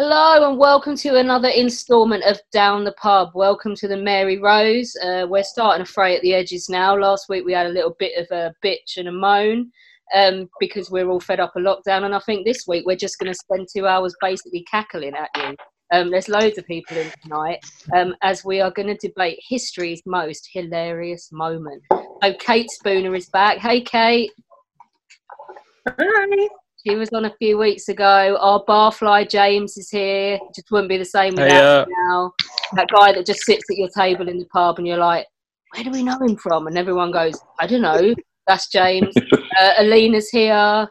Hello and welcome to another instalment of Down the Pub. Welcome to the Mary Rose. Uh, we're starting to fray at the edges now. Last week we had a little bit of a bitch and a moan um, because we're all fed up of lockdown, and I think this week we're just going to spend two hours basically cackling at you. Um, there's loads of people in tonight um, as we are going to debate history's most hilarious moment. So Kate Spooner is back. Hey, Kate. Hi. She was on a few weeks ago. Our barfly James is here. It just wouldn't be the same without Hey, uh, him now. That guy that just sits at your table in the pub and you're like, where do we know him from? And everyone goes, I don't know. That's James. uh, Alina's here.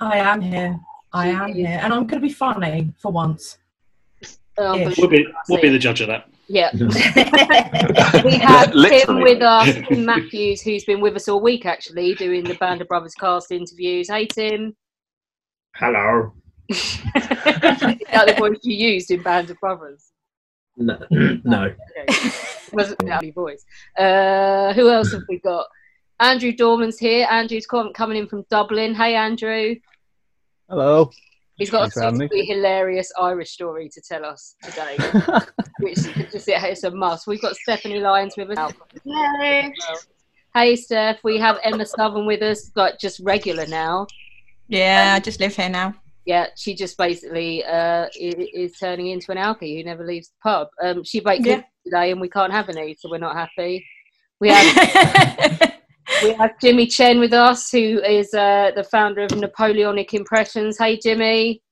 I am here. I am here. And I'm going to be funny for once. Oh, We'll be, we'll be the judge of that. Yeah. we have Tim Literally. with us, Tim Matthews, who's been with us all week actually, doing the Band of Brothers cast interviews. Hey, Tim. Hello. Is that the voice you used in Band of Brothers? No. no. Okay. Wasn't that your voice? Uh, who else have we got? Andrew Dorman's here. Andrew's com- coming in from Dublin. Hey, Andrew. Hello. He's got Thanks a having hilarious Irish story to tell us today, which is just it's a must. We've got Stephanie Lyons with us. Yay. Hey, Steph. We have Emma Southern with us, like just regular now. Yeah, I just live here now. Yeah, she just basically uh, is, is turning into an alkie who never leaves the pub. Um, she baked Yeah. today, and we can't have any, so we're not happy. We have we have Jimmy Chen with us, who is uh, the founder of Napoleonic Impressions. Hey, Jimmy.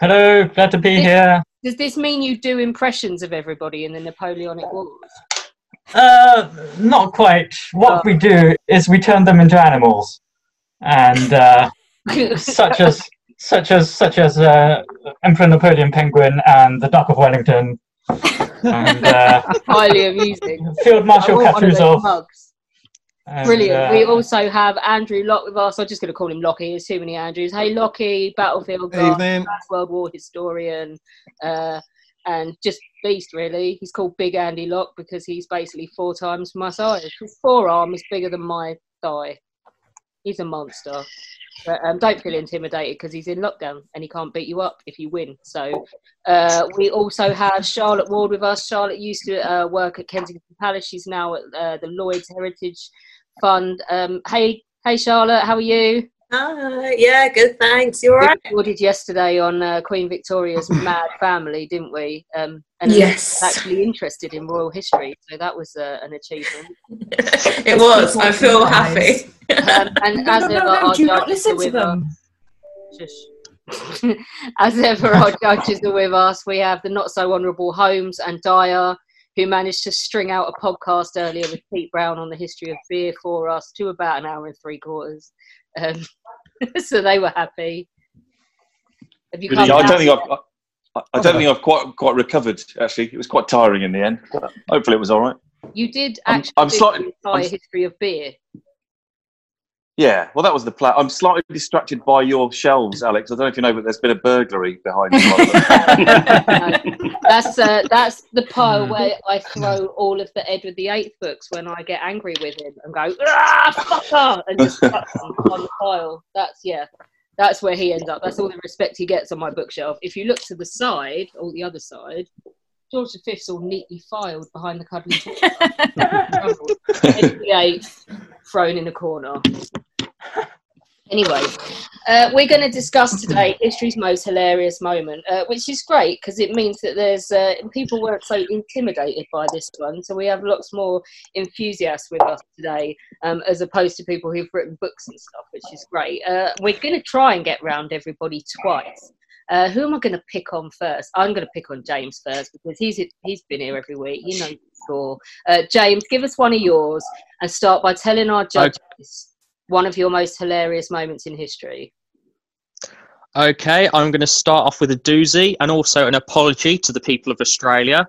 Hello, glad to be here. Does this mean you do impressions of everybody in the Napoleonic Wars? Uh, not quite. What we do is we turn them into animals, and uh, such as such as such as uh, Emperor Napoleon Penguin and the Duck of Wellington, and uh, Highly amusing. Field Marshal I and, Brilliant. uh, we also have Andrew Lock with us. I'm just going to call him Lockie. There's too many Andrews. Hey, Lockie, Battlefield guy, Evening. World War historian, uh, and just beast, really. He's called Big Andy Lock because he's basically four times my size. His forearm is bigger than my thigh. He's a monster. But um, don't feel intimidated because he's in lockdown and he can't beat you up if you win. So uh, we also have Charlotte Ward with us. Charlotte used to uh, work at Kensington Palace. She's now at uh, the Lloyd's Heritage Fund. Um, hey, hey, Charlotte, how are you? Hi. Yeah, good. Thanks. You all We right? recorded yesterday on uh, Queen Victoria's Mad Family, didn't we? Um, and Yes. Actually interested in royal history, so that was uh, an achievement. it was. I feel happy. Um, and as no, ever, no, our do not listen to them. Shush. As ever, our judges are with us. We have the not so honourable Holmes and Dyer, who managed to string out a podcast earlier with Pete Brown on the history of beer for us to about an hour and three quarters. Um, so they were happy. Have you Really? Yeah, I don't think I've. I, I don't think I've quite quite recovered. Actually, it was quite tiring in the end. But hopefully, it was all right. You did I'm- actually I'm slightly- the entire I'm- history of beer. Yeah, well, that was the plan. I'm slightly distracted by your shelves, Alex. I don't know if you know, but there's been a burglary behind me. No, that's uh, that's the pile Hmm. where I throw all of the Edward the Eighth books when I get angry with him and go ah fucker and just them on the pile. That's yeah, that's where he ends up. That's all the respect he gets on my bookshelf. If you look to the side, or the other side, George V's all neatly filed behind the cuddly Henry VIII thrown in a corner. Anyway, uh, we're going to discuss today history's most hilarious moment, uh, which is great because it means that there's uh, people weren't so intimidated by this one, so we have lots more enthusiasts with us today, um, as opposed to people who've written books and stuff, which is great. Uh, we're going to try and get round everybody twice. Uh, who am I going to pick on first? I'm going to pick on James first because he's he's been here every week. He knows the score. Uh, James, give us one of yours and start by telling our judges one of your most hilarious moments in history. Okay, I'm going to start off with a doozy and also an apology to the people of Australia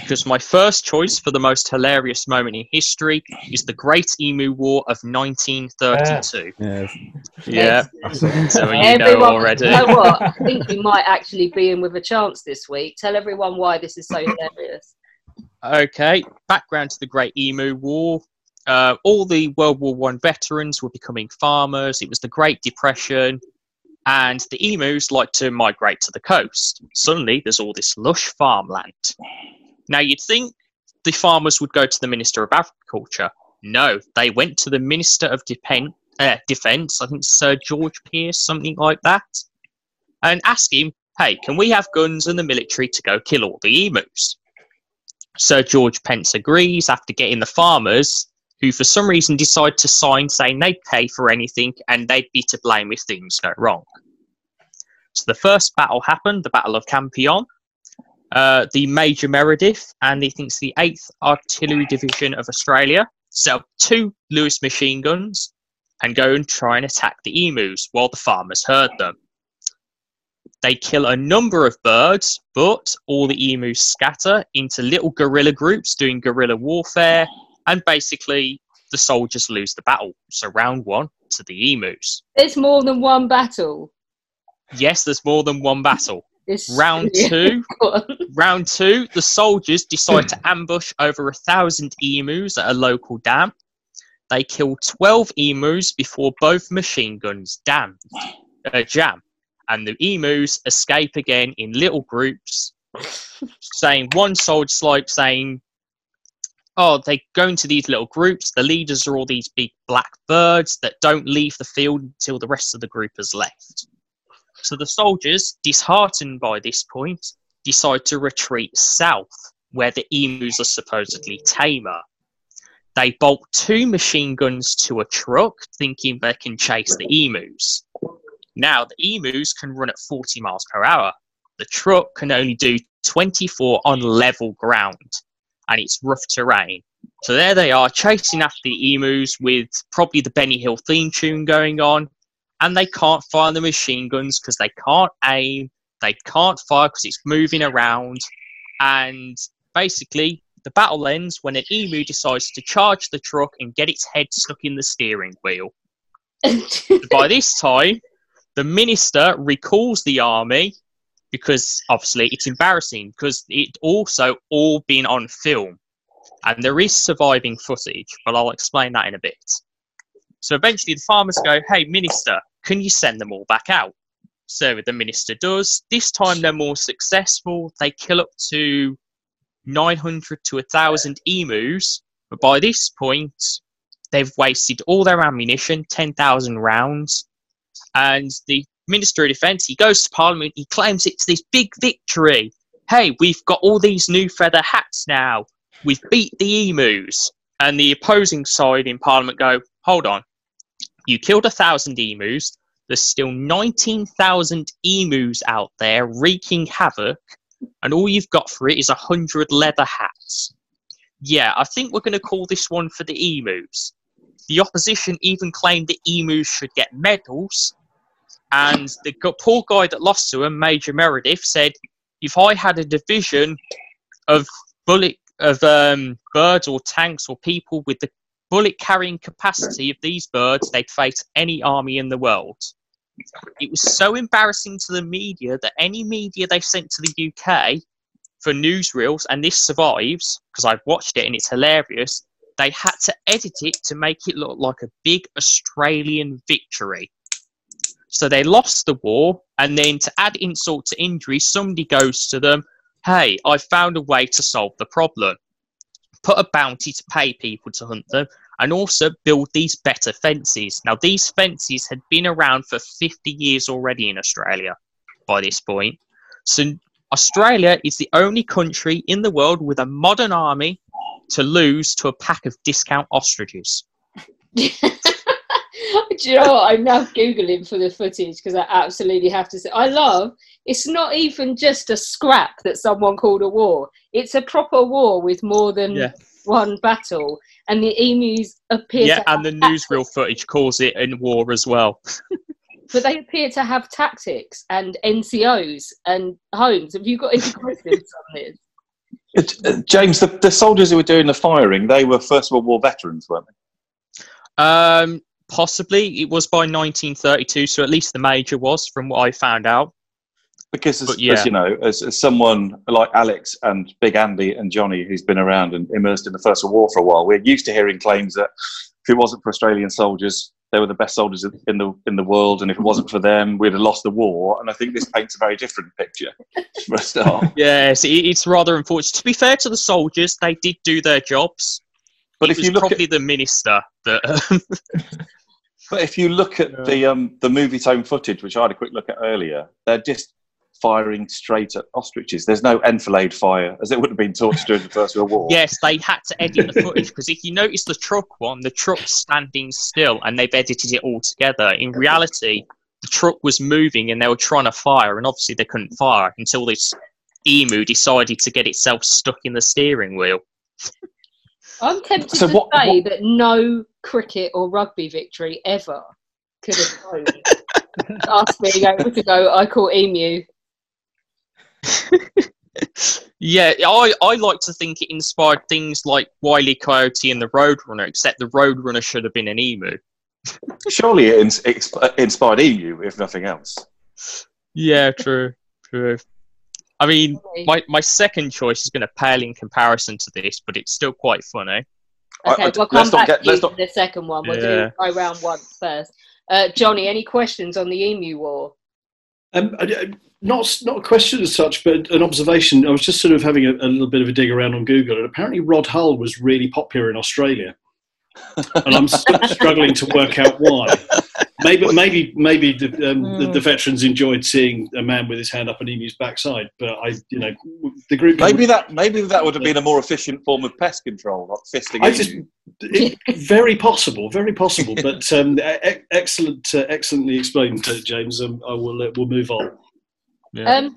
because my first choice for the most hilarious moment in history is the Great Emu War of 1932. Yes. Ah, yeah, so you know already. You know what? I think we might actually be in with a chance this week. Tell everyone why this is so hilarious. Okay, background to the Great Emu War. Uh, all the World War One veterans were becoming farmers. It was the Great Depression, and the emus like to migrate to the coast. Suddenly, there's all this lush farmland. Now, you'd think the farmers would go to the Minister of Agriculture. No, they went to the Minister of Depen- uh, Defence, I think Sir George Pearce, something like that, and ask him, hey, can we have guns and the military to go kill all the emus? Sir George Pence agrees after getting the farmers, who for some reason decide to sign saying they'd pay for anything and they'd be to blame if things go wrong. So the first battle happened, the Battle of Campion. Uh, the Major Meredith and he thinks the 8th Artillery Division of Australia up two Lewis machine guns and go and try and attack the emus while the farmers herd them. They kill a number of birds, but all the emus scatter into little guerrilla groups doing guerrilla warfare, and basically the soldiers lose the battle. So round one to the emus. There's more than one battle. Yes, there's more than one battle. It's, Round two, round two, the soldiers decide to ambush over a thousand emus at a local dam. They kill 12 emus before both machine guns damned, uh, jam, and the emus escape again in little groups, saying one soldier's like saying, "Oh, they go into these little groups. The leaders are all these big black birds that don't leave the field until the rest of the group has left." So the soldiers, disheartened by this point, decide to retreat south, where the emus are supposedly tamer. They bolt two machine guns to a truck, thinking they can chase the emus. Now, the emus can run at 40 miles per hour. The truck can only do 24 on level ground, and it's rough terrain. So there they are, chasing after the emus with probably the Benny Hill theme tune going on, and they can't fire the machine guns because they can't aim, they can't fire because it's moving around, and basically the battle ends when an emu decides to charge the truck and get its head stuck in the steering wheel. By this time, the minister recalls the army because obviously it's embarrassing because it also all been on film and there is surviving footage, but I'll explain that in a bit. So eventually the farmers go, Hey, minister, can you send them all back out? So the minister does. This time they're more successful. They kill up to 900 to 1,000 emus, but by this point, they've wasted all their ammunition 10,000 rounds. And the Minister of Defence, he goes to Parliament, he claims it's this big victory. Hey, we've got all these new feather hats now. We've beat the emus. And the opposing side in Parliament go, hold on. You killed a thousand emus. There's still 19,000 emus out there wreaking havoc. And all you've got for it is a hundred leather hats. Yeah, I think we're going to call this one for the emus. The opposition even claimed the emus should get medals. And the poor guy that lost to him, Major Meredith, said, if I had a division of bullet of um, birds or tanks or people with the bullet carrying capacity of these birds, they'd face any army in the world. It was so embarrassing to the media that any media they sent to the UK for newsreels, and this survives because I've watched it and it's hilarious. They had to edit it to make it look like a big Australian victory. So they lost the war, and then to add insult to injury, somebody goes to them. hey, I found a way to solve the problem. Put a bounty to pay people to hunt them, and also build these better fences. Now, these fences had been around for 50 years already in Australia by this point. So, Australia is the only country in the world with a modern army to lose to a pack of discount ostriches. Do you know what? I'm now googling for the footage because I absolutely have to say I love. It's not even just a scrap that someone called a war. It's a proper war with more than Yeah. one battle, and the emus appear. Yeah, to and the newsreel footage calls it in war as well. but they appear to have tactics and NCOs and Holmes. Have you got any questions on this? It- uh, James, the, the soldiers who were doing the firing, they were First World War veterans, weren't they? Um, possibly it was by 1932, so at least the major was, from what I found out. Because, as, yeah. as you know, as, as someone like Alex and Big Andy and Johnny, who's been around and immersed in the First World War for a while, we're used to hearing claims that if it wasn't for Australian soldiers, they were the best soldiers in the in the world, and if it wasn't for them, we'd have lost the war. And I think this paints a very different picture for a start. Yes, it, it's rather unfortunate. To be fair to the soldiers, they did do their jobs. But it if was you look at- probably the minister that. Um, But if you look at the um, the Movietone footage, which I had a quick look at earlier, they're just firing straight at ostriches. There's no enfilade fire, as it would have been taught during the First World War. yes, they had to edit the footage because if you notice the truck one, the truck's standing still, and they've edited it all together. In reality, the truck was moving, and they were trying to fire, and obviously they couldn't fire until this emu decided to get itself stuck in the steering wheel. I'm tempted So to what- say that no cricket or rugby victory ever could have known us being able to go. I call emu. Yeah, I, I like to think it inspired things like Wile E. Coyote and the Roadrunner, except the Roadrunner should have been an emu. Surely it ins- exp- inspired emu, if nothing else. Yeah, true, true. I mean, my, my second choice is going to pale in comparison to this, but it's still quite funny. I- Okay, I- we'll let's come not back get- to let's for not- the second one. We'll Yeah. do go round once first. Uh, Johnny, any questions on the emu war? Um, I- I- not not a question as such, but an observation. I was just sort of having a, a little bit of a dig around on Google, and apparently Rod Hull was really popular in Australia, and I'm s- struggling to work out why. Maybe maybe maybe the, um, the, the veterans enjoyed seeing a man with his hand up an emu's backside, but I, you know, the group Maybe that maybe that would have been a more efficient form of pest control, like fisting I just, it, very possible, very possible. But um, e- excellent, uh, excellently explained, uh, James. Um, I will. Uh, we'll move on. Um,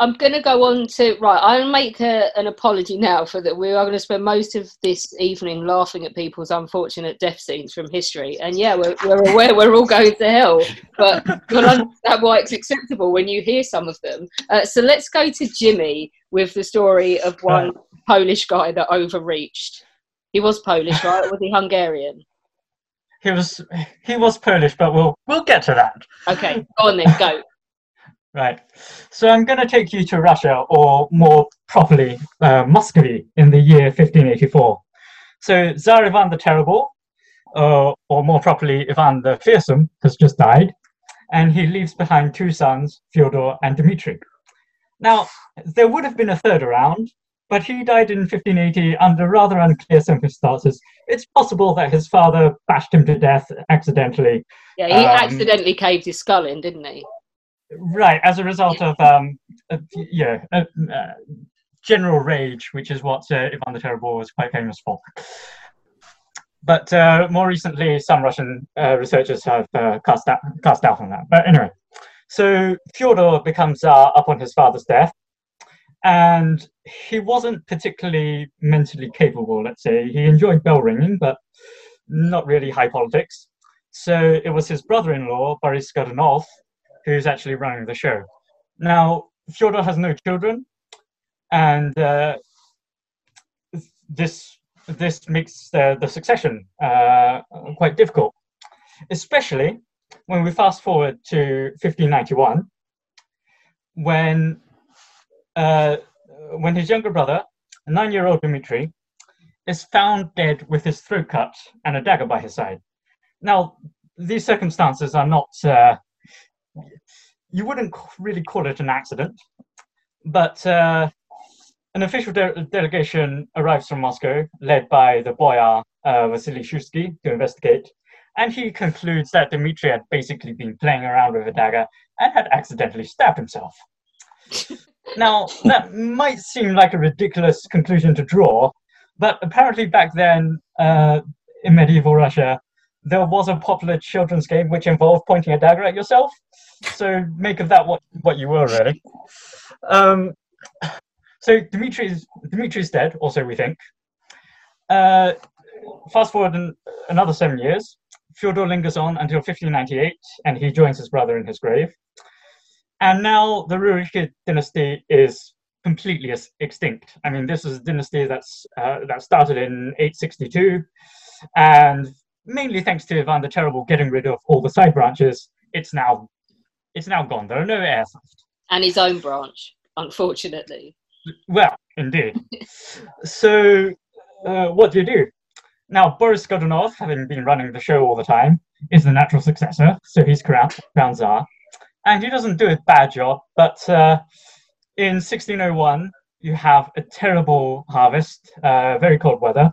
I'm going to go on to right. I'll make a, an apology now for that. We are going to spend most of this evening laughing at people's unfortunate death scenes from history. And yeah, we're, we're aware we're all going to hell, but you'll understand why it's acceptable when you hear some of them. Uh, so let's go to Jimmy with the story of one Polish guy that overreached. He was Polish, right? Or was he Hungarian? He was he was Polish, but we'll we'll get to that. Okay, go on then, go. Right. So I'm going to take you to Russia, or more properly, uh, Muscovy, in the year 1584. So Tsar Ivan the Terrible, uh, or more properly, Ivan the Fearsome, has just died, and he leaves behind two sons, Fyodor and Dmitri. Now, there would have been a third around, but he died in 1580 under rather unclear circumstances. It's possible that his father bashed him to death accidentally. Yeah, he Um, accidentally caved his skull in, didn't he? Right, as a result of um, uh, yeah, uh, uh, general rage, which is what uh, Ivan the Terrible was quite famous for. But uh, more recently, some Russian uh, researchers have uh, cast doubt, cast doubt on that. But anyway, so Fyodor becomes Tsar upon his father's death, and he wasn't particularly mentally capable. Let's say he enjoyed bell ringing, but not really high politics. So it was his brother-in-law Boris Godunov who's actually running the show. Now, Fyodor has no children, and uh, this this makes the, the succession uh, quite difficult, especially when we fast forward to 1591, when uh, when his younger brother, a nine-year-old Dmitri, is found dead with his throat cut and a dagger by his side. Now, these circumstances are not uh, you wouldn't really call it an accident, but uh, an official de- delegation arrives from Moscow, led by the boyar uh, Vasily Shuisky, to investigate. And he concludes that Dmitri had basically been playing around with a dagger and had accidentally stabbed himself. now, that might seem like a ridiculous conclusion to draw, but apparently back then uh, in medieval Russia, there was a popular children's game which involved pointing a dagger at yourself. So make of that what, what you will, really. Um, so Dimitri's Dimitri's dead. Also, we think. Uh, fast forward an, another seven years. Fyodor lingers on until 1598, and he joins his brother in his grave. And now the Rurikid dynasty is completely extinct. I mean, this is a dynasty that's uh, that started in 862, and mainly thanks to Ivan the Terrible getting rid of all the side branches, it's now it's now gone. There are no left. And his own branch, unfortunately. Well, indeed. so, uh, what do you do? Now, Boris Godunov, having been running the show all the time, is the natural successor, so he's crowned, crowned Tsar. And he doesn't do a bad job, but uh, in 1601, you have a terrible harvest, uh, very cold weather.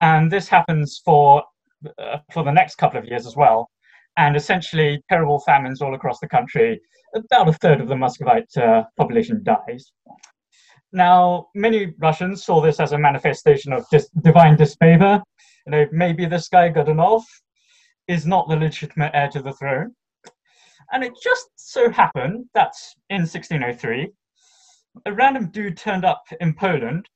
And this happens for, uh, for the next couple of years as well. And essentially, terrible famines all across the country. About a third of the Muscovite uh, population dies. Now, many Russians saw this as a manifestation of dis- divine disfavor. You know, maybe this guy Godunov is not the legitimate heir to the throne. And it just so happened that in 1603, a random dude turned up in Poland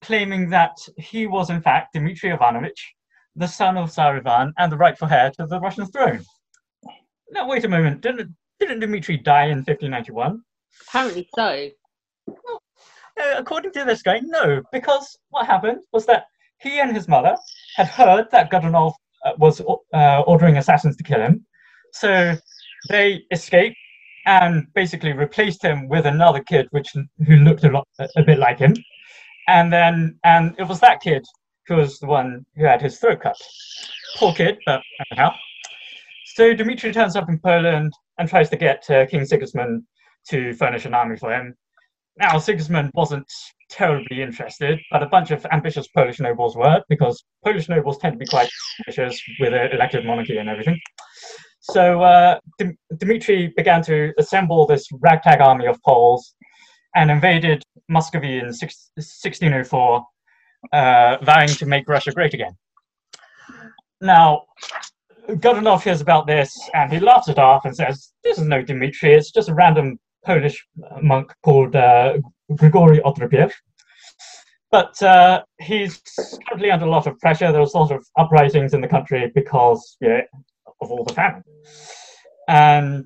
claiming that he was, in fact, Dmitry Ivanovich, the son of Tsar Ivan and the rightful heir to the Russian throne. Now, wait a moment. Didn't, didn't Dmitry die in 1591? Apparently so. Uh, according to this guy, no, because what happened was that he and his mother had heard that Godunov uh, was uh, ordering assassins to kill him, so they escaped and basically replaced him with another kid, which who looked a lot a bit like him, and then and it was that kid who was the one who had his throat cut. Poor kid, but anyhow. So Dmitri turns up in Poland and tries to get uh, King Sigismund to furnish an army for him. Now, Sigismund wasn't terribly interested, but a bunch of ambitious Polish nobles were, because Polish nobles tend to be quite ambitious with an elected monarchy and everything. So uh, Dim- Dmitry began to assemble this ragtag army of Poles and invaded Muscovy in six- 1604, uh, vowing to make Russia great again. Now, Godunov hears about this and he laughs it off and says, This is no Dmitry, it's just a random Polish monk called uh, Grigory. But uh, he's currently under a lot of pressure. There was a lot of uprisings in the country because you know, of all the famine. And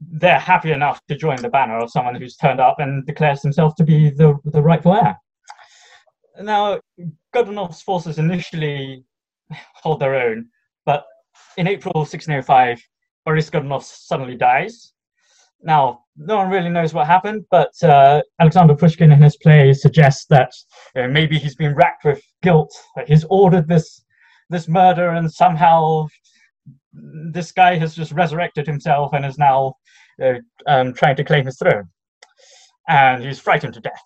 they're happy enough to join the banner of someone who's turned up and declares himself to be the, the rightful heir. Now, Godunov's forces initially hold their own, but in April 1605, Boris Godunov suddenly dies. Now, no one really knows what happened, but uh, Alexander Pushkin in his play suggests that uh, maybe he's been racked with guilt, that he's ordered this this murder, and somehow this guy has just resurrected himself and is now uh, um, trying to claim his throne, and he's frightened to death.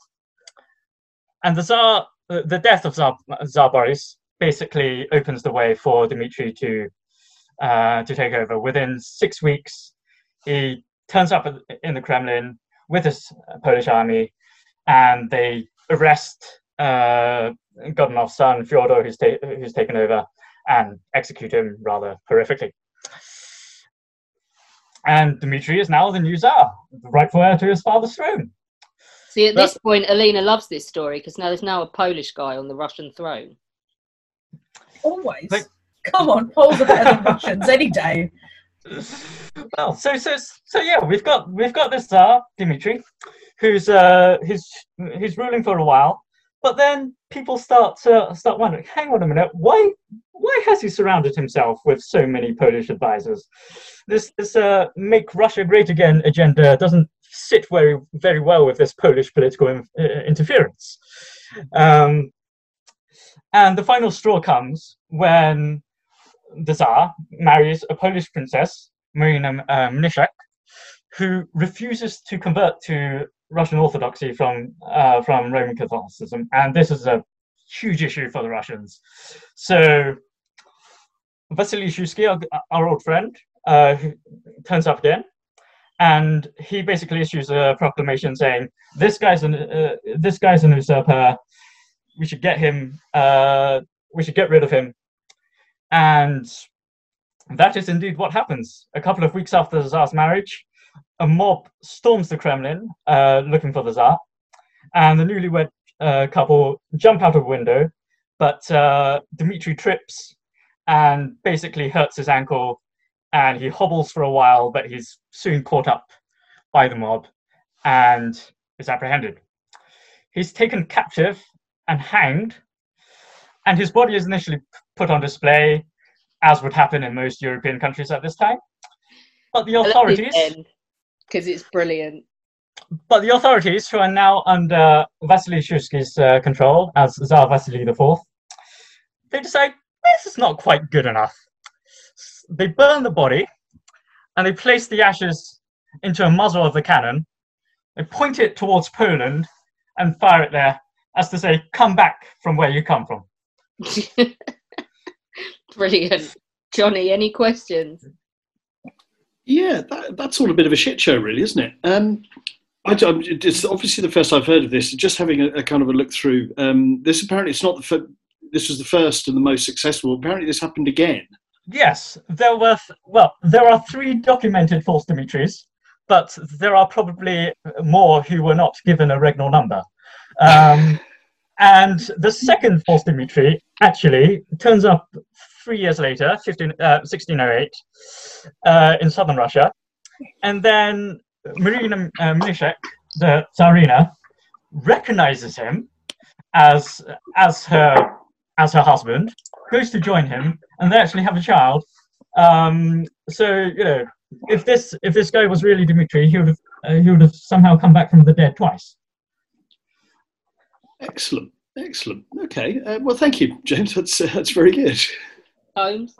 And the Tsar, the death of Tsar, basically opens the way for Dmitry to uh, to take over. Within six weeks, he turns up in the Kremlin with his Polish army, and they arrest uh, Godunov's son Fyodor, who's, ta- who's taken over, and execute him rather horrifically. And Dmitry is now the new Tsar, the rightful heir to his father's throne. See, at this point, Alina loves this story because now there's now a Polish guy on the Russian throne. Always. Come on, Poles are better than Russians any day. Well, so so so yeah, we've got we've got this Tsar Dmitry, who's uh who's who's ruling for a while, but then people start to start wondering, hang on a minute, why why has he surrounded himself with so many Polish advisors? This this uh make Russia great again agenda doesn't sit very very well with this Polish political in, uh, interference. Um, and the final straw comes when the Tsar marries a Polish princess, Marina uh, Mniszek, who refuses to convert to Russian Orthodoxy from uh, from Roman Catholicism, and this is a huge issue for the Russians. So Vasily Shuisky, our, our old friend, uh, turns up again, and he basically issues a proclamation saying, "This guy's an uh, this guy's an usurper. We should get him. Uh, we should get rid of him." And that is indeed what happens. A couple of weeks after the Tsar's marriage, a mob storms the Kremlin uh, looking for the Tsar, and the newlywed uh, couple jump out of a window, but uh, Dmitri trips and basically hurts his ankle, and he hobbles for a while, but he's soon caught up by the mob and is apprehended. He's taken captive and hanged, and his body is initially put on display, as would happen in most European countries at this time. But the authorities, because it's brilliant. but the authorities, who are now under Vasily Shuisky's uh, control as Tsar Vasily IV, they decide this is not quite good enough. They burn the body and they place the ashes into a muzzle of the cannon. They point it towards Poland and fire it there, as to say, "Come back from where you come from." Brilliant. Johnny, any questions? Yeah, that, that's all a bit of a shit show, really, isn't it? Um, I, don't- it's obviously the first I've heard of this. Just having a, a kind of a look through. Um, this apparently it's not the fir- this was the first and the most successful. Apparently, this happened again. Yes, there were. Th- well, there are three documented false Dimitris, but there are probably more who were not given a regnal number. Um, and the second false Dimitri actually turns up three years later, 15, uh, 1608, uh, in southern Russia, and then Marina uh, the Tsarina, recognizes him as as her as her husband, goes to join him, and they actually have a child. Um, so you know, if this if this guy was really Dmitri, he would have uh, he would have somehow come back from the dead twice. Excellent, excellent. Okay, uh, well, thank you, James. That's uh, that's very good. Holmes?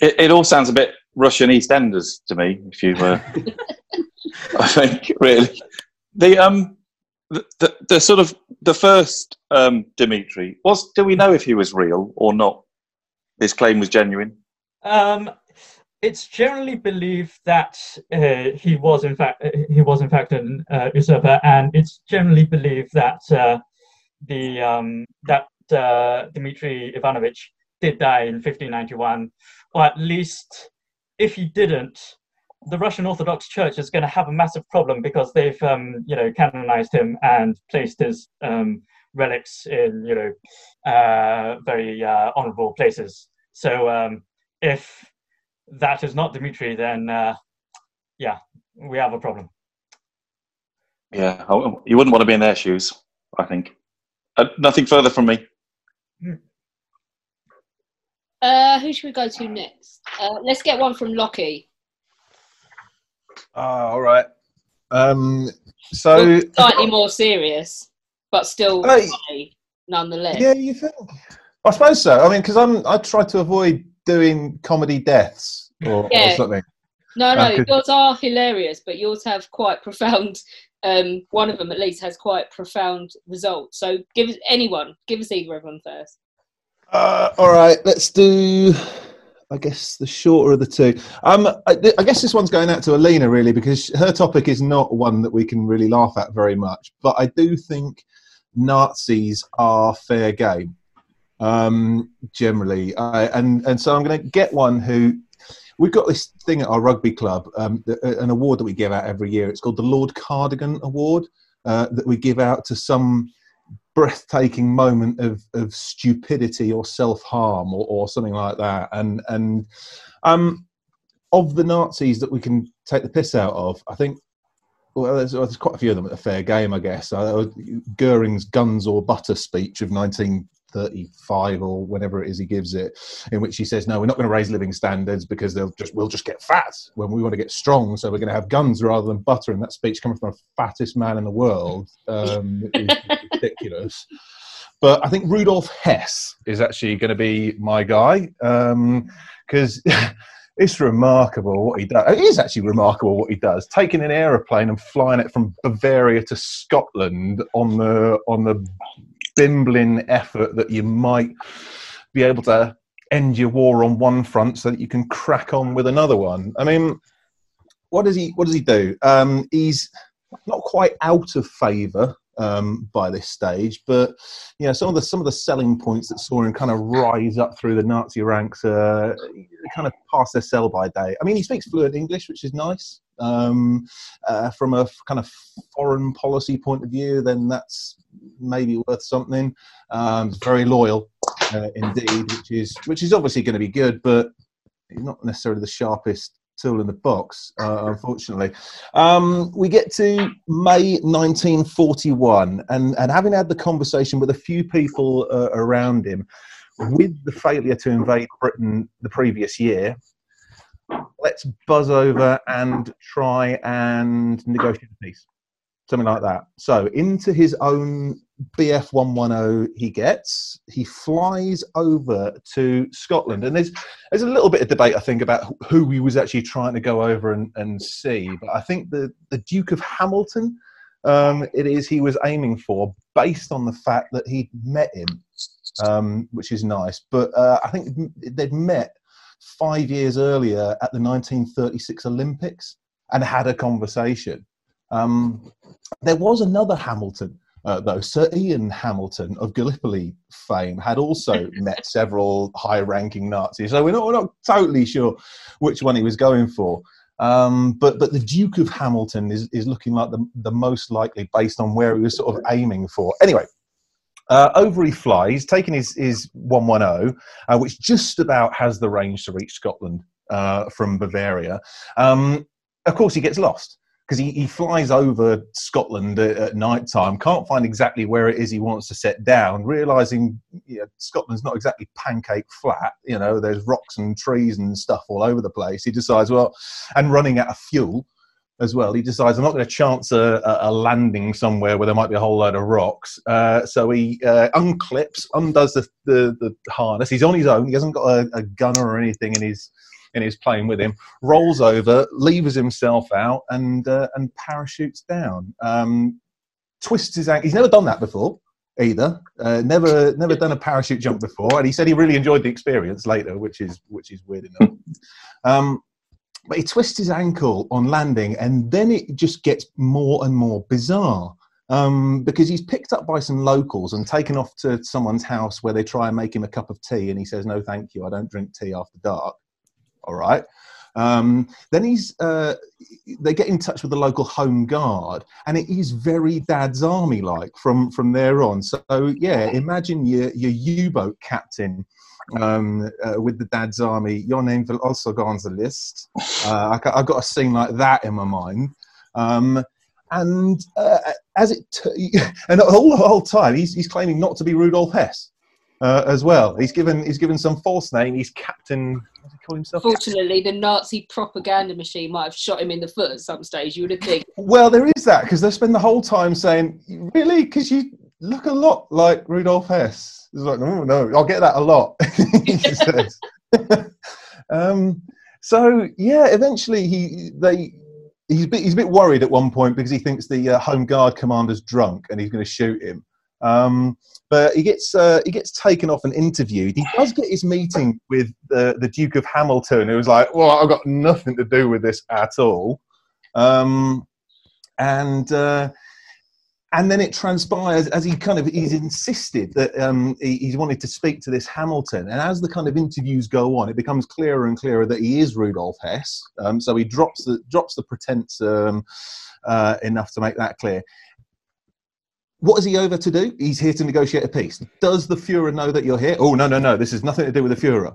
It, it all sounds a bit Russian EastEnders to me. If you, were, I think, really, the um, the, the, sort of the first um, Dimitri was. Do we know if he was real or not? His claim was genuine. Um, it's generally believed that uh, he was in fact uh, he was in fact an uh, usurper, and it's generally believed that uh, the um, that uh, Dmitry Ivanovich did die in 1591, or at least if he didn't, the Russian Orthodox Church is going to have a massive problem because they've um, you know canonized him and placed his um, relics in you know uh, very uh, honorable places. So um, if that is not Dmitry, then uh, yeah, we have a problem. Yeah, you wouldn't want to be in their shoes. I think. Uh, nothing further from me. Uh, who should we go to next? Uh, let's get one from Lockie. Ah, all right. Um, so Slightly more serious, but still Hey. funny nonetheless. yeah, you think? I suppose so. I mean, because I'm I try to avoid doing comedy deaths or, Yeah. or something. No, no, Uh, yours are hilarious, but yours have quite profound. Um, one of them at least has quite profound results. So give us anyone, give us either of them first. Uh, all right, let's do. I guess the shorter of the two. Um, I, I guess this one's going out to Alina really because her topic is not one that we can really laugh at very much. But I do think Nazis are fair game um, generally, I, and and so I'm going to get one who. We've got this thing at our rugby club, um, an award that we give out every year. It's called the Lord Cardigan Award uh, that we give out to some breathtaking moment of, of stupidity or self harm or, or something like that. And and um, of the Nazis that we can take the piss out of, I think. Well, there's, there's quite a few of them at a fair game, I guess. Uh, Goering's "Guns or Butter" speech of 1935 or whenever it is he gives it, in which he says, "No, we're not going to raise living standards because they'll just we'll just get fat when we want to get strong. So we're going to have guns rather than butter." And that speech coming from the fattest man in the world um, is ridiculous. But I think Rudolf Hess is actually going to be my guy because it's remarkable what he does. It is actually remarkable what he does. Taking an aeroplane and flying it from Bavaria to Scotland on the on the bimbling effort that you might be able to end your war on one front so that you can crack on with another one. I mean, what does he what does he do? Um, he's not quite out of favour um, by this stage. But you know, some of the some of the selling points that saw him kind of rise up through the Nazi ranks uh, kind of past their sell by date. I mean, he speaks fluent English, which is nice. Um, uh, from a kind of foreign policy point of view, then that's maybe worth something. Um, very loyal uh, indeed, which is which is obviously going to be good, but not necessarily the sharpest tool in the box, uh, unfortunately. Um, we get to May 1941, and, and having had the conversation with a few people uh, around him, with the failure to invade Britain the previous year, let's buzz over and try and negotiate a peace. Something like that. So, into his own BF 110 he gets. He flies over to Scotland, and there's there's a little bit of debate, I think, about who he was actually trying to go over and, and see. But I think the the Duke of Hamilton, um, it is he was aiming for, based on the fact that he'd met him, um, which is nice. But uh, I think they'd met five years earlier at the 1936 Olympics and had a conversation. Um, there was another Hamilton uh, though Sir Ian Hamilton of Gallipoli fame had also met several high-ranking Nazis, so we're not, we're not totally sure which one he was going for. Um, but but the Duke of Hamilton is, is looking like the, the most likely based on where he was sort of aiming for. Anyway, uh, over he flies, taking his, his 110, uh, which just about has the range to reach Scotland uh, from Bavaria. Um, of course, he gets lost because he, he flies over Scotland at, at night time, can't find exactly where it is he wants to set down, realizing you know, Scotland's not exactly pancake flat. You know, there's rocks and trees and stuff all over the place. He decides, well, and running out of fuel as well. He decides I'm not going to chance a, a, landing somewhere where there might be a whole load of rocks. Uh, so he uh, unclips, undoes the, the, the, harness. He's on his own. He hasn't got a, a gunner or anything in his in his plane with him, rolls over, levers himself out, and uh, and parachutes down. Um, twists his ankle. He's never done that before either. Uh, never never done a parachute jump before, and he said he really enjoyed the experience later, which is which is weird enough. Um, but he twists his ankle on landing, and then it just gets more and more bizarre. Um, because he's picked up by some locals and taken off to someone's house where they try and make him a cup of tea, and he says, "No, thank you, I don't drink tea after dark." all right. Um, then he's uh, they get in touch with the local home guard, and it is very Dad's Army like from from there on. So yeah, imagine your your U-boat captain um, uh, with the Dad's Army. Your name will also go on the list. Uh, I, have got a scene like that in my mind. Um, and uh, as it t- and all the whole time he's, he's claiming not to be Rudolf Hess uh, as well. He's given he's given some false name. He's Captain. What does he call himself? Fortunately, the Nazi propaganda machine might have shot him in the foot at some stage. You would have think. Well, there is that because they spend the whole time saying, "Really?" Because you look a lot like Rudolf Hess. It's like, no, no, I'll get that a lot. um, so yeah, eventually he they he's a bit, he's a bit worried at one point because he thinks the uh, home guard commander's drunk and he's going to shoot him. Um, but he gets uh, he gets taken off and interviewed. He does get his meeting with the, the Duke of Hamilton, who was like, "Well, I've got nothing to do with this at all," um, and uh, and then it transpires as he kind of he's insisted that um, he, he's wanted to speak to this Hamilton, and as the kind of interviews go on, it becomes clearer and clearer that he is Rudolf Hess. Um, so he drops the drops the pretense um, uh, enough to make that clear. What is he over to do? He's here to negotiate a peace. Does the Fuhrer know that you're here? Oh, no, no, no. This is nothing to do with the Fuhrer.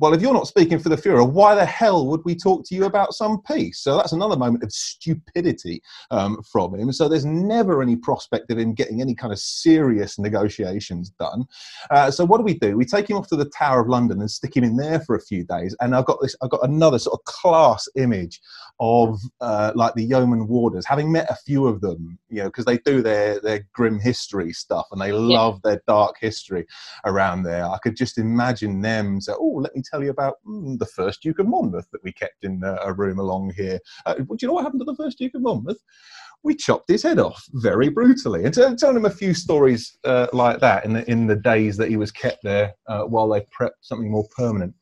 Well, if you're not speaking for the Fuhrer, why the hell would we talk to you about some peace? So that's another moment of stupidity um, from him. So there's never any prospect of him getting any kind of serious negotiations done. Uh, so what do we do? We take him off to the Tower of London and stick him in there for a few days. And I've got this. I've got another sort of class image of uh, like the yeoman warders, having met a few of them, you know, because they do their their grim history stuff and they love yeah. their dark history around there. I could just imagine them say, "Oh, let me." Tell you about mm, the first Duke of Monmouth that we kept in uh, a room along here. Uh, do you know what happened to the first Duke of Monmouth? We chopped his head off very brutally, and t- telling him a few stories uh, like that in the in the days that he was kept there uh, while they prepped something more permanent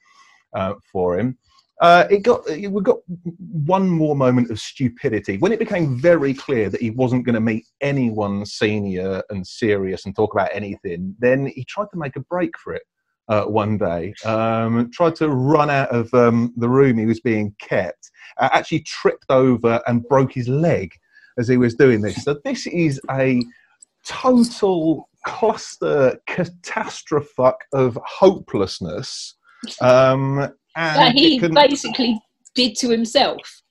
uh, for him. Uh, it got we got one more moment of stupidity when it became very clear that he wasn't going to meet anyone senior and serious and talk about anything. Then he tried to make a break for it uh, one day. Um, tried to run out of um, the room he was being kept. Uh, actually tripped over and broke his leg as he was doing this. So this is a total cluster catastrophe of hopelessness. Um, and that he couldn't- basically did to himself.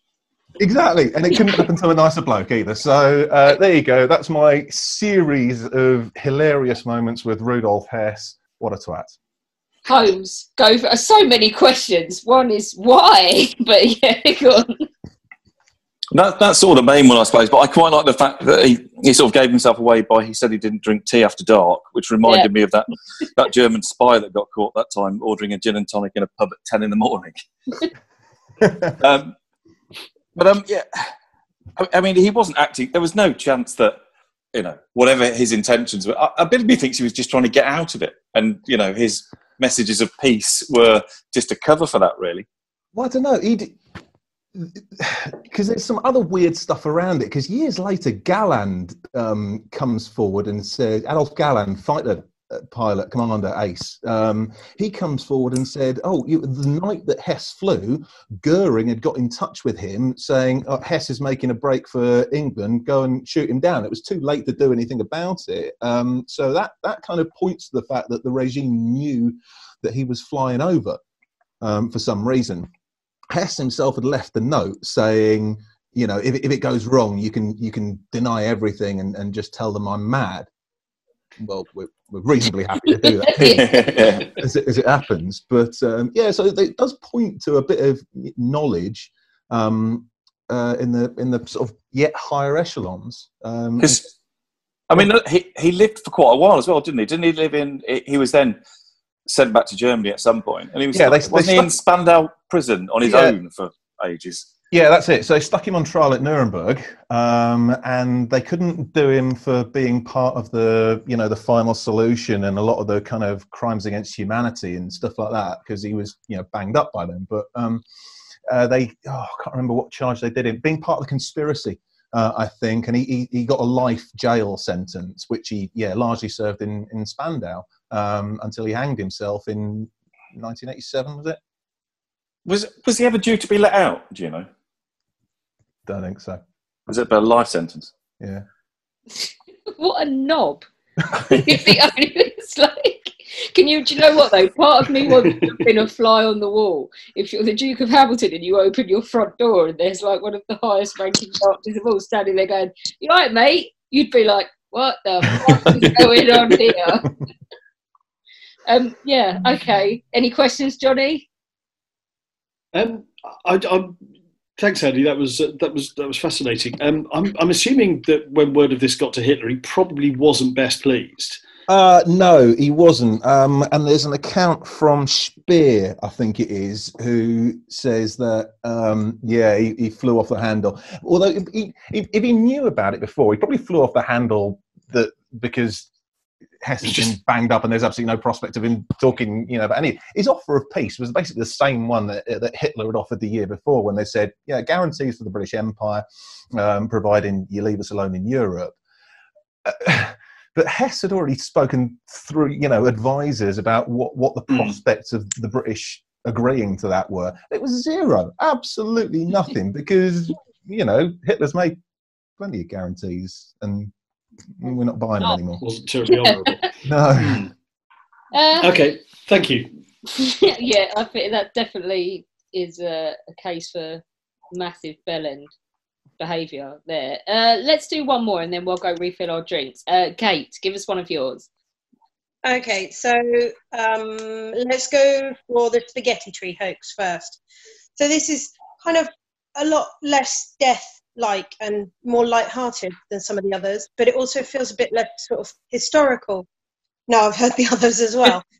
Exactly, and it couldn't happen to a nicer bloke either. So uh, there you go. That's my series of hilarious moments with Rudolf Hess. What a twat! Holmes, go for so many questions. One is why, but yeah, go on. That, that's sort of the main one, I suppose. But I quite like the fact that he, he sort of gave himself away by he said he didn't drink tea after dark, which reminded Yeah. me of that that German spy that got caught that time ordering a gin and tonic in a pub at ten in the morning. um, but um, yeah, I, I mean, he wasn't acting. There was no chance that you know whatever his intentions were. I, a bit of me thinks he was just trying to get out of it, and you know his messages of peace were just a cover for that, really. Well, I don't know. Because there's some other weird stuff around it. Because years later, Galland um, comes forward and says, Adolf Galland, fighter pilot, commander ace, um, he comes forward and said, "Oh, you, the night that Hess flew, Goering had got in touch with him, saying oh, Hess is making a break for England. Go and shoot him down." It was too late to do anything about it. Um, so that that kind of points to the fact that the regime knew that he was flying over um, for some reason. Hess himself had left a note saying, you know, if, if it goes wrong, you can you can deny everything and, and just tell them I'm mad. Well, we're, we're reasonably happy to do that as, it, as it happens. But um, yeah, so it does point to a bit of knowledge um, uh, in the in the sort of yet higher echelons. Um, I mean, he, he lived for quite a while as well, didn't he? Didn't he live in? he- He was then sent back to Germany at some point, and he was Yeah, they- wasn't they he in Spandau prison on his Yeah. own for ages. Yeah, that's it. So they stuck him on trial at Nuremberg, um, and they couldn't do him for being part of the, you know, the final solution and a lot of the kind of crimes against humanity and stuff like that because he was, you know, banged up by them. But um, uh, they, oh, I can't remember what charge they did him. Being part of the conspiracy, uh, I think, and he, he he got a life jail sentence, which he, yeah, largely served in in Spandau um, until he hanged himself in 1987, was it? Was was he ever due to be let out? Do you know? Don't think so. Was it a life sentence? Yeah. What a knob. It's the only- it's like, can you, do you know what though? Part of me wants to have been a fly on the wall. If you're the Duke of Hamilton and you open your front door and there's like one of the highest ranking doctors of all standing there going, You right, mate? You'd be like, What the fuck is going on here? Um, yeah, okay. Any questions, Johnny? Um, I, I, thanks, Andy. That was uh, that was that was fascinating. Um, I'm I'm assuming that when word of this got to Hitler, he probably wasn't best pleased. Uh, no, he wasn't. Um, and there's an account from Speer, I think it is, who says that, um, yeah, he, he flew off the handle. Although, if he, if, if he knew about it before, he probably flew off the handle that because Hess has been banged up and there's absolutely no prospect of him talking, you know, about any. His offer of peace was basically the same one that, that Hitler had offered the year before when they said, yeah, guarantees for the British Empire, um, providing you leave us alone in Europe. Uh, but Hess had already spoken through, you know, advisors about what, what the prospects of the British agreeing to that were. It was zero, absolutely nothing, because you know Hitler's made plenty of guarantees, and we're not buying them anymore. Wasn't terribly honourable. No. Uh, okay, thank you. yeah, I think that definitely is a, a case for massive bellend behaviour there. Uh, let's do one more and then we'll go refill our drinks. Uh, Kate, give us one of yours. Okay, so um, let's go for the spaghetti tree hoax first. So this is kind of a lot less death-like and more light-hearted than some of the others, but it also feels a bit less sort of historical. No, I've heard the others as well.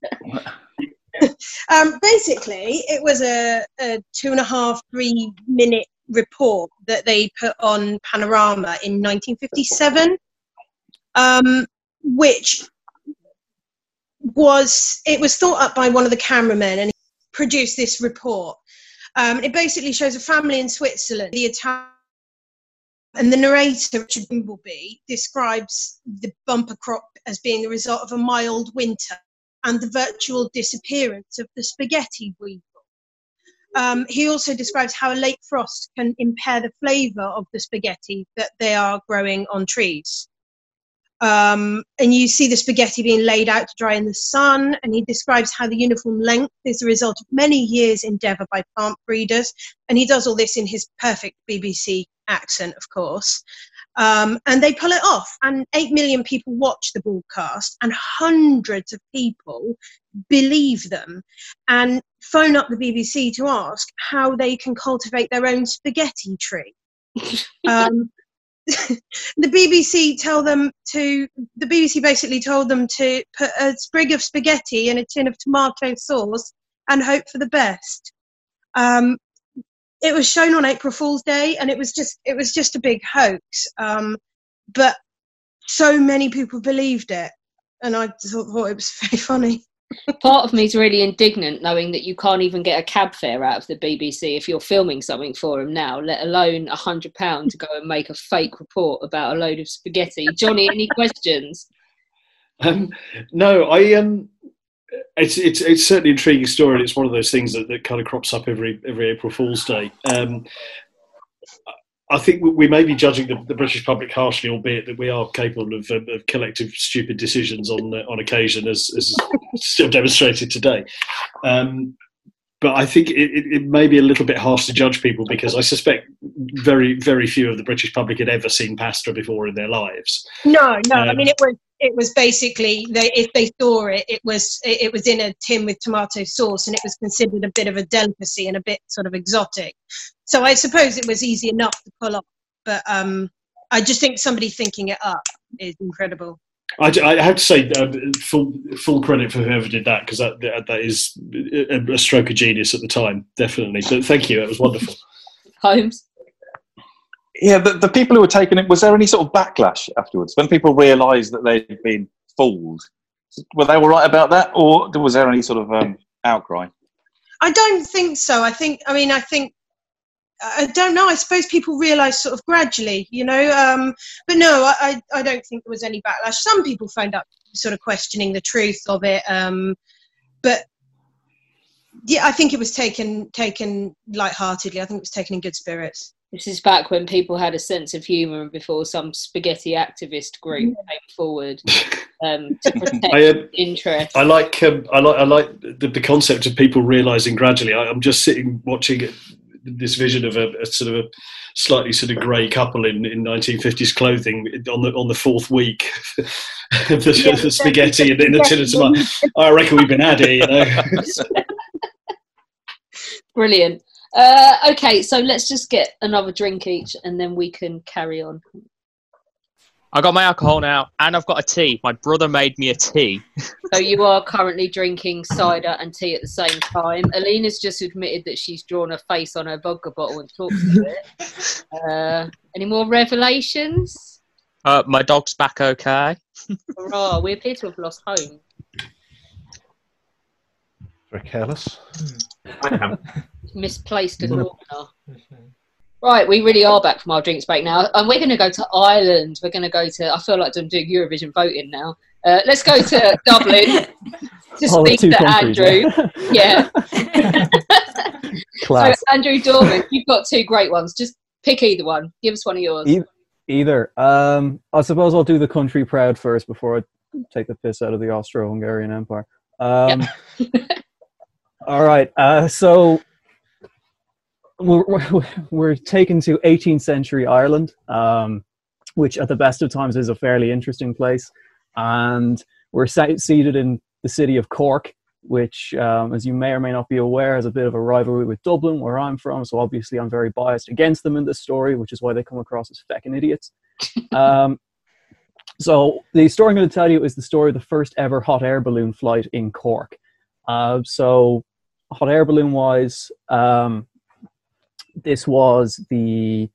Um, basically, it was a, a two and a half, three minute report that they put on Panorama in 1957, um, which was it was thought up by one of the cameramen and he produced this report. Um, it basically shows a family in Switzerland, the Italian and the narrator, Richard Dimbleby, describes the bumper crop as being the result of a mild winter and the virtual disappearance of the spaghetti weevil. Um, he also describes how a late frost can impair the flavour of the spaghetti that they are growing on trees. Um, and you see the spaghetti being laid out to dry in the sun. And he describes how the uniform length is the result of many years' endeavour by plant breeders. And he does all this in his perfect BBC accent, of course. Um, and they pull it off. And 8 million people watch the broadcast, and hundreds of people believe them and phone up the BBC to ask how they can cultivate their own spaghetti tree. um, the BBC tell them to. The BBC basically told them to put a sprig of spaghetti in a tin of tomato sauce and hope for the best. Um, it was shown on April Fool's Day, and it was just it was just a big hoax. Um, but so many people believed it, and I thought, thought it was very funny. Part of me is really indignant knowing that you can't even get a cab fare out of the BBC if you're filming something for them now, let alone a hundred pounds to go and make a fake report about a load of spaghetti. Johnny, any questions? Um, no, I um, it's it's it's certainly an intriguing story. and It's one of those things that, that kind of crops up every every April Fool's Day. Um, I think we- may be judging the, the British public harshly, albeit that we are capable of, um, of collective stupid decisions on uh, on occasion, as, as still demonstrated today. Um, but I think it, it, may be a little bit harsh to judge people because I suspect very very few of the British public had ever seen pasta before in their lives. No, no. I Um, mean, it was it was basically they if they saw it, it was it, it was in a tin with tomato sauce, and it was considered a bit of a delicacy and a bit sort of exotic. So I suppose it was easy enough to pull off, but um, I just think somebody thinking it up is incredible. I, I have to say um, full full credit for whoever did that because that, that that is a, a stroke of genius at the time, definitely. But thank you, that was wonderful. Holmes. Yeah, the, the people who were taking it, was there any sort of backlash afterwards when people realised that they'd been fooled? Were they all right about that, or was there any sort of um, outcry? I don't think so. I think, I mean, I think, I don't know. I suppose people realise sort of gradually, you know. Um, but no, I, I, don't think there was any backlash. Some people phoned up sort of questioning the truth of it. Um, but yeah, I think it was taken taken lightheartedly. I think it was taken in good spirits. This is back when people had a sense of humour and before some spaghetti activist group came forward um, to protect I, um, interest. I like um, I like I like the, the concept of people realizing gradually. I, I'm just sitting watching this vision of a, a sort of a slightly sort of grey couple in, in 1950s clothing on the on the fourth week of the, Yeah, the spaghetti and in the tin of tomato. I reckon we've been had here, you know. Brilliant. Uh, okay, so let's just get another drink each and then we can carry on. I got my alcohol now, and I've got a tea. My brother made me a tea. So you are currently drinking cider and tea at the same time. Alina's just admitted that she's drawn a face on her vodka bottle and talks to it. Uh, any more revelations? Uh, my dog's back okay. Hurrah, we appear to have lost home. Very careless. I am. Misplaced a corner. Right, we really are back from our drinks break now, and we're going to go to Ireland. We're going to go to. I feel like I'm doing Eurovision voting now. Uh, let's go to Dublin to Oh, the speak to Andrew. Yeah. Class. So Andrew Dorman, you've got two great ones. Just pick either one. Give us one of yours. E- either. Um, I suppose I'll do the country proud first before I take the piss out of the Austro-Hungarian Empire. Um, all right. Uh, so we're, we're, taken to 18th century Ireland, um, which at the best of times is a fairly interesting place. And we're seated in the city of Cork, which, um, as you may or may not be aware, has a bit of a rivalry with Dublin, where I'm from. So obviously, I'm very biased against them in this story, which is why they come across as feckin' idiots. Um, so the story I'm going to tell you is the story of the first ever hot air balloon flight in Cork. Uh, so hot air balloon wise, um, this was the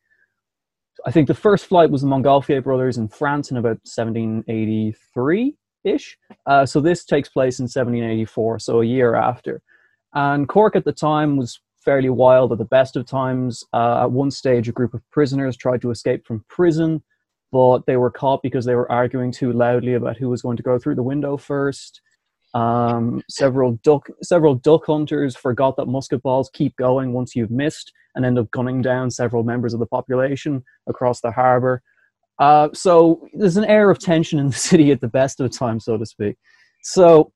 I think the first flight was the Montgolfier brothers in France in about 1783 ish. Uh, so this takes place in 1784, so a year after. And Cork at the time was fairly wild at the best of times. Uh, at one stage, a group of prisoners tried to escape from prison, but they were caught because they were arguing too loudly about who was going to go through the window first. Um, several duck several duck hunters forgot that musket balls keep going once you've missed and end up gunning down several members of the population across the harbour. Uh, so there's an air of tension in the city at the best of times, so to speak. So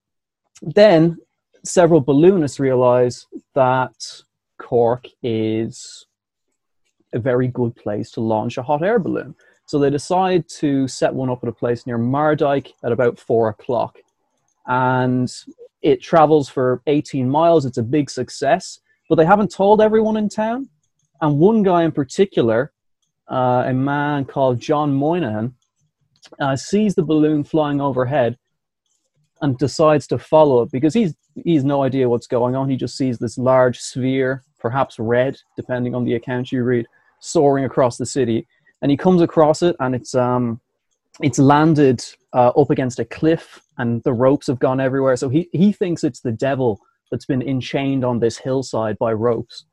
then several balloonists realize that Cork is a very good place to launch a hot air balloon. So they decide to set one up at a place near Mardyke at about four o'clock and it travels for 18 miles. It's a big success, but they haven't told everyone in town. And one guy in particular, uh, a man called John Moynihan, uh, sees the balloon flying overhead and decides to follow it because he's he's no idea what's going on. He just sees this large sphere, perhaps red, depending on the account you read, soaring across the city. And he comes across it, and it's um, it's landed uh, up against a cliff and the ropes have gone everywhere. So he, he thinks it's the devil that's been enchained on this hillside by ropes.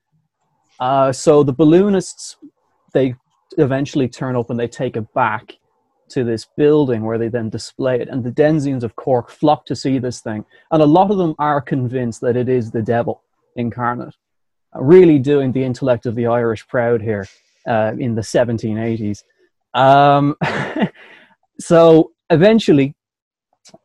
Uh, so the balloonists, they eventually turn up and they take it back to this building where they then display it. And the Denzians of Cork flock to see this thing. And a lot of them are convinced that it is the devil incarnate, uh, really doing the intellect of the Irish proud here uh, in the 1780s. Um, so eventually,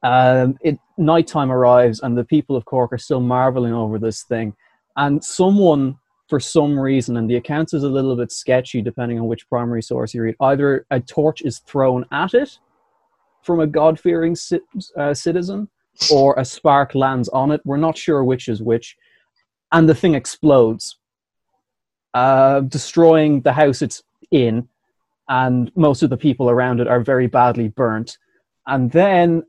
um, it nighttime arrives, and the people of Cork are still marveling over this thing. And someone, for some reason, and the account is a little bit sketchy depending on which primary source you read, either a torch is thrown at it from a God fearing uh, citizen, or a spark lands on it. We're not sure which is which. And the thing explodes, uh, destroying the house it's in and most of the people around it are very badly burnt. And then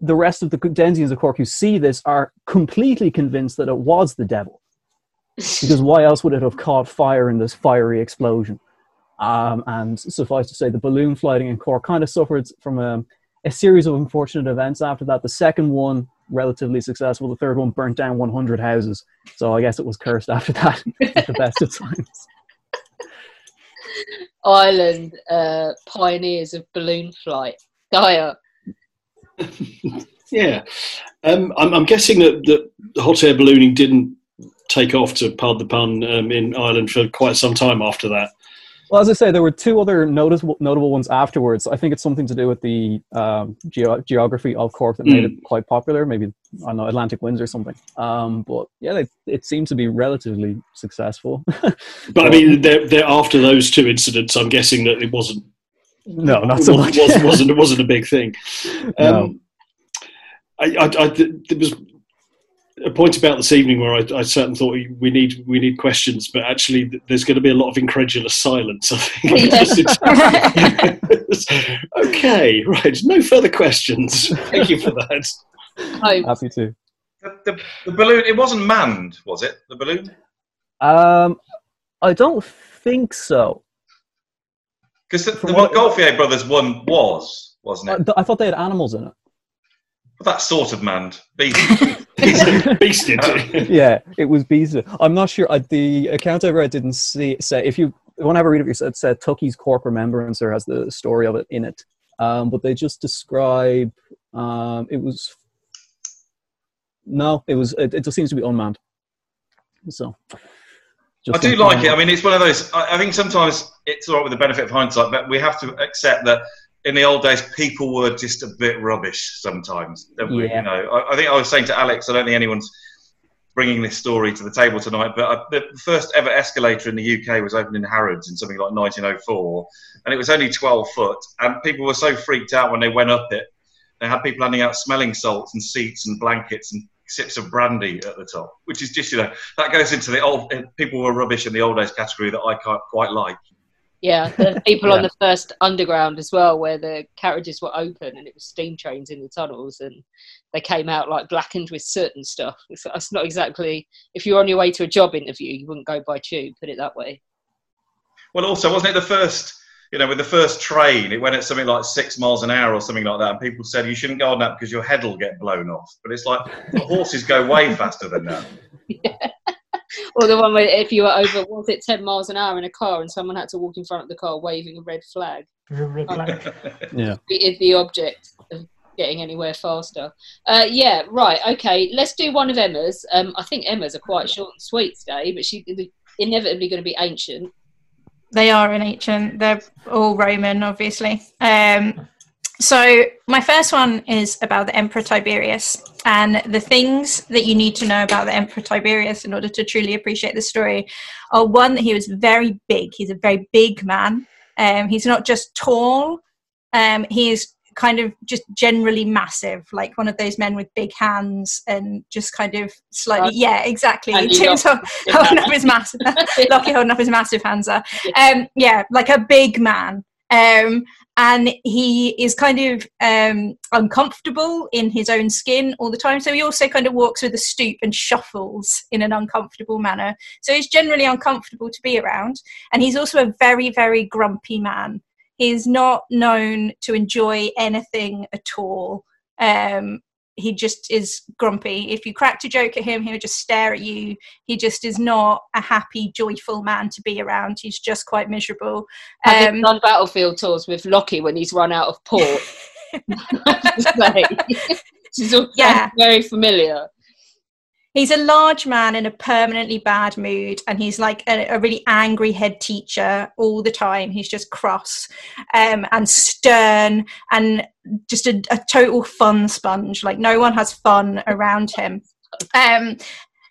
the rest of the Denzians of Cork who see this are completely convinced that it was the devil. because why else would it have caught fire in this fiery explosion? Um, and suffice to say, the balloon flighting in Cork kind of suffered from a, a series of unfortunate events after that. The second one, relatively successful. The third one burnt down 100 houses. So I guess it was cursed after that at the best of times. Ireland uh, pioneers of balloon flight. Dyer. yeah, um, I'm, I'm, guessing that, that hot air ballooning didn't take off, to pardon the pun, um, in Ireland for quite some time after that. Well, as I say, there were two other noticeable notable ones afterwards. I think it's something to do with the um, ge- geography of Cork that made mm. it quite popular. Maybe I don't know Atlantic winds or something. Um, but yeah, they, it seemed to be relatively successful. but, but, I mean, they're, they're after those two incidents. I'm guessing that it wasn't. No, not so much. wasn't, wasn't, it wasn't a big thing. Um, no. I, I, I, there was a point about this evening where I, I certainly thought we need we need questions, but actually there's going to be a lot of incredulous silence. I think. okay, right. No further questions. Thank you for that. I'm happy to. The, the, the, balloon. It wasn't manned, was it? The balloon. Um, I don't think so. Because the, the Montgolfier brothers one was, wasn't it? I, I thought they had animals in it. Well, that's sort of manned. Beasted. beasted. yeah, it was beasted. I'm not sure. Uh, the account I read didn't see, say, if you want to have a read of it, it said Tuckey's Cork Remembrancer has the story of it in it. Um, but they just describe um, it was no, it was it, it just seems to be unmanned. So I do like it. I mean, it's one of those. I, I think sometimes it's all right with the benefit of hindsight, but we have to accept that in the old days, people were just a bit rubbish sometimes. Yeah. You know, I, I, think I was saying to Alex, I don't think anyone's bringing this story to the table tonight, but I, the first ever escalator in the UK was opened in Harrods in something like 1904, and it was only 12 foot, and people were so freaked out when they went up it. They had people handing out smelling salts and seats and blankets and sips of brandy at the top, which is just you know that goes into the old eh, people were rubbish in the old days category that I can't quite like. Yeah, the people on the first underground as well, where the carriages were open and it was steam trains in the tunnels, and they came out like blackened with soot and stuff. It's, that's not exactly. If you're on your way to a job interview, you wouldn't go by tube. Put it that way. Well, also, wasn't it the first? You know, with the first train, it went at something like six miles an hour or something like that, and people said you shouldn't go on that because your head will get blown off. But it's like the horses go way faster than that. Yeah. Or the one where if you were over, was it ten miles an hour in a car, and someone had to walk in front of the car waving a red flag. Yeah. is the object of getting anywhere faster. Uh, yeah, right. Okay, let's do one of Emma's. Um, I think Emma's are quite short and sweet today, but she's inevitably going to be ancient. They are in ancient. They're all Roman, obviously. Um, so my first one is about the Emperor Tiberius and the things that you need to know about the Emperor Tiberius in order to truly appreciate the story are one that he was very big. He's a very big man. Um, he's not just tall. Um, he is kind of just generally massive, like one of those men with big hands and just kind of slightly, Right. yeah, exactly. And In he terms of got- holding up his massive, Lockie holding up his massive hands are. Um, yeah, like a big man. Um, and he is kind of um, uncomfortable in his own skin all the time. So he also kind of walks with a stoop and shuffles in an uncomfortable manner. So he's generally uncomfortable to be around. And he's also a very, very grumpy man. He's not known to enjoy anything at all. Um, he just is grumpy. If you cracked a joke at him, he would just stare at you. He just is not a happy, joyful man to be around. He's just quite miserable. Have Um, done battlefield tours with Lockie when he's run out of port? She's all Yeah. very familiar. He's a large man in a permanently bad mood, and he's like a, a really angry head teacher all the time. He's just cross um, and stern and just a, a total fun sponge. Like no one has fun around him. Um,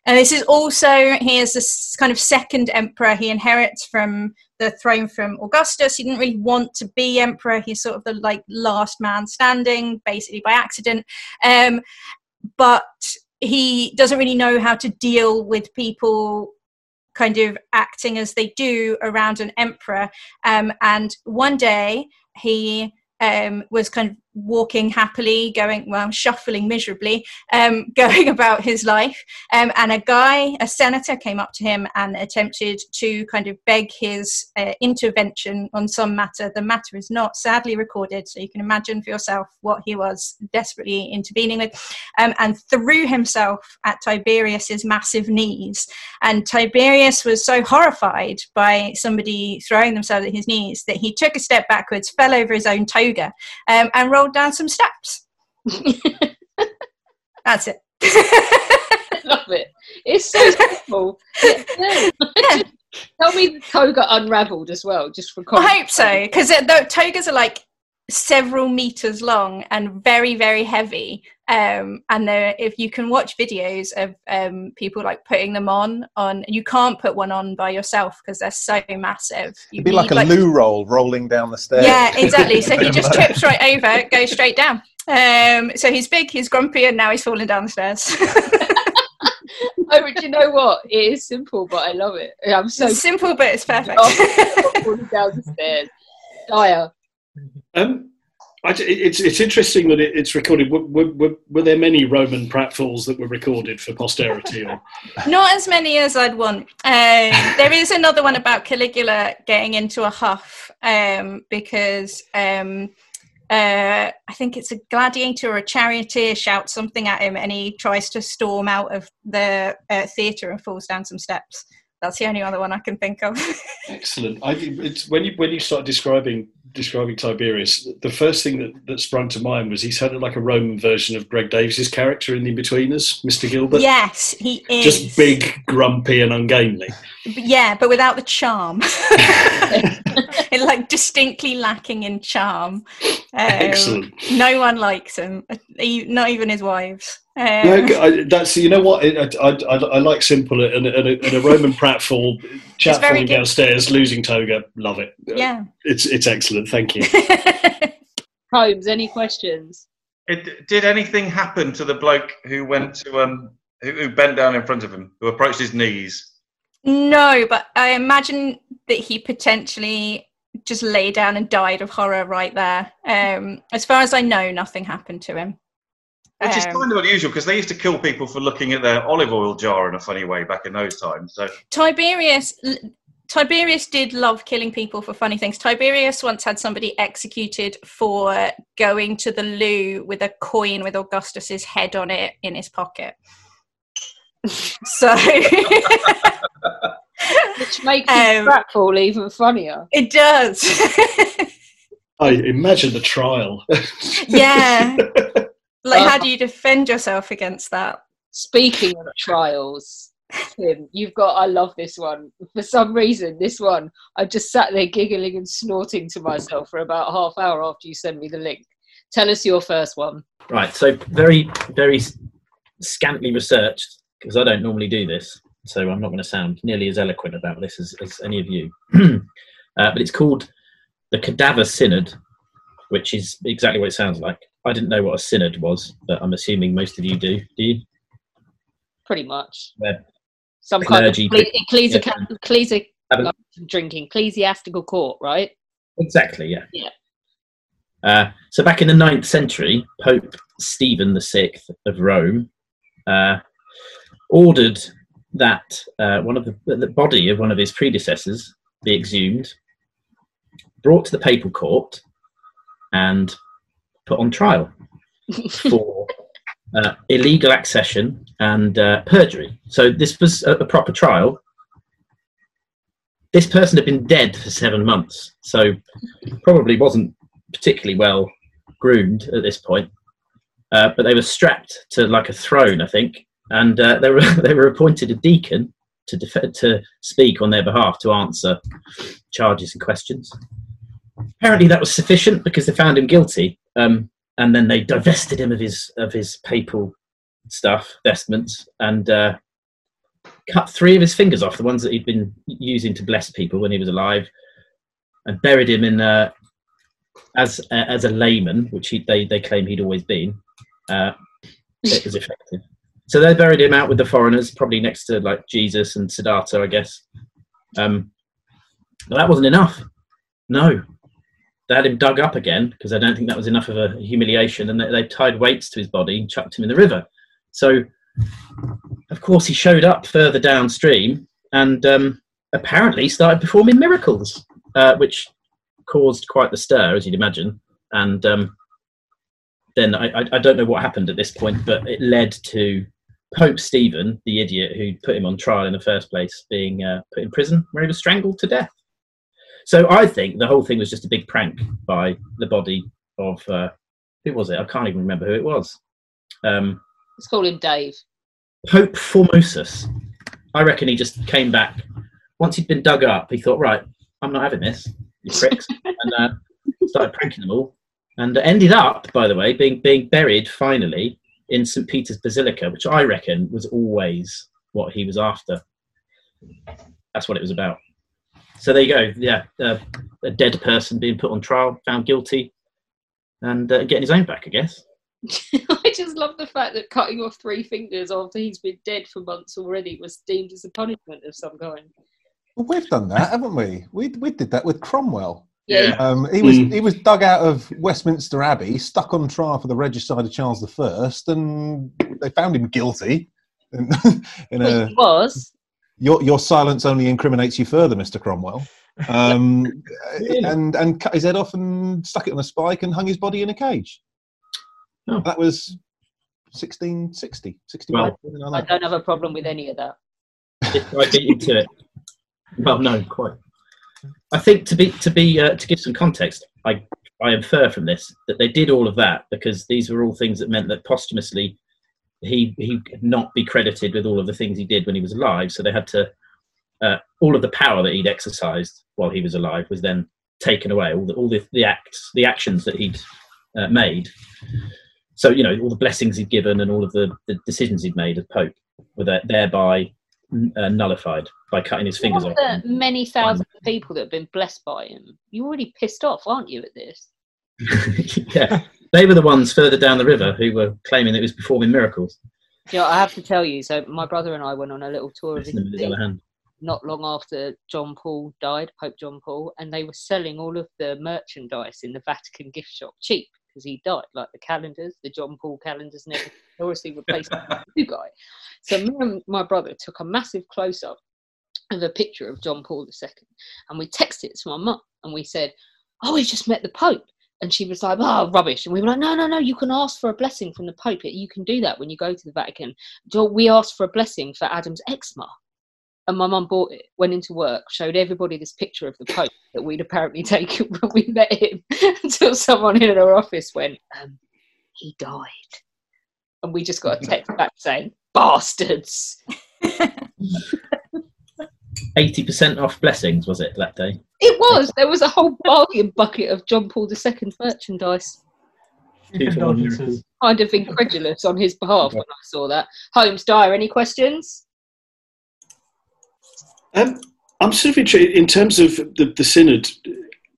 and this is also he is this kind of second emperor. He inherits from the throne from Augustus. He didn't really want to be emperor. He's sort of the like last man standing, basically by accident. Um, but he doesn't really know how to deal with people kind of acting as they do around an emperor. Um, and one day he um, was kind of walking happily, going, well, shuffling miserably, um, going about his life. Um, and a guy, a senator, came up to him and attempted to kind of beg his uh, intervention on some matter. The matter is not sadly recorded, so you can imagine for yourself what he was desperately intervening with, um, and threw himself at Tiberius's massive knees. And Tiberius was so horrified by somebody throwing themselves at his knees that he took a step backwards, fell over his own toga, um, and rolled down some steps. That's it. Love it. It's so simple. Yeah. Tell me the toga unravelled as well, just for I hope so, because the togas are like several meters long and very, very heavy. Um, and they're- if you can watch videos of um, people like putting them on, on you can't put one on by yourself because they're so massive. You It'd be like need, a loo roll rolling down the stairs. Yeah, exactly. So he just trips right over, goes straight down. Um, so he's big, he's grumpy, and now he's falling down the stairs. Oh, but you know what? It is simple, but I love it. I'm so It's simple, but it's perfect. falling down the stairs. Dyer. Um, I, it's it's interesting that it, it's recorded. Were, were, were, there many Roman pratfalls that were recorded for posterity? Or? Not as many as I'd want. Um, there is another one about Caligula getting into a huff um, because um, uh, I think it's a gladiator or a charioteer shouts something at him and he tries to storm out of the uh, theatre and falls down some steps. That's the only other one I can think of. Excellent. I, it's when you when you start describing describing Tiberius, the first thing that, that sprung to mind was he sounded like a Roman version of Greg Davies's character in The Inbetweeners, Mr. Gilbert. yes, he is. Just big, grumpy, and ungainly. Yeah, but without the charm. Like distinctly lacking in charm. Um, Excellent. No one likes him, e- not even his wives. Um, No, I, that's you know what I, I, I, I like simple and, and, a, and a Roman pratfall chat very falling downstairs, losing toga. Love it. yeah. It's it's excellent. Thank you. Holmes, any questions? It, did anything happen to the bloke who went to um who, who bent down in front of him, who approached his knees? No, but I imagine that he potentially just lay down and died of horror right there. Um, as far as I know, nothing happened to him. Which is Um, kind of unusual because they used to kill people for looking at their olive oil jar in a funny way back in those times. So Tiberius Tiberius did love killing people for funny things. Tiberius once had somebody executed for going to the loo with a coin with Augustus's head on it in his pocket. So Which makes Um, the even funnier. it does. I imagine the trial. yeah. Like Uh, how do you defend yourself against that? Speaking of trials, Tim, you've got. I love this one. For some reason, this one, I just sat there giggling and snorting to myself for about half hour after you sent me the link. Tell us your first one. Right, so very, very scantily researched because I don't normally do this, so I'm not going to sound nearly as eloquent about this as, as any of you. uh, but it's called the Cadaver Synod, which is exactly what it sounds like. I didn't know what a synod was, but I'm assuming most of you do. Do you? Pretty much. Some kind of clergy cle- ecclesi- yeah. ecclesi- drinking ecclesiastical court, right? Exactly, yeah. Yeah. Uh, so back in the ninth century, Pope Stephen VI of Rome uh, ordered that uh, one of the, the body of one of his predecessors be exhumed, brought to the papal court, and put on trial for uh, illegal accession and uh, perjury. So this was a, a proper trial. This person had been dead for seven months, so probably wasn't particularly well groomed at this point. Uh, but they were strapped to like a throne, I think, and uh, they were they were appointed a deacon to def- to speak on their behalf to answer charges and questions. Apparently, that was sufficient because they found him guilty, um, and then they divested him of his of his papal stuff, vestments, and uh, cut three of his fingers off, the ones that he'd been using to bless people when he was alive, and buried him in uh, as uh, as a layman, which he, they they claim he'd always been. Uh, it was effective. So they buried him out with the foreigners, probably next to like Jesus and Siddhartha, I guess. Um, but that wasn't enough. No, they had him dug up again because I don't think that was enough of a humiliation, and they, they tied weights to his body and chucked him in the river. So, of course, he showed up further downstream and um, apparently started performing miracles, uh, which caused quite the stir, as you'd imagine. And um, then I, I, don't know what happened at this point, but it led to Pope Stephen, the idiot who put him on trial in the first place, being uh, put in prison where he was strangled to death. So I think the whole thing was just a big prank by the body of uh, who was it? I can't even remember who it was. Um, Let's call him Dave. Pope Formosus. I reckon he just came back once he'd been dug up. He thought, right, I'm not having this, you pricks, and uh, started pranking them all, and ended up, by the way, being being buried finally in St Peter's Basilica, which I reckon was always what he was after. That's what it was about. So there you go. Yeah, uh, a dead person being put on trial, found guilty, and uh, getting his own back, I guess. I just love the fact that cutting off three fingers after he's been dead for months already was deemed as a punishment of some kind. Well, we've done that, haven't we? We we did that with Cromwell. Yeah. Um, he was Mm. he was dug out of Westminster Abbey, stuck on trial for the regicide of Charles I, and they found him guilty. in in a, he was. Your your silence only incriminates you further, Mister Cromwell. Um, and and cut his head off and stuck it on a spike and hung his body in a cage. Oh. That was 1660, 61. Well, I don't have a problem with any of that. If I beat you to it. Well, no, quite. I think to be to be uh, to give some context, I I infer from this that they did all of that because these were all things that meant that posthumously he he could not be credited with all of the things he did when he was alive. So they had to uh, all of the power that he'd exercised while he was alive was then taken away. All the all the, the acts, the actions that he'd uh, made. So you know all the blessings he'd given and all of the, the decisions he'd made as pope were there, thereby uh, nullified by cutting his fingers off. the many thousands of people that have been blessed by him, you're already pissed off, aren't you, at this? yeah, they were the ones further down the river who were claiming it was performing miracles. Yeah, I have to tell you. So my brother and I went on a little tour of the other hand. not long after John Paul died, Pope John Paul, and they were selling all of the merchandise in the Vatican gift shop cheap because he died, like the calendars, the John Paul calendars, and everything. obviously replaced by the new guy. So me and my brother took a massive close up of a picture of John Paul II, and we texted it to my mum, and we said, "Oh, we just met the Pope." And she was like, "Oh, rubbish!" And we were like, "No, no, no! You can ask for a blessing from the Pope. You can do that when you go to the Vatican." We asked for a blessing for Adam's eczema, and my mum bought it, went into work, showed everybody this picture of the Pope that we'd apparently taken when we met him, until someone in our office went, um, he died. And we just got a text back saying, bastards. 80% off blessings, was it that day? It was. There was a whole bargain bucket of John Paul II merchandise. Kind of incredulous on his behalf when I saw that. Holmes Dyer, any questions? Um, I'm sort of intrigued in terms of the, the synod.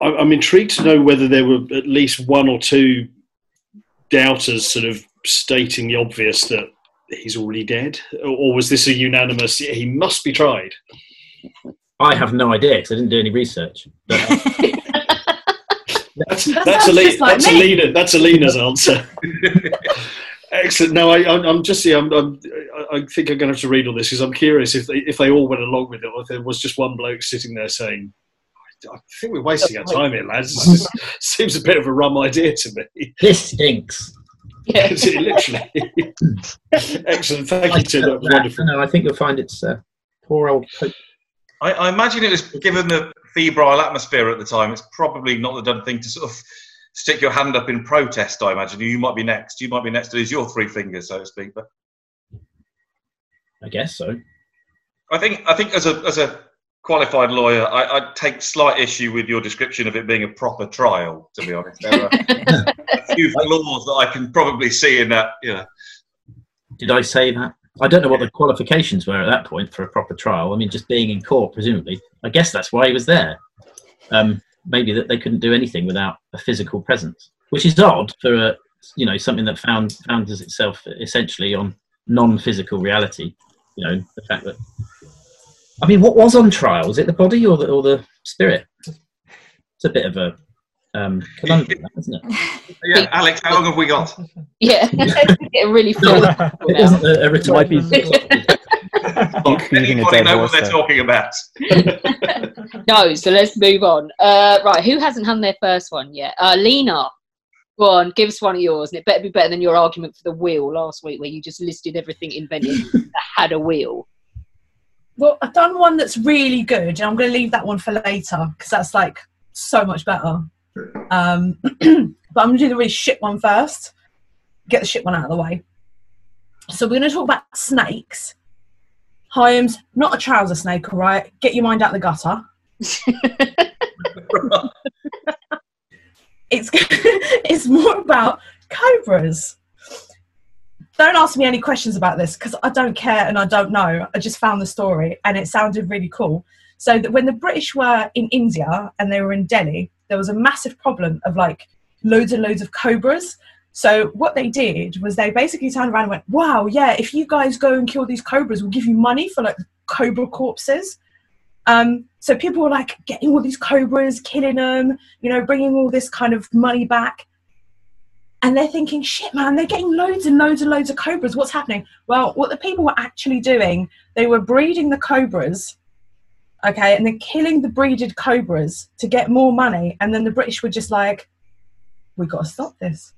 I, I'm intrigued to know whether there were at least one or two doubters, sort of stating the obvious that he's already dead, or, or was this a unanimous? Yeah, he must be tried. I have no idea because I didn't do any research. But, That's, that's, Alina, that's, Alina, that's Alina's answer. Excellent. No, I, I'm just. Yeah, I'm, I'm, I think I'm going to have to read all this because I'm curious if they, if they all went along with it, or if there was just one bloke sitting there saying, "I think we're wasting our time here, lads. This seems a bit of a rum idea to me." This stinks. Yeah, literally. Excellent. Thank you, Tim. That was wonderful. No, I think you'll find it's uh, poor old. Pope. I, I imagine it was given the febrile atmosphere at the time. It's probably not the done thing to sort of stick your hand up in protest. I imagine you might be next. You might be next to lose your three fingers, so to speak. But I guess so. I think I think as a as a qualified lawyer, I, I take slight issue with your description of it being a proper trial. To be honest, there are a few flaws that I can probably see in that. You know. Did I say that? I don't know what the qualifications were at that point for a proper trial. I mean, just being in court, presumably. I guess that's why he was there. Um, maybe that they couldn't do anything without a physical presence, which is odd for a, you know something that found founders itself essentially on non-physical reality. You know, the fact that I mean, what was on trial? Was it the body or the or the spirit? It's a bit of a um, conundrum, isn't it? Yeah, Alex, how long have we got? Yeah, it really feels. It isn't a, a return. Might be Anybody know what they're talking about? no, so let's move on. Uh, right, who hasn't had their first one yet? Uh, Lena, go on, give us one of yours, and it better be better than your argument for the wheel last week, where you just listed everything invented that had a wheel. Well, I've done one that's really good, and I'm going to leave that one for later because that's like so much better. Um, but I'm going to do the really shit one first. Get the shit one out of the way. So we're going to talk about snakes. Hyams, not a trouser snake, all right? Get your mind out the gutter. it's it's more about cobras. Don't ask me any questions about this because I don't care and I don't know. I just found the story and it sounded really cool. So that when the British were in India and they were in Delhi, there was a massive problem of like loads and loads of cobras. So what they did was they basically turned around and went, "Wow, yeah, if you guys go and kill these cobras, we'll give you money for like cobra corpses." Um, so people were like getting all these cobras, killing them, you know, bringing all this kind of money back. And they're thinking, shit, man, they're getting loads and loads and loads of cobras. What's happening? Well, what the people were actually doing, they were breeding the cobras, okay, and then killing the breeded cobras to get more money. And then the British were just like, we got to stop this.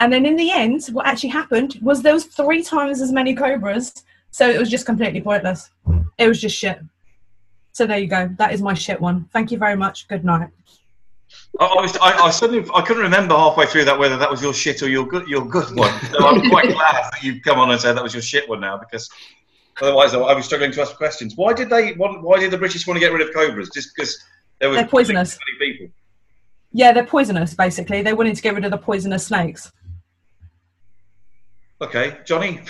And then in the end, what actually happened was there was three times as many cobras. So it was just completely pointless. Hmm. It was just shit. So there you go. That is my shit one. Thank you very much. Good night. I, I, was, I, I suddenly I couldn't remember halfway through that whether that was your shit or your good your good one. So I'm quite glad that you've come on and said that was your shit one now because otherwise I was struggling to ask questions. Why did they? Want, why did the British want to get rid of cobras? Just because there were They're poisonous. many people. Yeah, they're poisonous, basically. They wanted to get rid of the poisonous snakes. Okay, Johnny.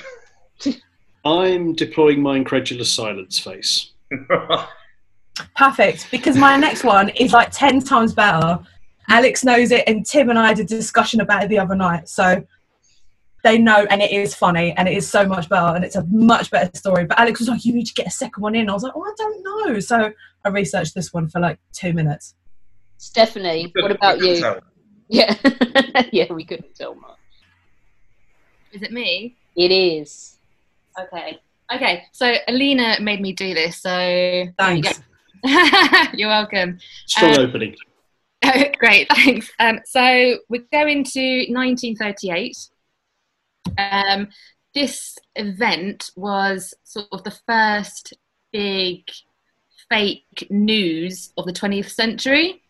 I'm deploying my incredulous silence face. Perfect, because my next one is like 10 times better. Alex knows it, and Tim and I had a discussion about it the other night. So they know and it is funny and it is so much better and it's a much better story. But Alex was like, You need to get a second one in. I was like, Oh, I don't know. So I researched this one for like two minutes. Stephanie, what about you? Yeah. yeah, we couldn't tell much. Is it me? It is. Okay. Okay. So Alina made me do this. So thanks. You are welcome. Strong Um, opening. Great, thanks. Um, so we're going to 1938. Um, this event was sort of the first big fake news of the 20th century.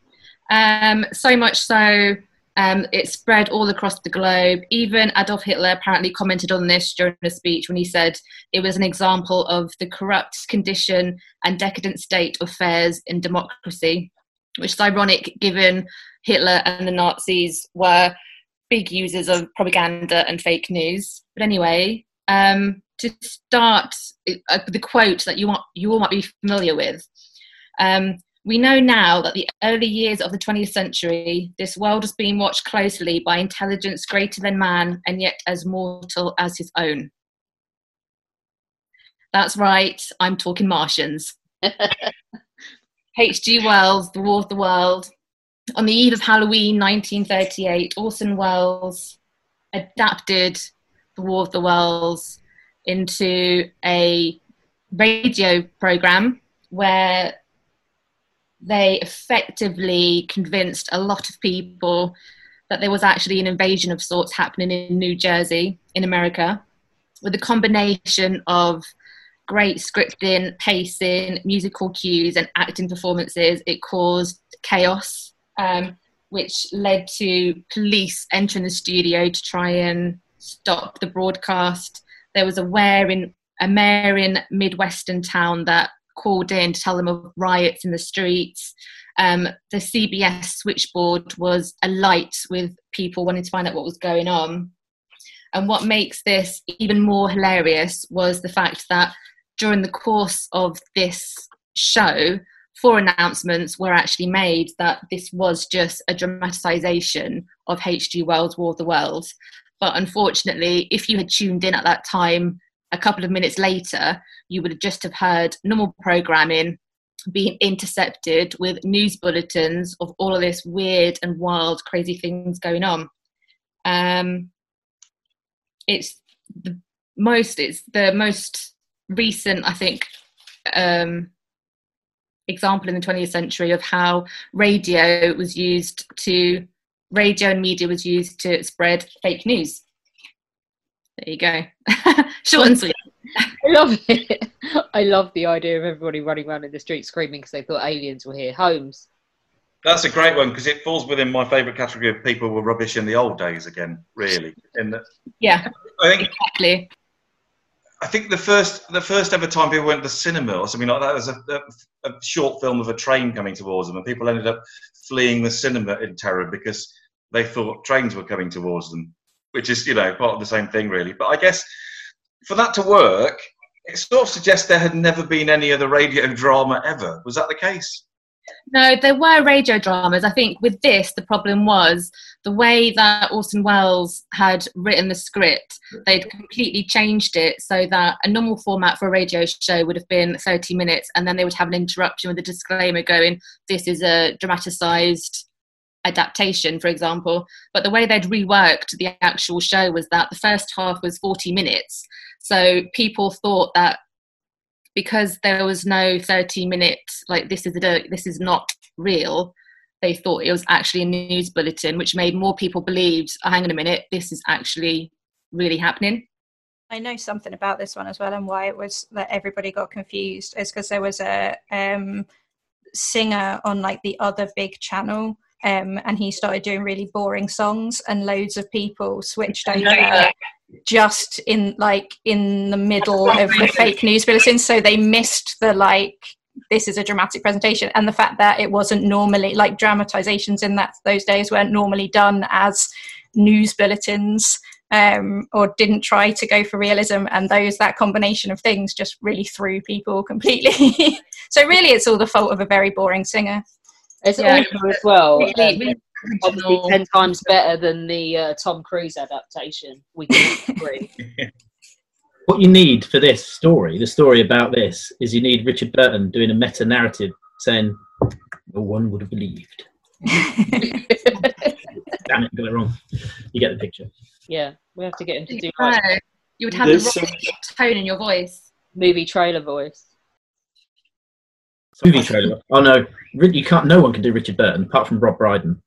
Um, so much so, um, it spread all across the globe. Even Adolf Hitler apparently commented on this during a speech when he said it was an example of the corrupt condition and decadent state of affairs in democracy, which is ironic given Hitler and the Nazis were big users of propaganda and fake news. But anyway, um, to start uh, the quote that you, want, you all might be familiar with. Um, we know now that the early years of the 20th century, this world was being watched closely by intelligence greater than man and yet as mortal as his own. That's right, I'm talking Martians. H.G. Wells, The War of the World. On the eve of Halloween 1938, Orson Welles adapted The War of the Worlds into a radio program where they effectively convinced a lot of people that there was actually an invasion of sorts happening in New Jersey, in America, with a combination of great scripting, pacing, musical cues, and acting performances. It caused chaos, um, which led to police entering the studio to try and stop the broadcast. There was a mayor in a mayor in Midwestern town that called in to tell them of riots in the streets. Um, the CBS switchboard was alight with people wanting to find out what was going on. And what makes this even more hilarious was the fact that during the course of this show, four announcements were actually made that this was just a dramatization of H.G. Wells' War of the Worlds. But unfortunately, if you had tuned in at that time, a couple of minutes later, you would have just have heard normal programming being intercepted with news bulletins of all of this weird and wild, crazy things going on. Um, it's the most. It's the most recent, I think, um, example in the 20th century of how radio was used to radio and media was used to spread fake news. There you go. Short and sweet. I love it. I love the idea of everybody running around in the street screaming because they thought aliens were here. Holmes. That's a great one because it falls within my favourite category of people were rubbish in the old days again. Really, in the, Yeah, I think exactly. I think the first the first ever time people went to the cinema or something like that was a, a, a short film of a train coming towards them, and people ended up fleeing the cinema in terror because they thought trains were coming towards them, which is you know part of the same thing really. But I guess for that to work, it sort of suggests there had never been any other radio drama ever. Was that the case? No, there were radio dramas. I think with this, the problem was the way that Orson Welles had written the script. They'd completely changed it so that a normal format for a radio show would have been 30 minutes, and then they would have an interruption with a disclaimer going, This is a dramatized adaptation, for example. But the way they'd reworked the actual show was that the first half was 40 minutes. So people thought that because there was no 30 minute like this is a, this is not real they thought it was actually a news bulletin which made more people believe oh, hang on a minute this is actually really happening. I know something about this one as well, and why it was that everybody got confused is because there was a um, singer on like the other big channel, um, and he started doing really boring songs, and loads of people switched over just in like in the middle of the fake news bulletins, so they missed the like this is a dramatic presentation, and the fact that it wasn't normally like dramatizations in that those days weren't normally done as news bulletins um, or didn't try to go for realism, and those that combination of things just really threw people completely. so really, it's all the fault of a very boring singer. It's also as well. Really, um, really obviously ten times better than the uh, Tom Cruise adaptation. We can agree. What you need for this story, the story about this, is you need Richard Burton doing a meta narrative saying, "No one would have believed." Damn it, got it wrong. You get the picture. yeah, we have to get him to do No, like you would have There's the so right tone in your voice. movie trailer voice. Movie trailer. Oh no, you can't. No one can do Richard Burton apart from Rob Brydon.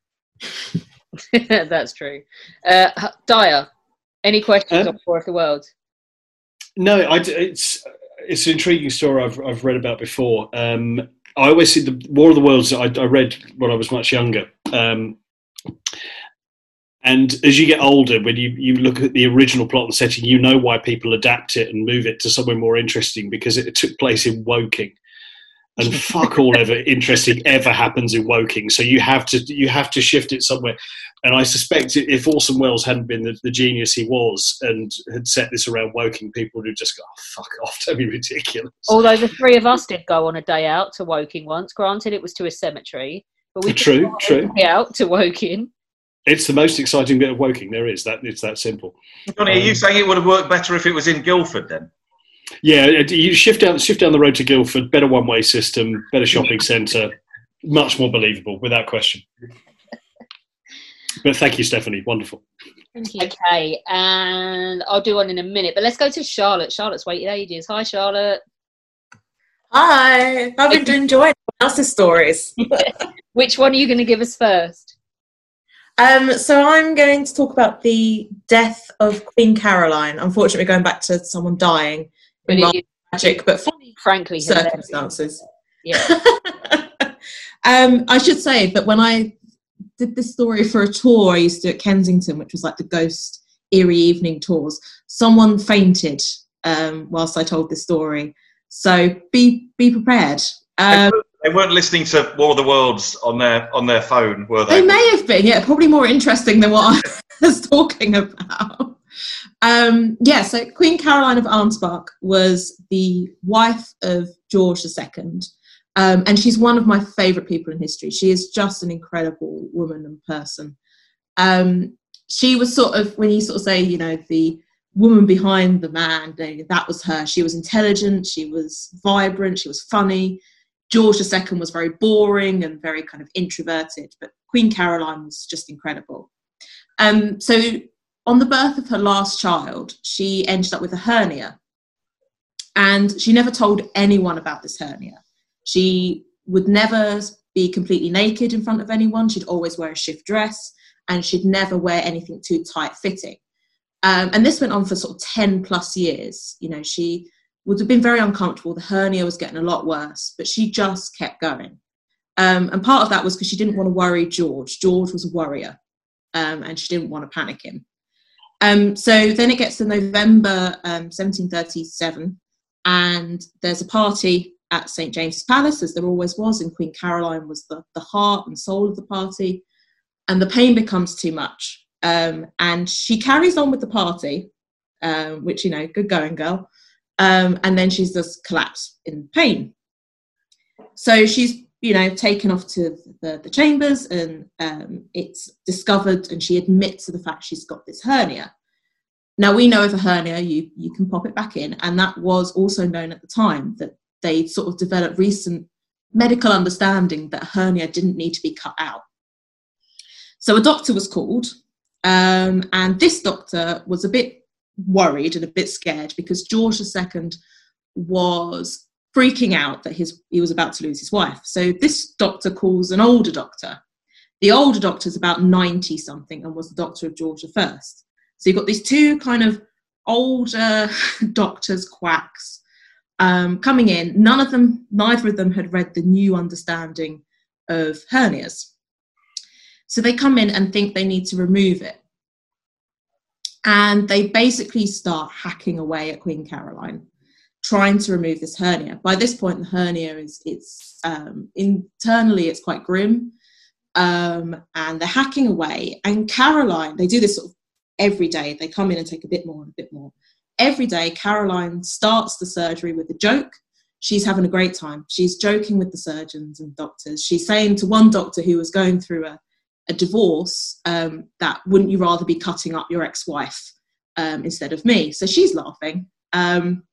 That's true. Uh, Dyer, any questions Um, on War of the Worlds? No, I, it's it's an intriguing story I've I've read about before. Um, I always see the War of the Worlds. I, I read when I was much younger. Um, and as you get older, when you, you look at the original plot and setting, you know why people adapt it and move it to somewhere more interesting because it took place in Woking, and fuck all ever interesting ever happens in Woking. So you have to you have to shift it somewhere. And I suspect if Orson Welles hadn't been the, the genius he was and had set this around Woking, people would have just gone, oh, "Fuck off! Don't be ridiculous." Although the three of us did go on a day out to Woking once. Granted, it was to a cemetery, but we did True, a true. day out to Woking. It's the most exciting bit of Woking there is. That it's that simple. Johnny, are you um, saying it would have worked better if it was in Guildford then? Yeah, you shift down shift down the road to Guildford. Better one way system, better shopping centre, much more believable, without question. But thank you, Stephanie. Wonderful. Okay, and I'll do one in a minute. But let's go to Charlotte. Charlotte's waited ages. Hi, Charlotte. Hi, I've been enjoying everyone else's stories. Which one are you going to give us first? Um, so I'm going to talk about the death of Queen Caroline. Unfortunately, going back to someone dying But in it rather is tragic but funny frankly hilarious. circumstances. Yeah. Um, I should say that when I did this story for a tour I used to do at Kensington, which was like the ghost eerie evening tours, someone fainted um, whilst I told this story. So be be prepared. Um, They weren't listening to War of the Worlds on their on their phone, were they? They may have been, yeah, probably more interesting than what I was talking about. Um, yeah, so Queen Caroline of Ansbach was the wife of George II, um, and she's one of my favourite people in history. She is just an incredible woman and person. Um, she was sort of, when you sort of say, you know, the woman behind the man, that was her. She was intelligent, she was vibrant, she was funny. George II was very boring and very kind of introverted, but Queen Caroline was just incredible. Um, so, on the birth of her last child, she ended up with a hernia. And she never told anyone about this hernia. She would never be completely naked in front of anyone. She'd always wear a shift dress and she'd never wear anything too tight fitting. Um, and this went on for sort of 10 plus years. You know, she would have been very uncomfortable. The hernia was getting a lot worse, but she just kept going. Um, and part of that was because she didn't want to worry George. George was a worrier, um, and she didn't want to panic him. Um, so then it gets to November um, 1737, and there's a party at St James's Palace, as there always was, and Queen Caroline was the, the heart and soul of the party. And the pain becomes too much. Um, and she carries on with the party, um, which, you know, good going, girl. Um, and then she's just collapsed in pain. So she's, you know, taken off to the, the chambers and um, it's discovered and she admits to the fact she's got this hernia. Now we know of a hernia, you, you can pop it back in. And that was also known at the time that they sort of developed recent medical understanding that hernia didn't need to be cut out. So a doctor was called, um, and this doctor was a bit worried and a bit scared because George II was freaking out that his he was about to lose his wife. So this doctor calls an older doctor. The older doctor's about 90 something and was the doctor of George I. So you've got these two kind of older doctors, quacks, um, coming in. None of them, neither of them had read the new understanding of hernias. So they come in and think they need to remove it. And they basically start hacking away at Queen Caroline, trying to remove this hernia. By this point, the hernia is it's um, internally it's quite grim, um, and they're hacking away. And Caroline, they do this sort of every day. They come in and take a bit more and a bit more. Every day, Caroline starts the surgery with a joke. She's having a great time. She's joking with the surgeons and doctors. She's saying to one doctor who was going through a a divorce, um, that wouldn't you rather be cutting up your ex-wife um, instead of me? So she's laughing. Um,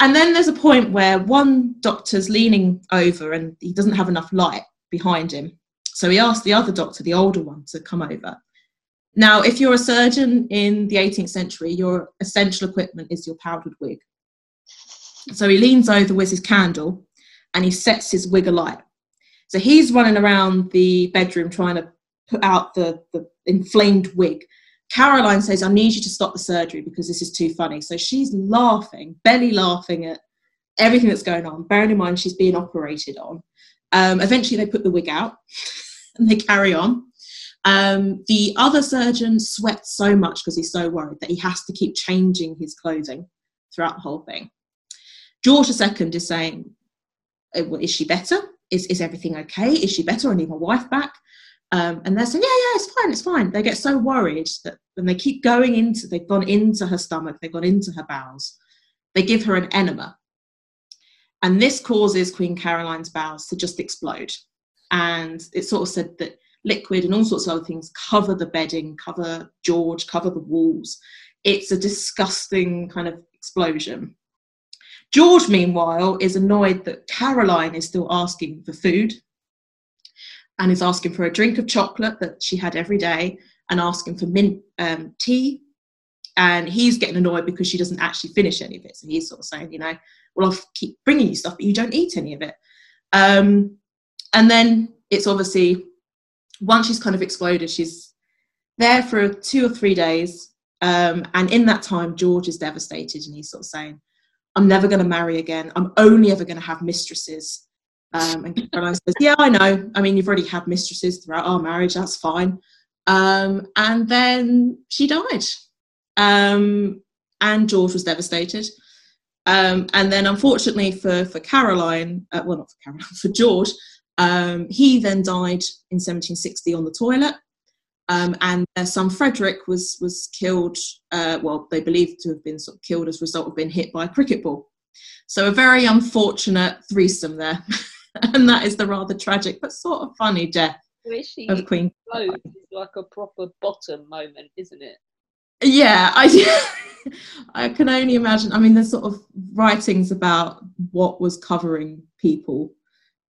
and then there's a point where one doctor's leaning over and he doesn't have enough light behind him. So he asks the other doctor, the older one, to come over. Now, if you're a surgeon in the 18th century, your essential equipment is your powdered wig. So he leans over with his candle and he sets his wig alight. So he's running around the bedroom trying to put out the, the inflamed wig. Caroline says, I need you to stop the surgery because this is too funny. So she's laughing, belly laughing at everything that's going on, bearing in mind she's being operated on. Um, eventually, they put the wig out and they carry on. Um, the other surgeon sweats so much because he's so worried that he has to keep changing his clothing throughout the whole thing. George II is saying, Is she better? Is, is everything okay? Is she better? I need my wife back. Um, and they're saying, yeah, yeah, it's fine, it's fine. They get so worried that when they keep going into, they've gone into her stomach, they've gone into her bowels, they give her an enema. And this causes Queen Caroline's bowels to just explode. And it's sort of said that liquid and all sorts of other things cover the bedding, cover George, cover the walls. It's a disgusting kind of explosion. George, meanwhile, is annoyed that Caroline is still asking for food and is asking for a drink of chocolate that she had every day and asking for mint um, tea. And he's getting annoyed because she doesn't actually finish any of it. So he's sort of saying, you know, well, I'll keep bringing you stuff, but you don't eat any of it. Um, and then it's obviously once she's kind of exploded, she's there for two or three days. Um, and in that time, George is devastated and he's sort of saying, I'm never going to marry again. I'm only ever going to have mistresses. Um, and Caroline says, Yeah, I know. I mean, you've already had mistresses throughout our marriage. That's fine. Um, and then she died. Um, and George was devastated. Um, and then, unfortunately for, for Caroline, uh, well, not for Caroline, for George, um, he then died in 1760 on the toilet. Um, and their son Frederick was was killed. Uh, well, they believed to have been sort of killed as a result of being hit by a cricket ball. So a very unfortunate threesome there. and that is the rather tragic but sort of funny death of Queen. It's like a proper bottom moment, isn't it? Yeah, I I can only imagine. I mean, there's sort of writings about what was covering people,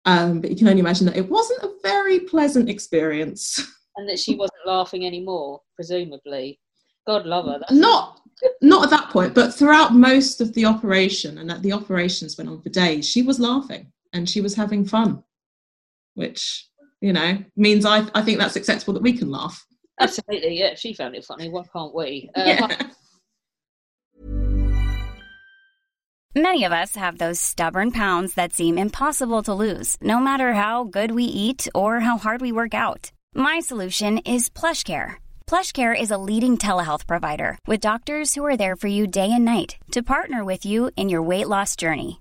um, but you can only imagine that it wasn't a very pleasant experience. And that she wasn't laughing anymore, presumably. God love her. That's not not at that point, but throughout most of the operation, and that the operations went on for days, she was laughing and she was having fun, which you know means I I think that's acceptable that we can laugh. Absolutely, yeah. She found it funny, why can't we? Uh, Yeah. Many of us have those stubborn pounds that seem impossible to lose, no matter how good we eat or how hard we work out. My solution is PlushCare. PlushCare is a leading telehealth provider with doctors who are there for you day and night to partner with you in your weight loss journey.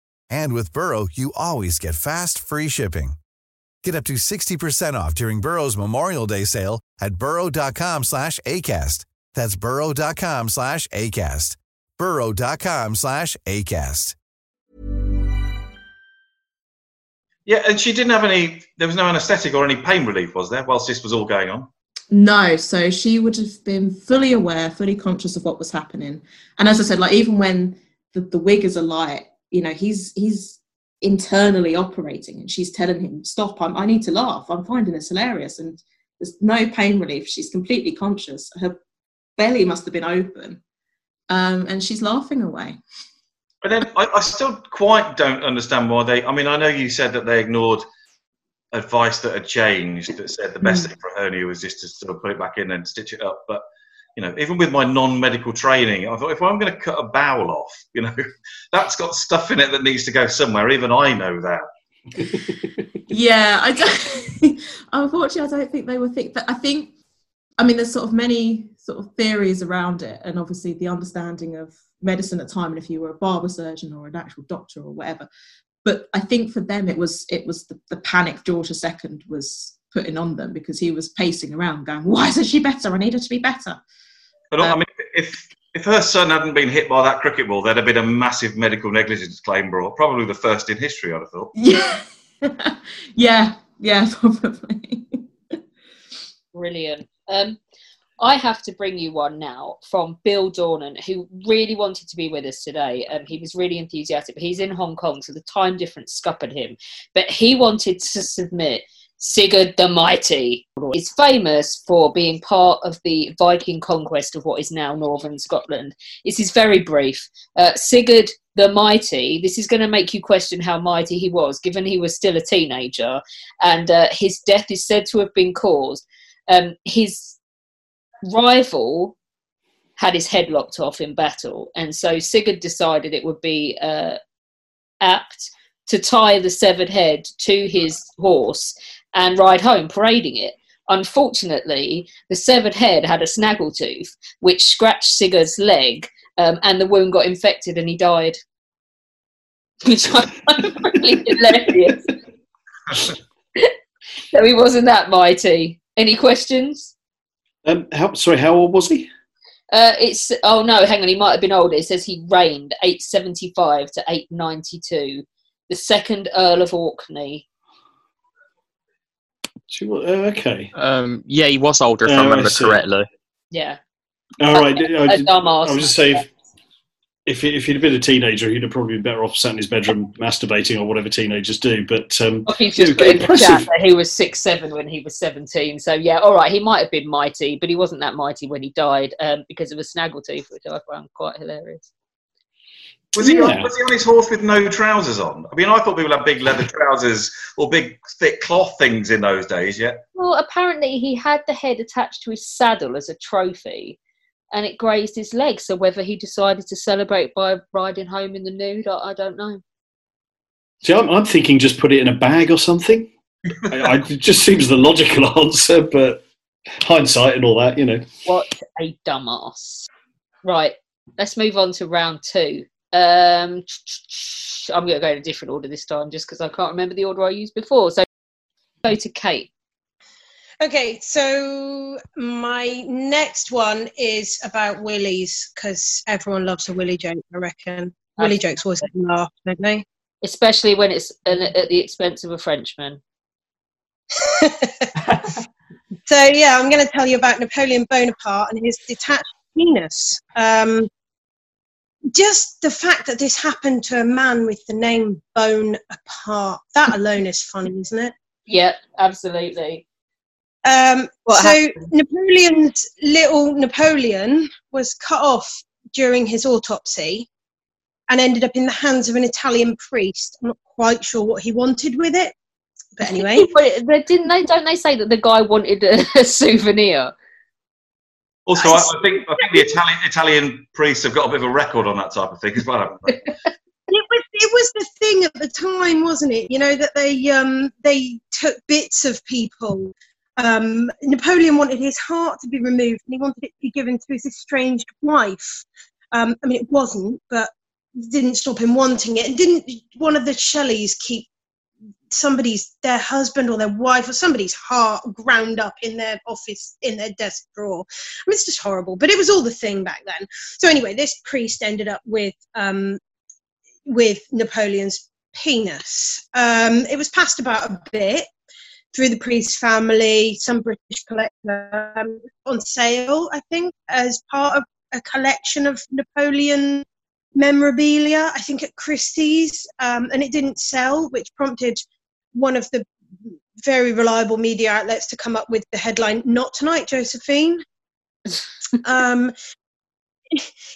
And with Burrow, you always get fast, free shipping. Get up to 60% off during Burrow's Memorial Day sale at burrow.com slash ACAST. That's burrow.com slash ACAST. burrow.com slash ACAST. Yeah, and she didn't have any. There was no anaesthetic or any pain relief, was there, whilst this was all going on? No, so she would have been fully aware, fully conscious of what was happening. And as I said, like even when the, the wig is alight, you know, he's he's internally operating and she's telling him, Stop, I'm, I need to laugh. I'm finding this hilarious. And there's no pain relief. She's completely conscious. Her belly must have been open. Um, and she's laughing away. But then I, I still quite don't understand why they. I mean, I know you said that they ignored advice that had changed that said the best Mm. thing for hernia was just to sort of put it back in and stitch it up. But you know, even with my non-medical training, I thought if I'm going to cut a bowel off, you know, that's got stuff in it that needs to go somewhere. Even I know that. yeah, I don't, unfortunately, I don't think they were thick. But I think, I mean, there's sort of many sort of theories around it, and obviously the understanding of medicine at the time, and if you were a barber surgeon or an actual doctor or whatever. But I think for them, it was it was the, the panic George II was putting on them because he was pacing around, going, "Why isn't she better? I need her to be better." But um, I mean, if if her son hadn't been hit by that cricket ball, there'd have been a massive medical negligence claim brought, probably the first in history, I'd have thought. Yeah, yeah, yeah, probably. Brilliant. Um, I have to bring you one now from Bill Dornan, who really wanted to be with us today. Um, he was really enthusiastic, but he's in Hong Kong, so the time difference scuppered him. But he wanted to submit Sigurd the Mighty is famous for being part of the Viking conquest of what is now northern Scotland. This is very brief. Uh, Sigurd the Mighty, this is going to make you question how mighty he was, given he was still a teenager, and uh, his death is said to have been caused. Um, his rival had his head locked off in battle, and so Sigurd decided it would be uh, apt to tie the severed head to his horse and ride home parading it. Unfortunately, the severed head had a snaggletooth, which scratched Sigurd's leg, um, and the wound got infected and he died. Which I find really hilarious. so he wasn't that mighty. Any questions? Um, how, sorry, how old was he? Uh, it's oh no, hang on, he might have been older. It says he reigned 875 to 892. The second Earl of Orkney. She was, uh, okay. Um, yeah, he was older, if Oh, I I remember see. correctly. Yeah. All right. I, A I, dumbass. I was just saying, if, if he'd been a teenager, he'd have probably been better off sat in his bedroom masturbating or whatever teenagers do. But um, Well, he's just put in the impressive. chat that he was six seven when he was seventeen. So yeah, all right, he might have been mighty, but he wasn't that mighty when he died um, because of a snaggletooth, which I found quite hilarious. Was he, Yeah. on, was he on his horse with no trousers on? I mean, I thought people had big leather trousers or big thick cloth things in those days, yeah? Well, apparently he had the head attached to his saddle as a trophy, and it grazed his leg. So whether he decided to celebrate by riding home in the nude, I, I don't know. See, I'm, I'm thinking just put it in a bag or something. I, I, it just seems the logical answer, but hindsight and all that, you know. What a dumbass. Right, let's move on to round two. Um, I'm going to go in a different order this time just because I can't remember the order I used before. So go to Kate. Okay, so my next one is about willies because everyone loves a willy joke. I reckon willy jokes always make me laugh, don't they? Especially when it's an, at the expense of a Frenchman. So yeah, I'm going to tell you about Napoleon Bonaparte and his detached penis. Um, just the fact that this happened to a man with the name Bonaparte, that alone is funny, isn't it? Yeah, absolutely. Um, What so happened? Napoleon's little Napoleon was cut off during his autopsy and ended up in the hands of an Italian priest. I'm not quite sure what he wanted with it, but anyway. But didn't they? Don't they say that the guy wanted a, a souvenir? Also, I, I think I think the Italian Italian priests have got a bit of a record on that type of thing as well. haven't they? it was it was the thing at the time, wasn't it? You know that they um they took bits of people. Um, Napoleon wanted his heart to be removed, and he wanted it to be given to his estranged wife. Um, I mean, it wasn't, but didn't stop him wanting it. And didn't one of the Shelleys keep somebody's their husband or their wife or somebody's heart ground up in their office in their desk drawer? I mean, it's just horrible. But it was all the thing back then. So anyway, this priest ended up with um, with Napoleon's penis. Um, it was passed about a bit through the priest's family, some British collector, um, on sale, I think, as part of a collection of Napoleon memorabilia, I think at Christie's, um, and it didn't sell, which prompted one of the very reliable media outlets to come up with the headline, Not Tonight, Josephine. um,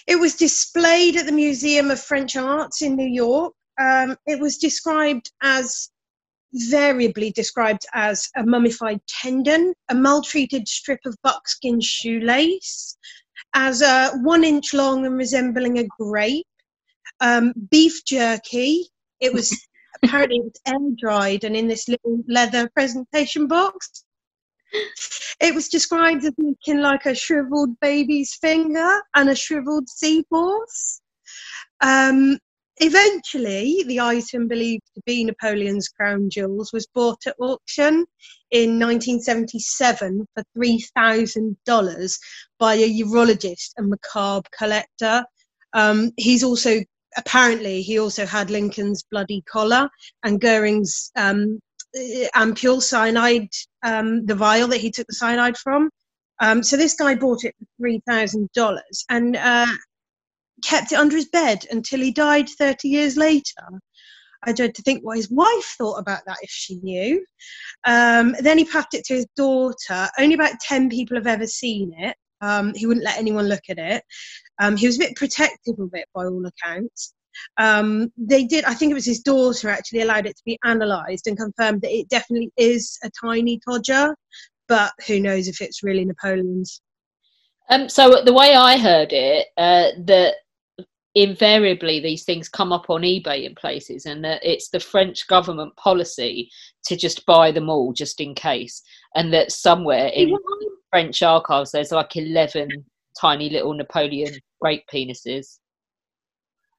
it was displayed at the Museum of French Arts in New York. Um, it was described as variably described as a mummified tendon, a maltreated strip of buckskin shoelace, as a one inch long and resembling a grape, um, beef jerky. It was apparently it was air dried and in this little leather presentation box. It was described as looking like a shriveled baby's finger and a shriveled seahorse. Um, eventually, the item believed to be Napoleon's crown jewels was bought at auction in 1977 for $3,000 by a urologist and macabre collector. Um, he's also apparently he also had Lincoln's bloody collar and Goering's um, ampule cyanide, um, the vial that he took the cyanide from. Um, so this guy bought it for three thousand dollars and uh, kept it under his bed until he died thirty years later. I dread to think what his wife thought about that if she knew. Um, then he passed it to his daughter. Only about ten people have ever seen it. Um, he wouldn't let anyone look at it. Um, he was a bit protective of it by all accounts. Um, they did, I think it was his daughter actually allowed it to be analysed and confirmed that it definitely is a tiny Todger, but who knows if it's really Napoleon's. Um, so the way I heard it, uh, that invariably these things come up on eBay in places, and that it's the French government policy to just buy them all just in case, and that somewhere in French archives there's like eleven tiny little Napoleon great penises.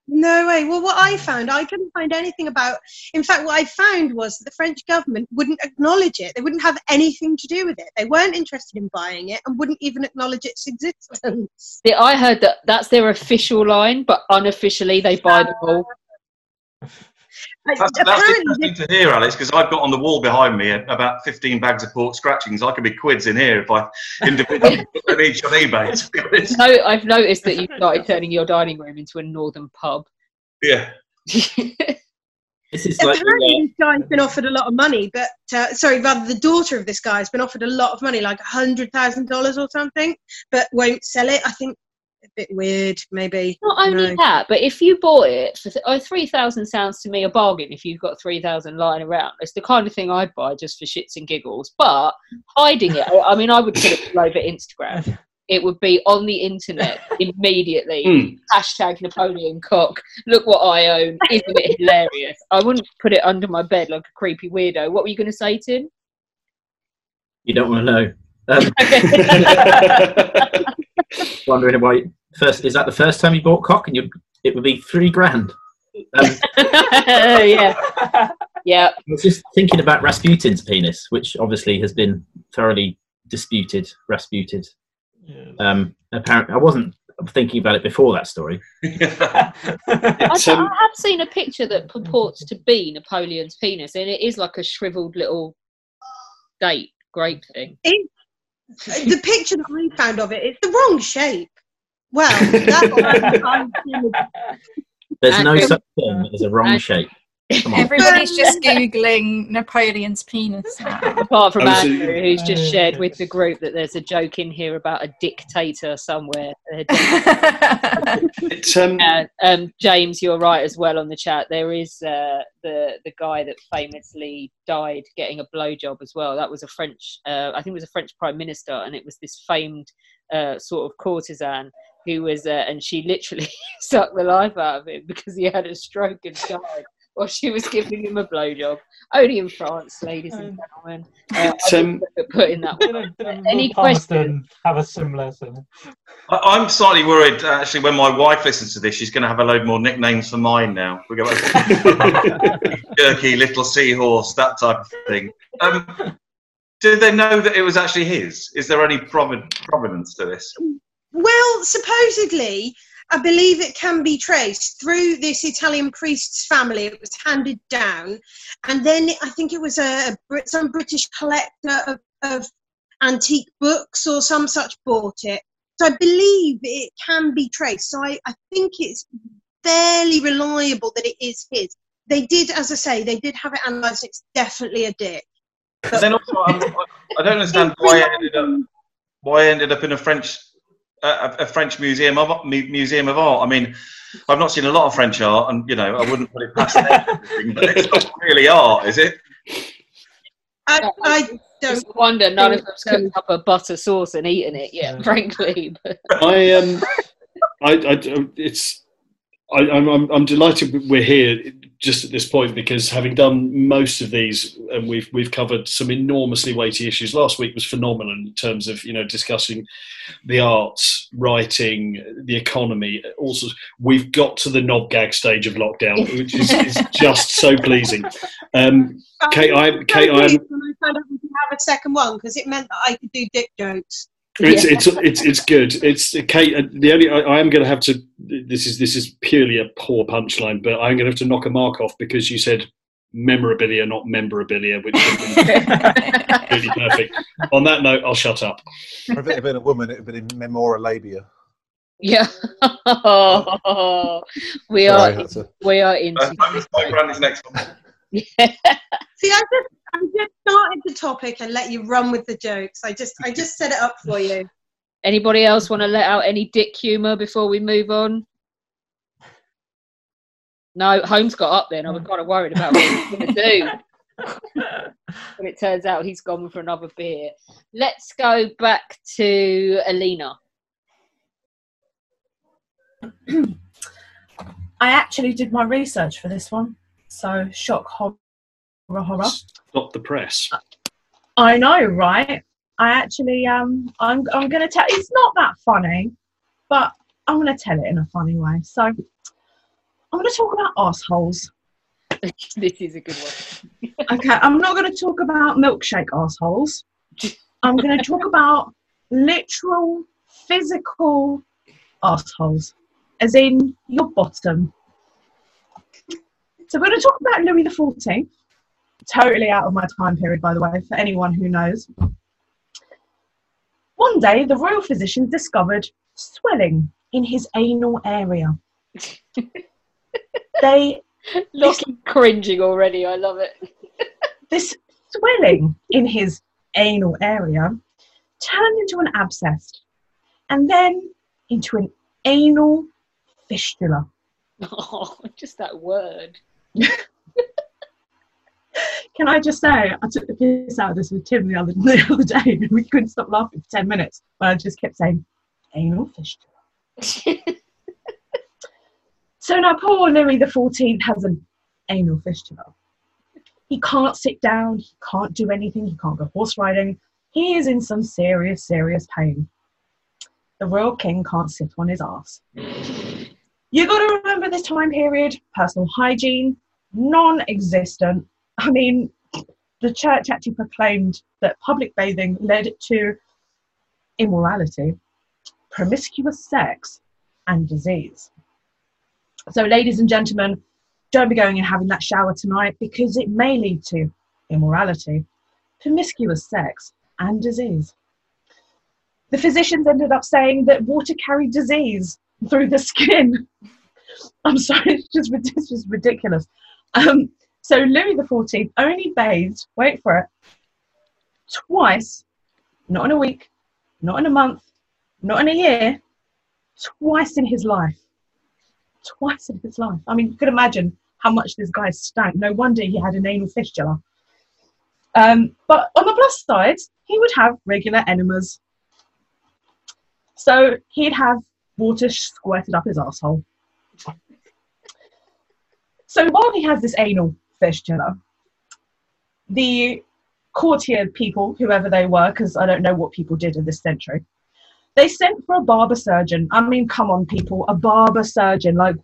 No way. Well, what I found, I couldn't find anything about. In fact, what I found was that the French government wouldn't acknowledge it. They wouldn't have anything to do with it. They weren't interested in buying it and wouldn't even acknowledge its existence. Yeah, I heard that that's their official line, but unofficially they buy them all. Ah. That's, that's interesting to hear, Alex, because I've got on the wall behind me about 15 bags of pork scratchings. I could be quids in here if I individually put them each on eBay. To be honest. No, I've noticed that you've started turning your dining room into a northern pub. Yeah. This is Apparently, this guy's been offered a lot of money, but uh, sorry, rather the daughter of this guy has been offered a lot of money, like a hundred thousand dollars or something, but won't sell it. I think a bit weird, maybe. Not only No. that, but if you bought it for th- oh, three thousand sounds to me a bargain. If you've got three thousand lying around, it's the kind of thing I'd buy just for shits and giggles. But hiding it, I, I mean, I would put it all over Instagram. It would be on the internet immediately. Hmm. Hashtag Napoleon cock. Look what I own. Isn't it hilarious? I wouldn't put it under my bed like a creepy weirdo. What were you going to say, Tim? You don't want to know. Um, wondering why. First, is that the first time you bought cock? And you, it would be three grand. Um, yeah. Yeah. I was just thinking about Rasputin's penis, which obviously has been thoroughly disputed. Rasputed. Um, apparently, I wasn't thinking about it before that story. I, I have seen a picture that purports to be Napoleon's penis, and it is like a shriveled little date grape thing. It, Uh, the picture that I found of it, it's the wrong shape. Well, that's what I'm, I'm There's no such thing as a wrong shape. Come on. Everybody's just googling Napoleon's penis now. Apart from I was- Andrew, who's just shared with the group that there's a joke in here about a dictator somewhere. It's, um, Uh, um, James, you're right as well on the chat. There is uh, the the guy that famously died getting a blowjob as well. That was a French, uh, I think it was a French prime minister, and it was this famed uh, sort of courtesan who was, uh, and she literally sucked the life out of him because he had a stroke and died while she was giving him a blowjob. Only in France, ladies and gentlemen. Uh, It's, I um, just look at putting that one. Any questions? Palmerston have a similar thing. I, I'm slightly worried, uh, actually, when my wife listens to this, she's going to have a load more nicknames for mine now. We go jerky, little seahorse, that type of thing. Um, did they know that it was actually his? Is there any provid- providence to this? Well, supposedly, I believe it can be traced through this Italian priest's family. It was handed down, and then I think it was a, some British collector of, of antique books or some such bought it. So I believe it can be traced. So I, I think it's fairly reliable that it is his. They did, as I say, they did have it analysed. It's definitely a dick. But then also, I'm, I don't understand why it ended up why it ended up in a French a, a French museum of museum of art. I mean, I've not seen a lot of French art, and you know, I wouldn't put it past them. But it's not really art, is it? I, I Just don't wonder none of think them's so. cooked up a butter sauce and eaten it yet, frankly. But I um, I, I it's, I, I'm, I'm, I'm delighted we're here just at this point because having done most of these and we've we've covered some enormously weighty issues. Last week was phenomenal in terms of you know discussing the arts writing the economy also we've got to the knob gag stage of lockdown which is, is just so pleasing. Um, kate i kate i found out we could have a second one because it meant that I could do dick jokes. It's, it's it's it's good. It's Kate. uh, The only I, I am going to have to. This is this is purely a poor punchline, but I'm going to have to knock a mark off because you said memorabilia, not memorabilia, which would be really perfect. On that note, I'll shut up. If it had been a woman, it would have been memoralabia. Yeah. we Sorry, are a- we are into Brandy's next one. See, I just I just started the topic and let you run with the jokes. I just I just set it up for you. Anybody else want to let out any dick humour before we move on? No, Holmes got up then. I was kind of worried about what he was going to do. but it turns out he's gone for another beer. Let's go back to Alina. I actually did my research for this one. So shock, horror, horror. Stop the press. I know, right? I actually um I'm I'm gonna tell it's not that funny, but I'm gonna tell it in a funny way. So I'm gonna talk about assholes. this is a good one. Okay, I'm not gonna talk about milkshake assholes. I'm gonna talk about literal physical assholes. As in your bottom. So we're gonna talk about Louis the Fourteenth. Totally out of my time period, by the way, for anyone who knows. One day, the royal physician discovered swelling in his anal area. they Lockie cringing already. I love it. this swelling in his anal area turned into an abscess and then into an anal fistula. Oh, just that word. Can I just say, I took the piss out of this with Tim the other, the other day and we couldn't stop laughing for 10 minutes, but I just kept saying, anal fistula. so now poor Louis XIV has an anal fistula. He can't sit down, he can't do anything, he can't go horse riding. He is in some serious, serious pain. The royal king can't sit on his ass. You've got to remember this time period personal hygiene, non existent. I mean, the church actually proclaimed that public bathing led to immorality, promiscuous sex, and disease. So, ladies and gentlemen, don't be going and having that shower tonight because it may lead to immorality, promiscuous sex, and disease. The physicians ended up saying that water carried disease through the skin. I'm sorry, it's just, it's just ridiculous. Um, so Louis XIV only bathed, wait for it, twice, not in a week, not in a month, not in a year, twice in his life. Twice in his life. I mean, you could imagine how much this guy stank. No wonder he had an anal fistula. Um, but on the plus side, he would have regular enemas. So he'd have water squirted up his asshole. So while he has this anal fistula, the courtier people, whoever they were, because I don't know what people did in this century, they sent for a barber surgeon. I mean, come on, people, a barber surgeon. Like,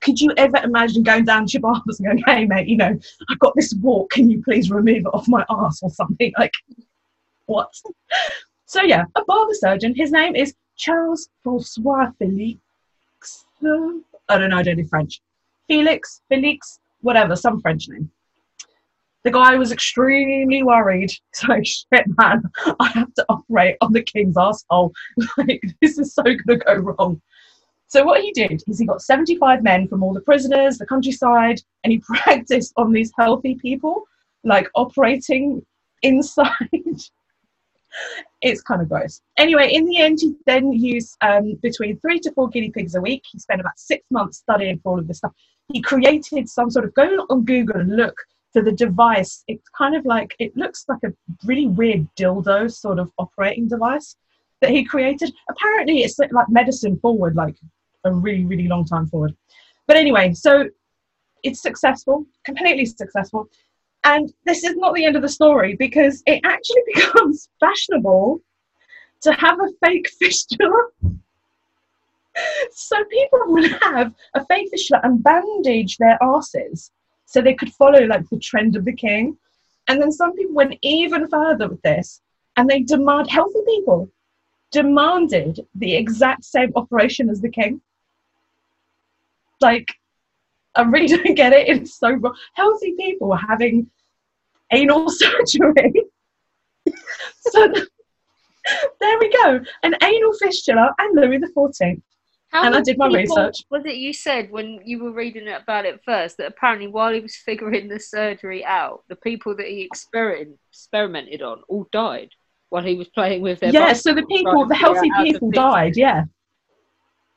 could you ever imagine going down to your barber's and going, hey, mate, you know, I've got this wart. Can you please remove it off my ass or something? Like, what? So, yeah, a barber surgeon. His name is Charles Francois Felix. I don't know, I don't do French. Felix, Felix, whatever, some French name. The guy was extremely worried. So, shit, man, I have to operate on the king's asshole. Like, this is so to go wrong. So, what he did is he got 75 men from all the prisoners, the countryside, and he practiced on these healthy people, like operating inside. it's kind of gross. Anyway, in the end, he then used um, between three to four guinea pigs a week. He spent about six months studying for all of this stuff. He created some sort of go on Google and look for the device. It's kind of like it looks like a really weird dildo sort of operating device that he created. Apparently, it's like medicine forward, like a really really long time forward. But anyway, so it's successful, completely successful. And this is not the end of the story because it actually becomes fashionable to have a fake fistula. So people would have a fake fistula and bandage their asses so they could follow like the trend of the king. And then some people went even further with this and they demand healthy people demanded the exact same operation as the king. Like, I really don't get it. It's so wrong. Healthy people were having anal surgery. so there we go. An anal fistula and Louis the Fourteenth. How And I did my people- research. Was it you said when you were reading about it first that apparently while he was figuring the surgery out, the people that he experiment, experimented on all died while he was playing with their yeah, so the people, the healthy out how to people died, yeah.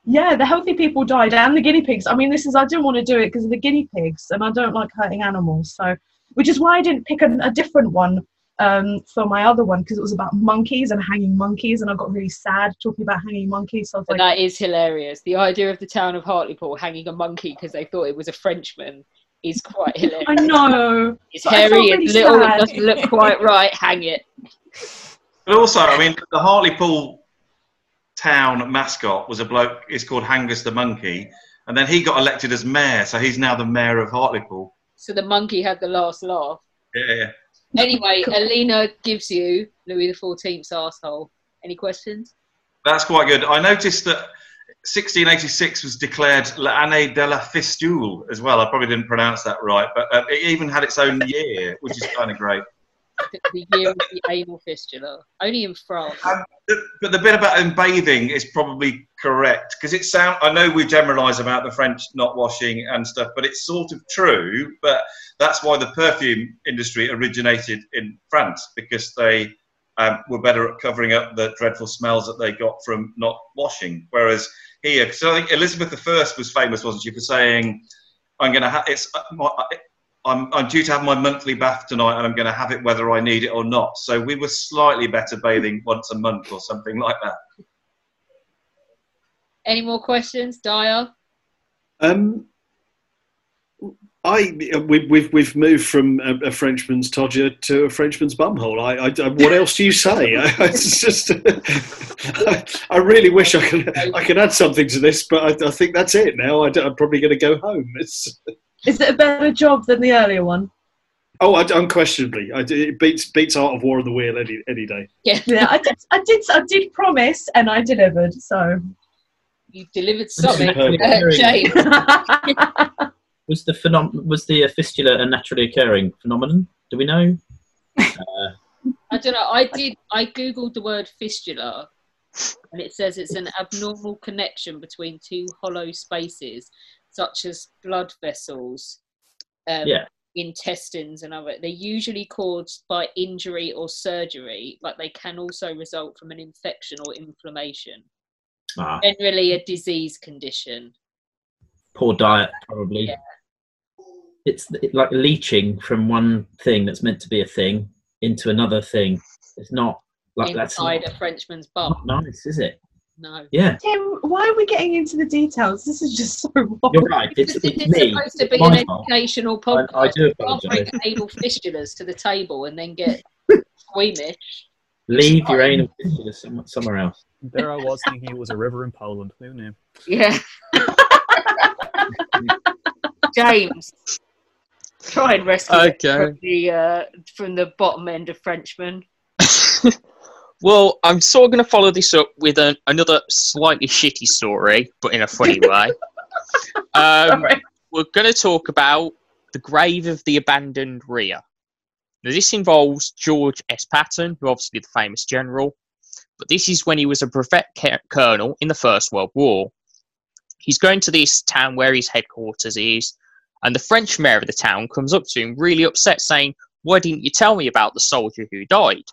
Yeah, the healthy people died and the guinea pigs. I mean, this is, I didn't want to do it because of the guinea pigs and I don't like hurting animals. So, which is why I didn't pick a, a different one um, for my other one because it was about monkeys and hanging monkeys and I got really sad talking about hanging monkeys. So I was But like, that is hilarious. The idea of the town of Hartlepool hanging a monkey because they thought it was a Frenchman is quite hilarious. I know. It's But I felt hairy, really little, sad. it doesn't look quite right. Hang it. But also, I mean, the Hartlepool town mascot was a bloke. It's called H'Angus the monkey, and then he got elected as mayor, so he's now the mayor of Hartlepool. So the monkey had the last laugh. Yeah, yeah. Anyway, Alina gives you Louis XIV's asshole. Any questions? That's quite good. I noticed that 1686 was declared l'année de la fistule as well. I probably didn't pronounce that right, but uh, it even had its own year, which is kind of great. The, year of the anal fistula. Only in France. But the bit about him bathing is probably correct because it sound. I know we generalise about the French not washing and stuff, but it's sort of true. But that's why the perfume industry originated in France because they um, were better at covering up the dreadful smells that they got from not washing. Whereas here, so I think Elizabeth I was famous, wasn't she, for saying, "I'm going to have it's uh, my, I'm, I'm due to have my monthly bath tonight, and I'm going to have it whether I need it or not." So we were slightly better bathing once a month or something like that. Any more questions, Dyer? Um, I we, we've we've moved from a, a Frenchman's todger to a Frenchman's bumhole. I, I, I- what else do you say? I, it's just I, I really wish I could I could add something to this, but I, I think that's it now. I, am probably going to go home. It's is it a better job than the earlier one? oh, I, unquestionably, I, it beats beats Art of War on the Wheel any any day. Yeah, yeah. I did, I did, I did promise, and I delivered. So you delivered something, Superb. uh, James. Was the phenom- was the uh, fistula a naturally occurring phenomenon? Do we know? Uh, I don't know. I did. I googled the word fistula, and it says it's an abnormal connection between two hollow spaces, such as blood vessels, um, Yeah. intestines, and other. They're usually caused by injury or surgery, but they can also result from an infection or inflammation. ah, Generally, a disease condition. poor diet, probably. It's like leaching from one thing that's meant to be a thing into another thing. It's not like that's inside not, a Frenchman's bum. not nice, is it? No. Yeah. Tim, why are we getting into the details? This is just so wrong. You're right. It's, This it's is me. supposed to be an fault. educational podcast. I do You can't bring anal fistulas to the table and then get squeamish. Leave your anal fistula some, somewhere else. There I was thinking it was a river in Poland. Who knew? Yeah. James, try and rescue Okay. from the uh, from the bottom end of Frenchman. Well, I'm sort of going to follow this up with an, another slightly shitty story, but in a funny way. Um, we're going to talk about the grave of the abandoned Rear. Now, this involves George S. Patton, who obviously the famous general, but this is when he was a brevet colonel in the First World War. He's going to this town where his headquarters is, and the French mayor of the town comes up to him, really upset, saying, Why didn't you tell me about the soldier who died?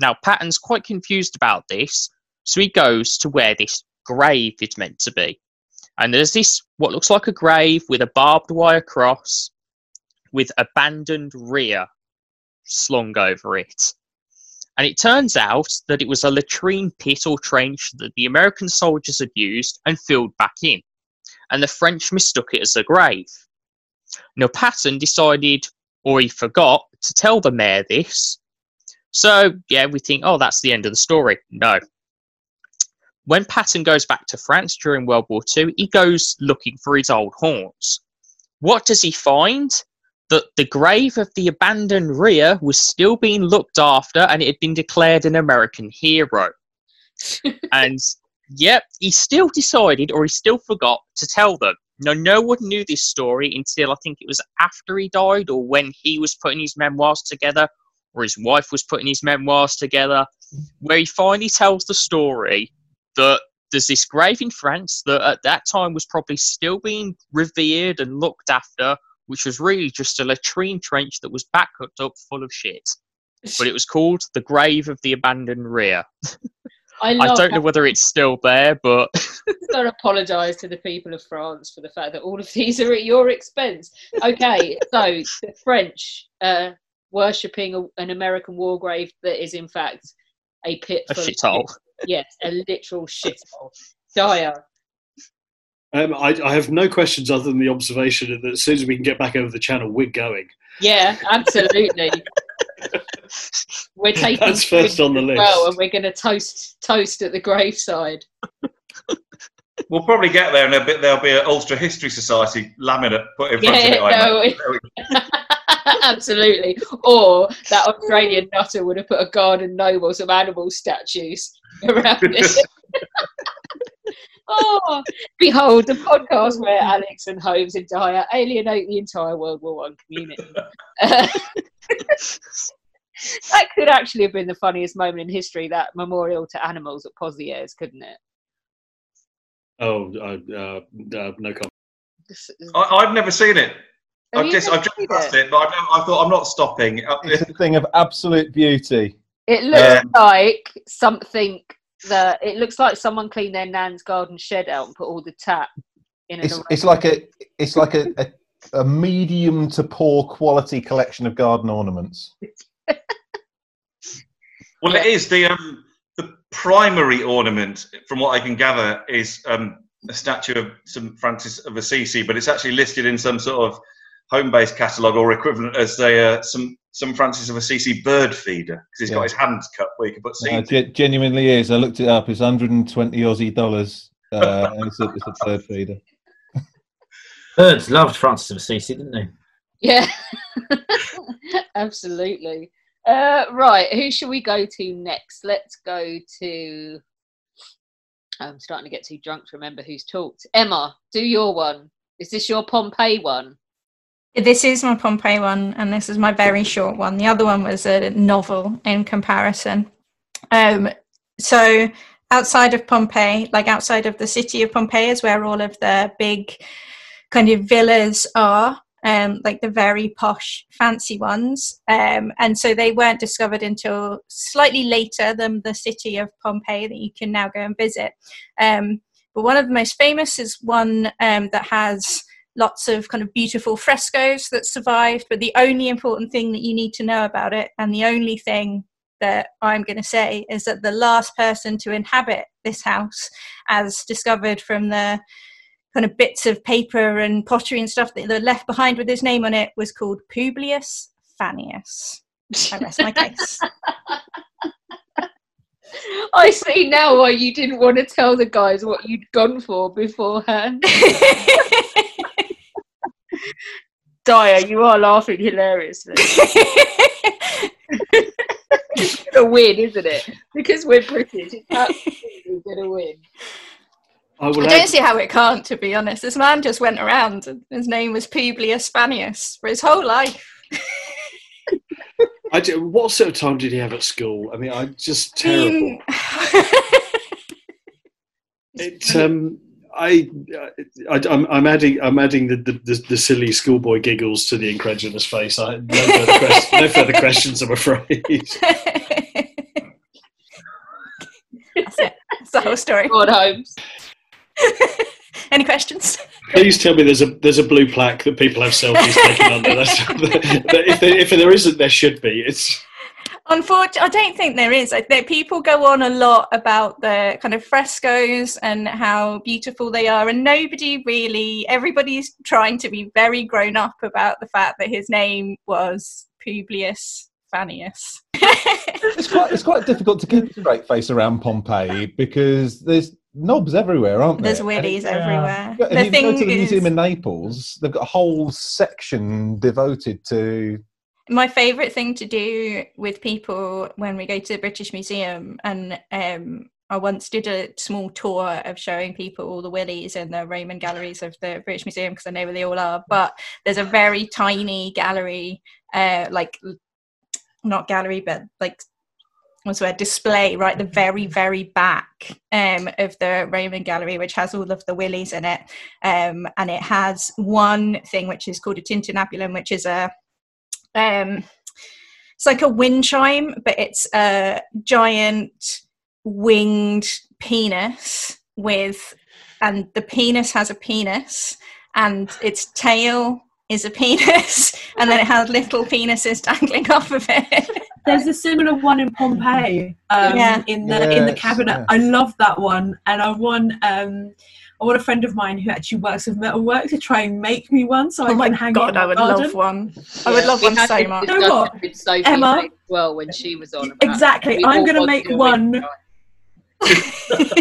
Now, Patton's quite confused about this, so he goes to where this grave is meant to be. And there's this, what looks like a grave with a barbed wire cross with abandoned rear slung over it. And it turns out that it was a latrine pit or trench that the American soldiers had used and filled back in. And the French mistook it as a grave. Now, Patton decided, or he forgot, to tell the mayor this. So, yeah, we think, oh, that's the end of the story. No. When Patton goes back to France during World War II, he goes looking for his old haunts. What does he find? That the grave of the abandoned rear was still being looked after and it had been declared an American hero. and yep, he still decided, or he still forgot to tell them. Now, no one knew this story until I think it was after he died, or when he was putting his memoirs together, or his wife was putting his memoirs together, where he finally tells the story that there's this grave in France that at that time was probably still being revered and looked after, which was really just a latrine trench that was backed up full of shit. But it was called the Grave of the Abandoned Rear. I, I don't know whether it's still there, but to apologise to the people of France for the fact that all of these are at your expense. Okay, so the French uh, worshipping a, an American war grave that is in fact a pit a full of shithole. Yes, a literal shithole. Dire. Um, I, I have no questions other than the observation that as soon as we can get back over the channel, we're going. Yeah, absolutely. we're taking That's first on the list. Well, and we're going to toast toast at the graveside. We'll probably get there, and a bit. there'll be an Ulster History Society laminate put in front Yeah, of it. I no, imagine. it- Absolutely. Or that Australian nutter would have put a garden noble, some animal statues around it. oh, behold the podcast where Alex and Holmes and Dyer alienate the entire World War One community. Uh, that could actually have been the funniest moment in history. That memorial to animals at Pozières, couldn't it? Oh, uh, uh, uh, no comment. I, I've never seen it. Have I've just never I've just passed it? it, but I've never, I thought I'm not stopping. Uh, It's a thing of absolute beauty. It looks Um, like something that it looks like someone cleaned their nan's garden shed out and put all the tap in It's it's like a it's like a, a, a medium to poor quality collection of garden ornaments. Well, it is the um, the primary ornament, from what I can gather, is um, a statue of St Francis of Assisi, but it's actually listed in some sort of home-based catalogue or equivalent as the uh, some some Francis of Assisi bird feeder because he's got his hands cut where you can put Uh, seeds. ge- genuinely is. I looked it up. It's 120 Aussie dollars, uh, and it's a, it's a bird feeder. Birds loved Francis of Assisi, didn't they? Yeah, absolutely. Uh, right, who should we go to next? Let's go to. I'm starting to get too drunk to remember who's talked. Emma, do your one. Is this your Pompeii one? This is my Pompeii one, and this is my very short one. The other one was a novel in comparison. Um, so outside of Pompeii, like outside of the city of Pompeii, is where all of the big kind of villas are, um, like the very posh, fancy ones. Um, and so they weren't discovered until slightly later than the city of Pompeii that you can now go and visit. Um, but one of the most famous is one um, that has lots of kind of beautiful frescoes that survived. But the only important thing that you need to know about it, and the only thing that I'm going to say, is that the last person to inhabit this house, as discovered from the kind of bits of paper and pottery and stuff that are left behind with his name on it, was called Publius Fannius. I rest my case. I see now why you didn't want to tell the guys what you'd gone for beforehand. Dyer, you are laughing hilariously. it's gonna win, isn't it? Because we're British, it's absolutely gonna win. I I don't add, see how it can't, to be honest. This man just went around, and his name was Publius Fannius for his whole life. I do- what sort of time did he have at school? I mean, I just terrible. It, um, I, I, I'm, I'm adding, I'm adding the, the, the, the silly schoolboy giggles to the incredulous face. I, no, further quest- no further questions, I'm afraid. That's it. That's the whole story. God, Holmes. Any questions? Please tell me there's a there's a blue plaque that people have selfies taken under. That's, that if, there, if there isn't, there should be. It's Unfortunately, I don't think there is. I think people go on a lot about the kind of frescoes and how beautiful they are, and nobody really. Everybody's trying to be very grown up about the fact that his name was Publius Fannius. it's quite it's quite difficult to keep a straight face around Pompeii because there's knobs everywhere, aren't there? There's willies everywhere. If The you thing go to the is- museum in Naples, they've got a whole section devoted to. My favorite thing to do with people when we go to the British Museum, and um, I once did a small tour of showing people all the willies in the Roman galleries of the British Museum because I know where they all are. But there's a very tiny gallery, uh, like not gallery, but like what's the word display right the very very back um, of the roman gallery which has all of the willies in it um, and it has one thing which is called a tintinnabulum which is a um, it's like a wind chime but it's a giant winged penis with and the penis has a penis and its tail is a penis and then it has little penises dangling off of it There's a similar one in Pompeii. Um, Yeah. In the in the cabinet, yes. I love that one, and I won. um, I want a friend of mine who actually works with metalwork to try and make me one, so oh I Oh my can hang God, it. in I my would love garden. one. I would love we one so much. You know what? With Sophie Emma? Well when she was on. About Exactly. we I'm going to make one.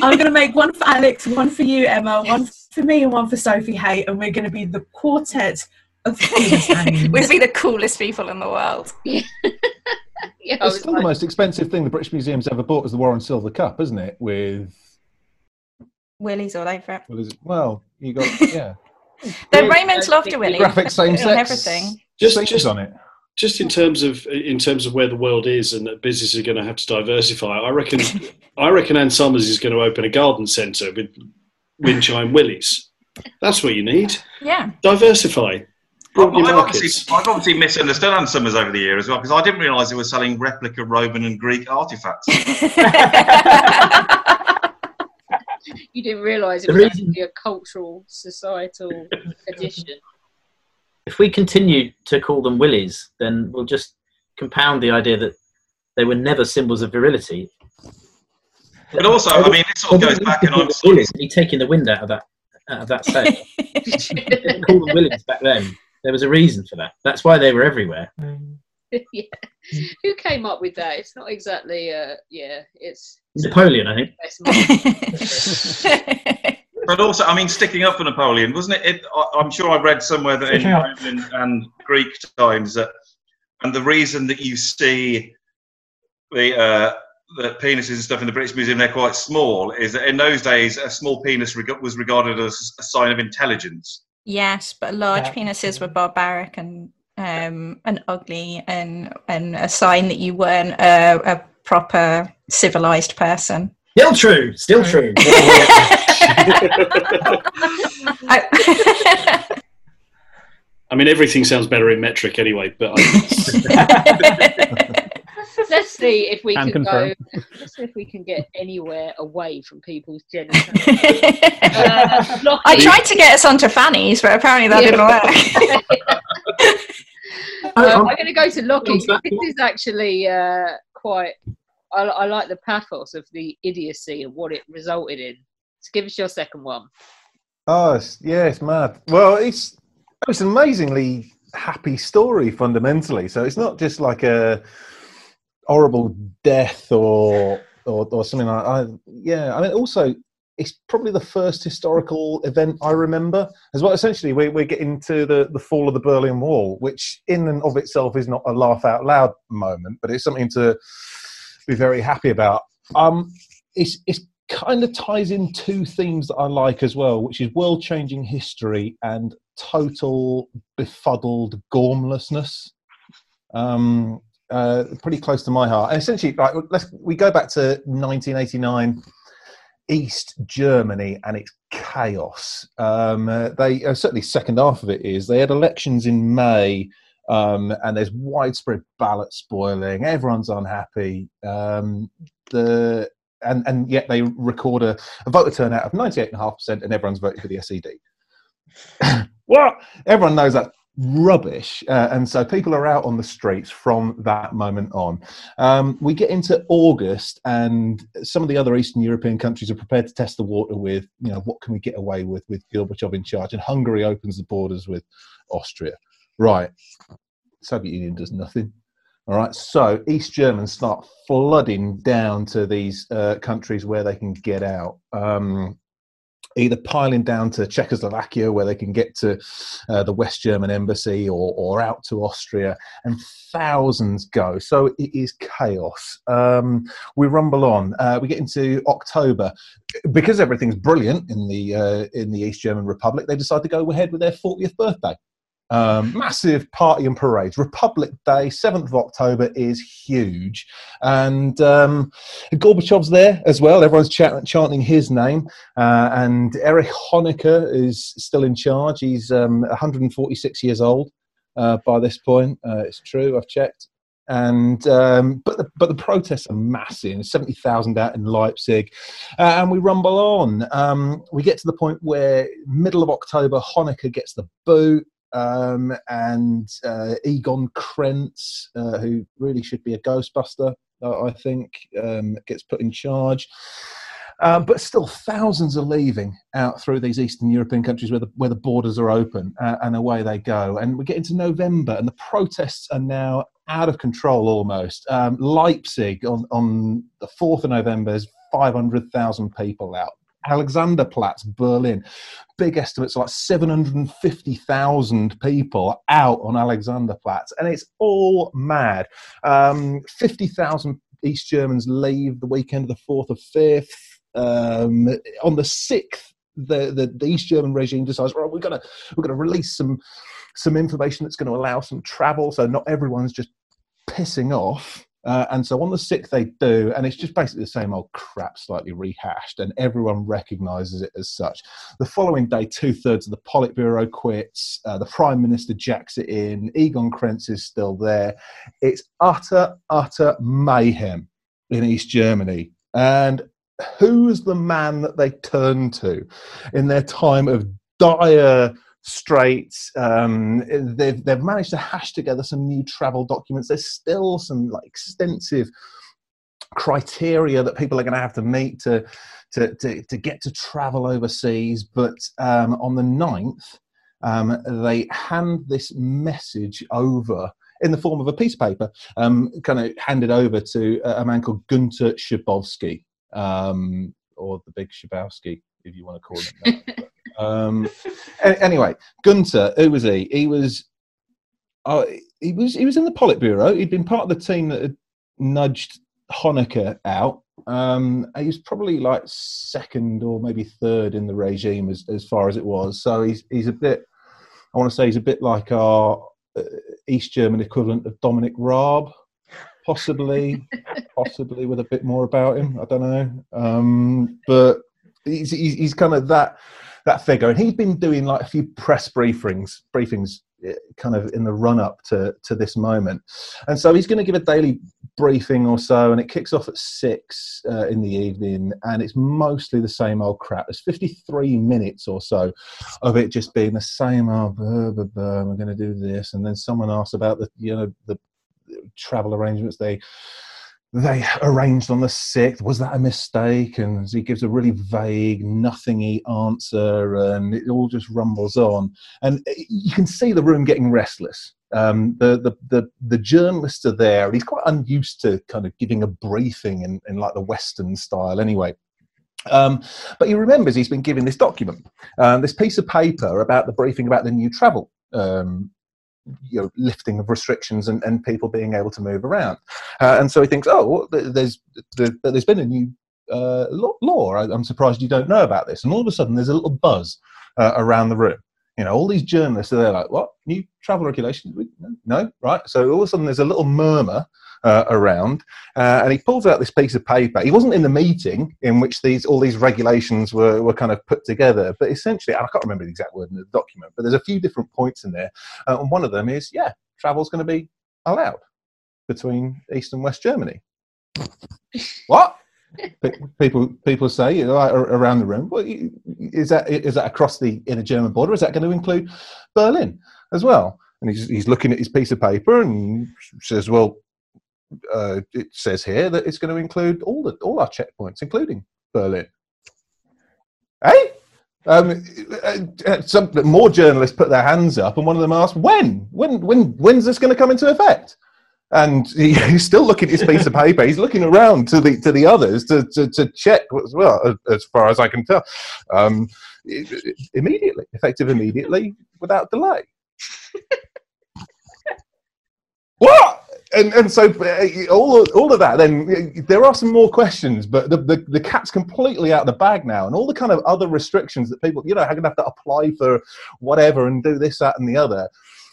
I'm going to make one for Alex, one for you, Emma, one for me, and one for Sophie Hay, and we're going to be the quartet of penis. We'd be the coolest people in the world. yeah, It's still the most expensive thing the British Museum's ever bought is the Warren Silver Cup, isn't it? With Willies all over it. well, is it, well you got yeah, The Romans loved a willy. graphic same on sex everything. Just, things just on it. Just in terms of in terms of where the world is and that businesses are going to have to diversify, I reckon I reckon Ann Summers is going to open a garden centre with wind chime willies. That's what you need. Yeah. Diversify. I've, Broaden your I've obviously, I've obviously misunderstood Ann Summers over the year as well because I didn't realise they were selling replica Roman and Greek artifacts. You didn't realise it The was reason- actually a cultural, societal addition. If we continue to call them willies, then we'll just compound the idea that they were never symbols of virility. But also, I mean, it sort of goes back, and I'm willies. He taking the wind out of that out of that state. Didn't call them willies back then. There was a reason for that. That's why they were everywhere. yeah. Who came up with that? It's not exactly. Uh, yeah, it's. Napoleon, I think. But also, I mean, sticking up for Napoleon, wasn't it? it I, I'm sure I read somewhere that in Sticking up. Roman and Greek times that, and the reason that you see the uh, the penises and stuff in the British Museum they're quite small is that in those days a small penis reg- was regarded as a sign of intelligence. Yes, but large Yeah. penises were barbaric and um, and ugly, and and a sign that you weren't a, a proper civilized person. Still true. Still true. I mean, everything sounds better in metric anyway. But I, Let's see if we Can can go. Let's see if we can get anywhere away from people's genitals. uh, I tried to get us onto fannies, but apparently that didn't work. Um, I'm going to go to Lockie. This is actually uh, quite. I, I like the pathos of the idiocy of what it resulted in. So give us your second one. Oh, it's, yeah, it's mad. Well, it's it's an amazingly happy story fundamentally. So it's not just like a horrible death or or, or something like. I, yeah, I mean, also it's probably the first historical event I remember as well. Essentially, we, we're getting to the the fall of the Berlin Wall, which in and of itself is not a laugh out loud moment, but it's something to be very happy about. Um, it's it's kind of ties in two themes that I like as well, which is world changing history and total befuddled gormlessness. Um, uh, pretty close to my heart. And essentially, like, let's we go back to 1989, East Germany, and it's chaos. Um, uh, they uh, certainly second half of it is they had elections in May. Um, and there's widespread ballot spoiling. Everyone's unhappy. Um, the and and yet they record a, a voter turnout of 98.5%, and everyone's voting for the SED. well, everyone knows that rubbish. Uh, and so people are out on the streets from that moment on. Um, we get into August, and some of the other Eastern European countries are prepared to test the water with, you know, what can we get away with with Gorbachev in charge? And Hungary opens the borders with Austria. Right. Soviet Union does nothing. All right, so East Germans start flooding down to these uh, countries where they can get out. Um, either piling down to Czechoslovakia, where they can get to uh, the West German embassy, or, or out to Austria, and thousands go. So it is chaos. Um, we rumble on. Uh, we get into October because everything's brilliant in the uh, in the East German Republic. They decide to go ahead with their 40th birthday. Um, massive party and parades. Republic Day, 7th of October, is huge. And um, Gorbachev's there as well. Everyone's ch- chanting his name. Uh, and Erich Honecker is still in charge. He's um, 146 years old uh, by this point. Uh, it's true, I've checked. And um, but the but the protests are massive. Seventy thousand out in Leipzig, uh, and we rumble on. Um, we get to the point where middle of October, Honecker gets the boot um, and uh, Egon Krenz, uh, who really should be a Ghostbuster, uh, I think, um, gets put in charge. Um, but still, thousands are leaving out through these Eastern European countries where the, where the borders are open, uh, and away they go. And we get into November, and the protests are now out of control almost. Um, Leipzig on, on the 4th of November is 500,000 people out. Alexanderplatz, Berlin. Big estimates like 750,000 people out on Alexanderplatz, and it's all mad. Um, 50,000 East Germans leave the weekend of the 4th or 5th. Um, on the 6th, the, the, the, East German regime decides, well, we're going to we're to release some some information that's going to allow some travel, so not everyone's just pissing off. Uh, and so on the sixth they do, and it's just basically the same old crap, slightly rehashed, and everyone recognises it as such. The following day, two thirds of the Politburo quits. Uh, the Prime Minister jacks it in. Egon Krenz is still there. It's utter, utter mayhem in East Germany. And who's the man that they turn to in their time of dire straits. Um, they've they've managed to hash together some new travel documents. There's still some like extensive criteria that people are going to have to meet to to to, to get to travel overseas. But um, on the 9th, um, they hand this message over in the form of a piece of paper, um, kind of handed over to a, man called Gunter Schabowski, um, or the Big Schabowski, if you want to call him. Um, anyway, Gunter, who was he? He was, uh, he was, he was in the Politburo. He'd been part of the team that had nudged Honecker out. Um, he was probably like second or maybe third in the regime as, as far as it was. So he's he's a bit. I want to say he's a bit like our uh, East German equivalent of Dominic Raab, possibly, possibly with a bit more about him. I don't know, um, but he's, he's, he's kind of that that figure. And he'd been doing like a few press briefings, briefings eh, kind of in the run up to, to this moment. And so he's going to give a daily briefing or so, and it kicks off at six uh, in the evening, and it's mostly the same old crap. There's 53 minutes or so of it just being the same old, blah, blah, blah, we're going to do this. And then someone asks about the, you know, the travel arrangements they they arranged on the 6th. Was that a mistake? And he gives a really vague, nothingy answer, and it all just rumbles on. And you can see the room getting restless. Um, the, the, the, the, journalists are there, he's quite unused to kind of giving a briefing in, in like the Western style anyway. Um, but he remembers he's been given this document, um, this piece of paper about the briefing about the new travel um, you know lifting of restrictions and, and people being able to move around. Uh, and so he thinks oh there's there's been a new uh, law i'm surprised you don't know about this. And all of a sudden there's a little buzz uh, around the room. You know all these journalists are there like what? New travel regulations? No right? So all of a sudden there's a little murmur uh, around, uh, and he pulls out this piece of paper. He wasn't in the meeting in which these all these regulations were, were kind of put together, but essentially, I can't remember the exact word in the document, but there's a few different points in there, uh, and one of them is, yeah, travel's going to be allowed between East and West Germany. what? people people say you know, around the room. Well, is that is that across the inner German border? Is that going to include Berlin as well? And he's, he's looking at his piece of paper and says, Well, uh, it says here that it's going to include all the all our checkpoints, including Berlin. Hey, um, uh, some more journalists put their hands up, and one of them asked, "When? When? When? When's this going to come into effect?" And he, he's still looking at his piece of paper. He's looking around to the to the others to to, to check as well, as far as I can tell. Um, immediately, effective immediately, without delay. And and so uh, all all of that then there are some more questions but the, the, the cat's completely out of the bag now and all the kind of other restrictions that people you know are going to have to apply for whatever and do this that and the other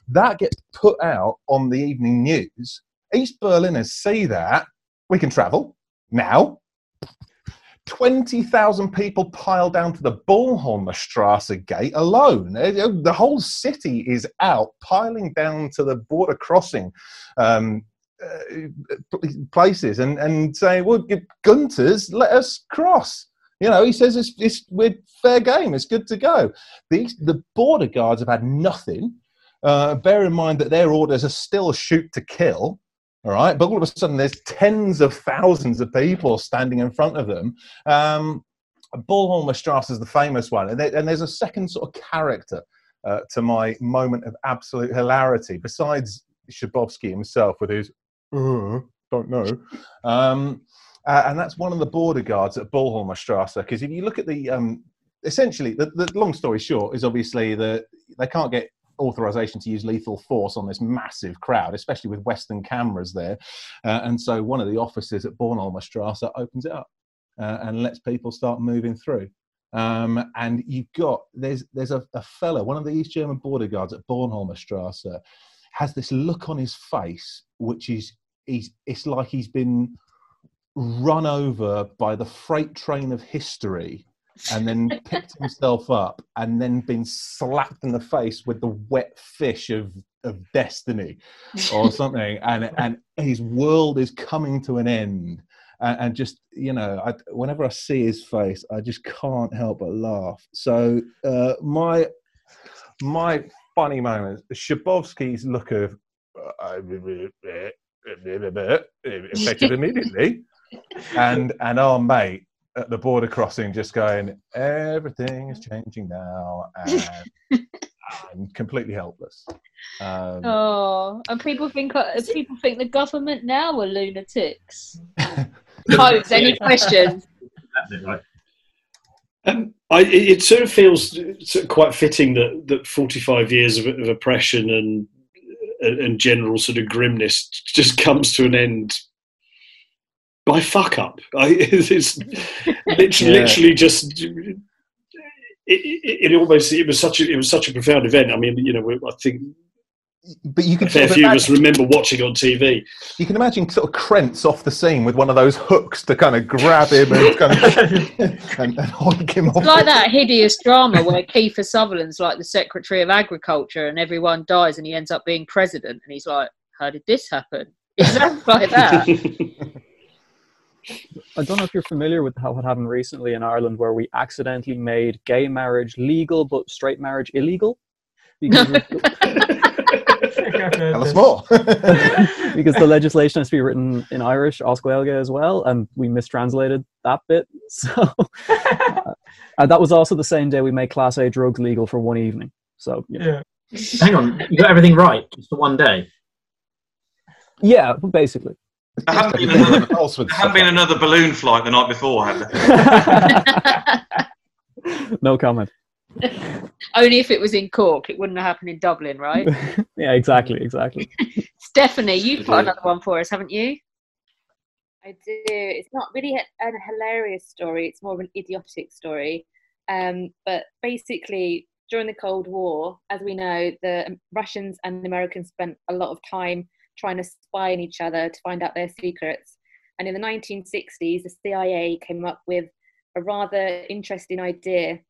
that gets put out on the evening news. East berliners see that. We can travel now 20,000 people pile down to the Bornholmer gate alone. The whole city is out, piling down to the border crossing um, uh, places and, and saying, well, Gunters, let us cross. You know, he says it's, it's we're fair game. It's good to go. The, the border guards have had nothing. Uh, bear in mind that their orders are still shoot to kill. All right, but all of a sudden there's tens of thousands of people standing in front of them. Um, Bornholmer Strasse is the famous one, and, and there's a second sort of character uh, to my moment of absolute hilarity, besides Schabowski himself with his uh, don't know. Um, uh, and that's one of the border guards at Strasse. Because if you look at the, um, essentially, the, the long story short is obviously that they can't get authorization to use lethal force on this massive crowd, especially with Western cameras there. Uh, and so one of the officers at Bornholmer Strasse opens it up uh, and lets people start moving through. Um, and you've got there's there's a, a fella, one of the East German border guards at Bornholmer Strasse, has this look on his face, which is he's it's like he's been run over by the freight train of history and then picked himself up and then been slapped in the face with the wet fish of of destiny or something. And and his world is coming to an end. And, and just you know I, whenever i see his face i just can't help but laugh. So uh, my my funny moment Schabowski's look of uh, effective immediately. And and our mate at the border crossing just going, everything is changing now, and I'm completely helpless. Um, oh, and people think uh, people think the government now are lunatics. Pose any questions? Um, I, it sort of feels sort of quite fitting that, that 45 years of, of oppression and and general sort of grimness just comes to an end by fuck up. I, it's literally, yeah. literally just. It, it, it, almost it was such a it was such a profound event. I mean, you know, I think. But you can a fair few of us remember watching on TV. You can imagine sort of Krenz off the scene with one of those hooks to kind of grab him and kind of and, and hoik him off. It's like that hideous drama where Kiefer Sutherland's like the Secretary of Agriculture and everyone dies and he ends up being president and he's like, "How did this happen?" Exactly like that. I don't know if you're familiar with how what happened recently in Ireland, where we accidentally made gay marriage legal but straight marriage illegal. Because Tell us more. because the legislation has to be written in Irish, as Gaeilge as well, and we mistranslated that bit. So uh, and that was also the same day we made Class A drugs legal for one evening. So you know. yeah. Hang on, you got everything right just for one day. Yeah, basically. There hadn't been another, there hadn't been another balloon flight the night before, had there? no comment. Only if it was in Cork, it wouldn't have happened in Dublin, right? yeah, exactly, exactly. Stephanie, you've got another one for us, haven't you? I do. It's not really a, a hilarious story. It's more of an idiotic story. Um, but basically, during the Cold War, as we know, the Russians and the Americans spent a lot of time trying to spy on each other to find out their secrets. And in the 1960s, the CIA came up with a rather interesting idea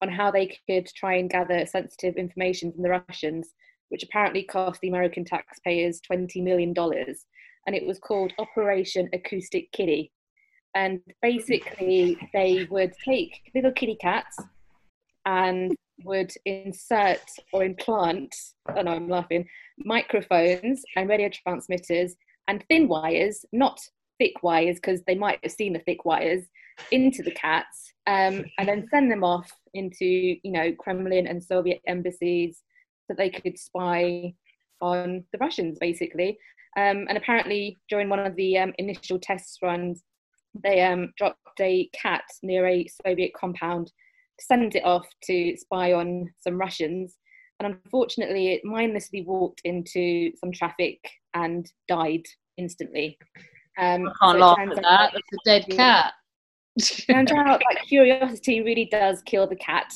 on how they could try and gather sensitive information from the Russians, which apparently cost the American taxpayers $20 million. And it was called Operation Acoustic Kitty. And basically, they would take little kitty cats and would insert or implant, oh no, I'm laughing, microphones and radio transmitters and thin wires, not thick wires, because they might have seen the thick wires, into the cats, um, and then send them off into, you know, Kremlin and Soviet embassies so they could spy on the Russians, basically. Um, and apparently, during one of the um, initial test runs, they um, dropped a cat near a Soviet compound, sent it off to spy on some Russians. And unfortunately, it mindlessly walked into some traffic and died instantly. Um, I can't so laugh at that. That's a dead cat. turns out like curiosity really does kill the cat.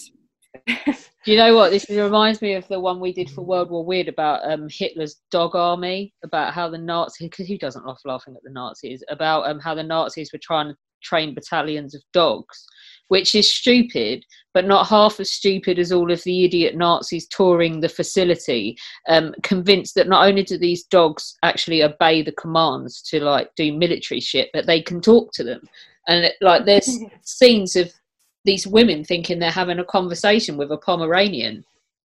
You know what? This reminds me of the one we did for World War Weird about um, Hitler's dog army, about how the Nazis, because who doesn't love laughing at the Nazis, about um, how the Nazis were trying to train battalions of dogs, which is stupid, but not half as stupid as all of the idiot Nazis touring the facility, um, convinced that not only do these dogs actually obey the commands to like do military shit, but they can talk to them. And like there's scenes of these women thinking they're having a conversation with a Pomeranian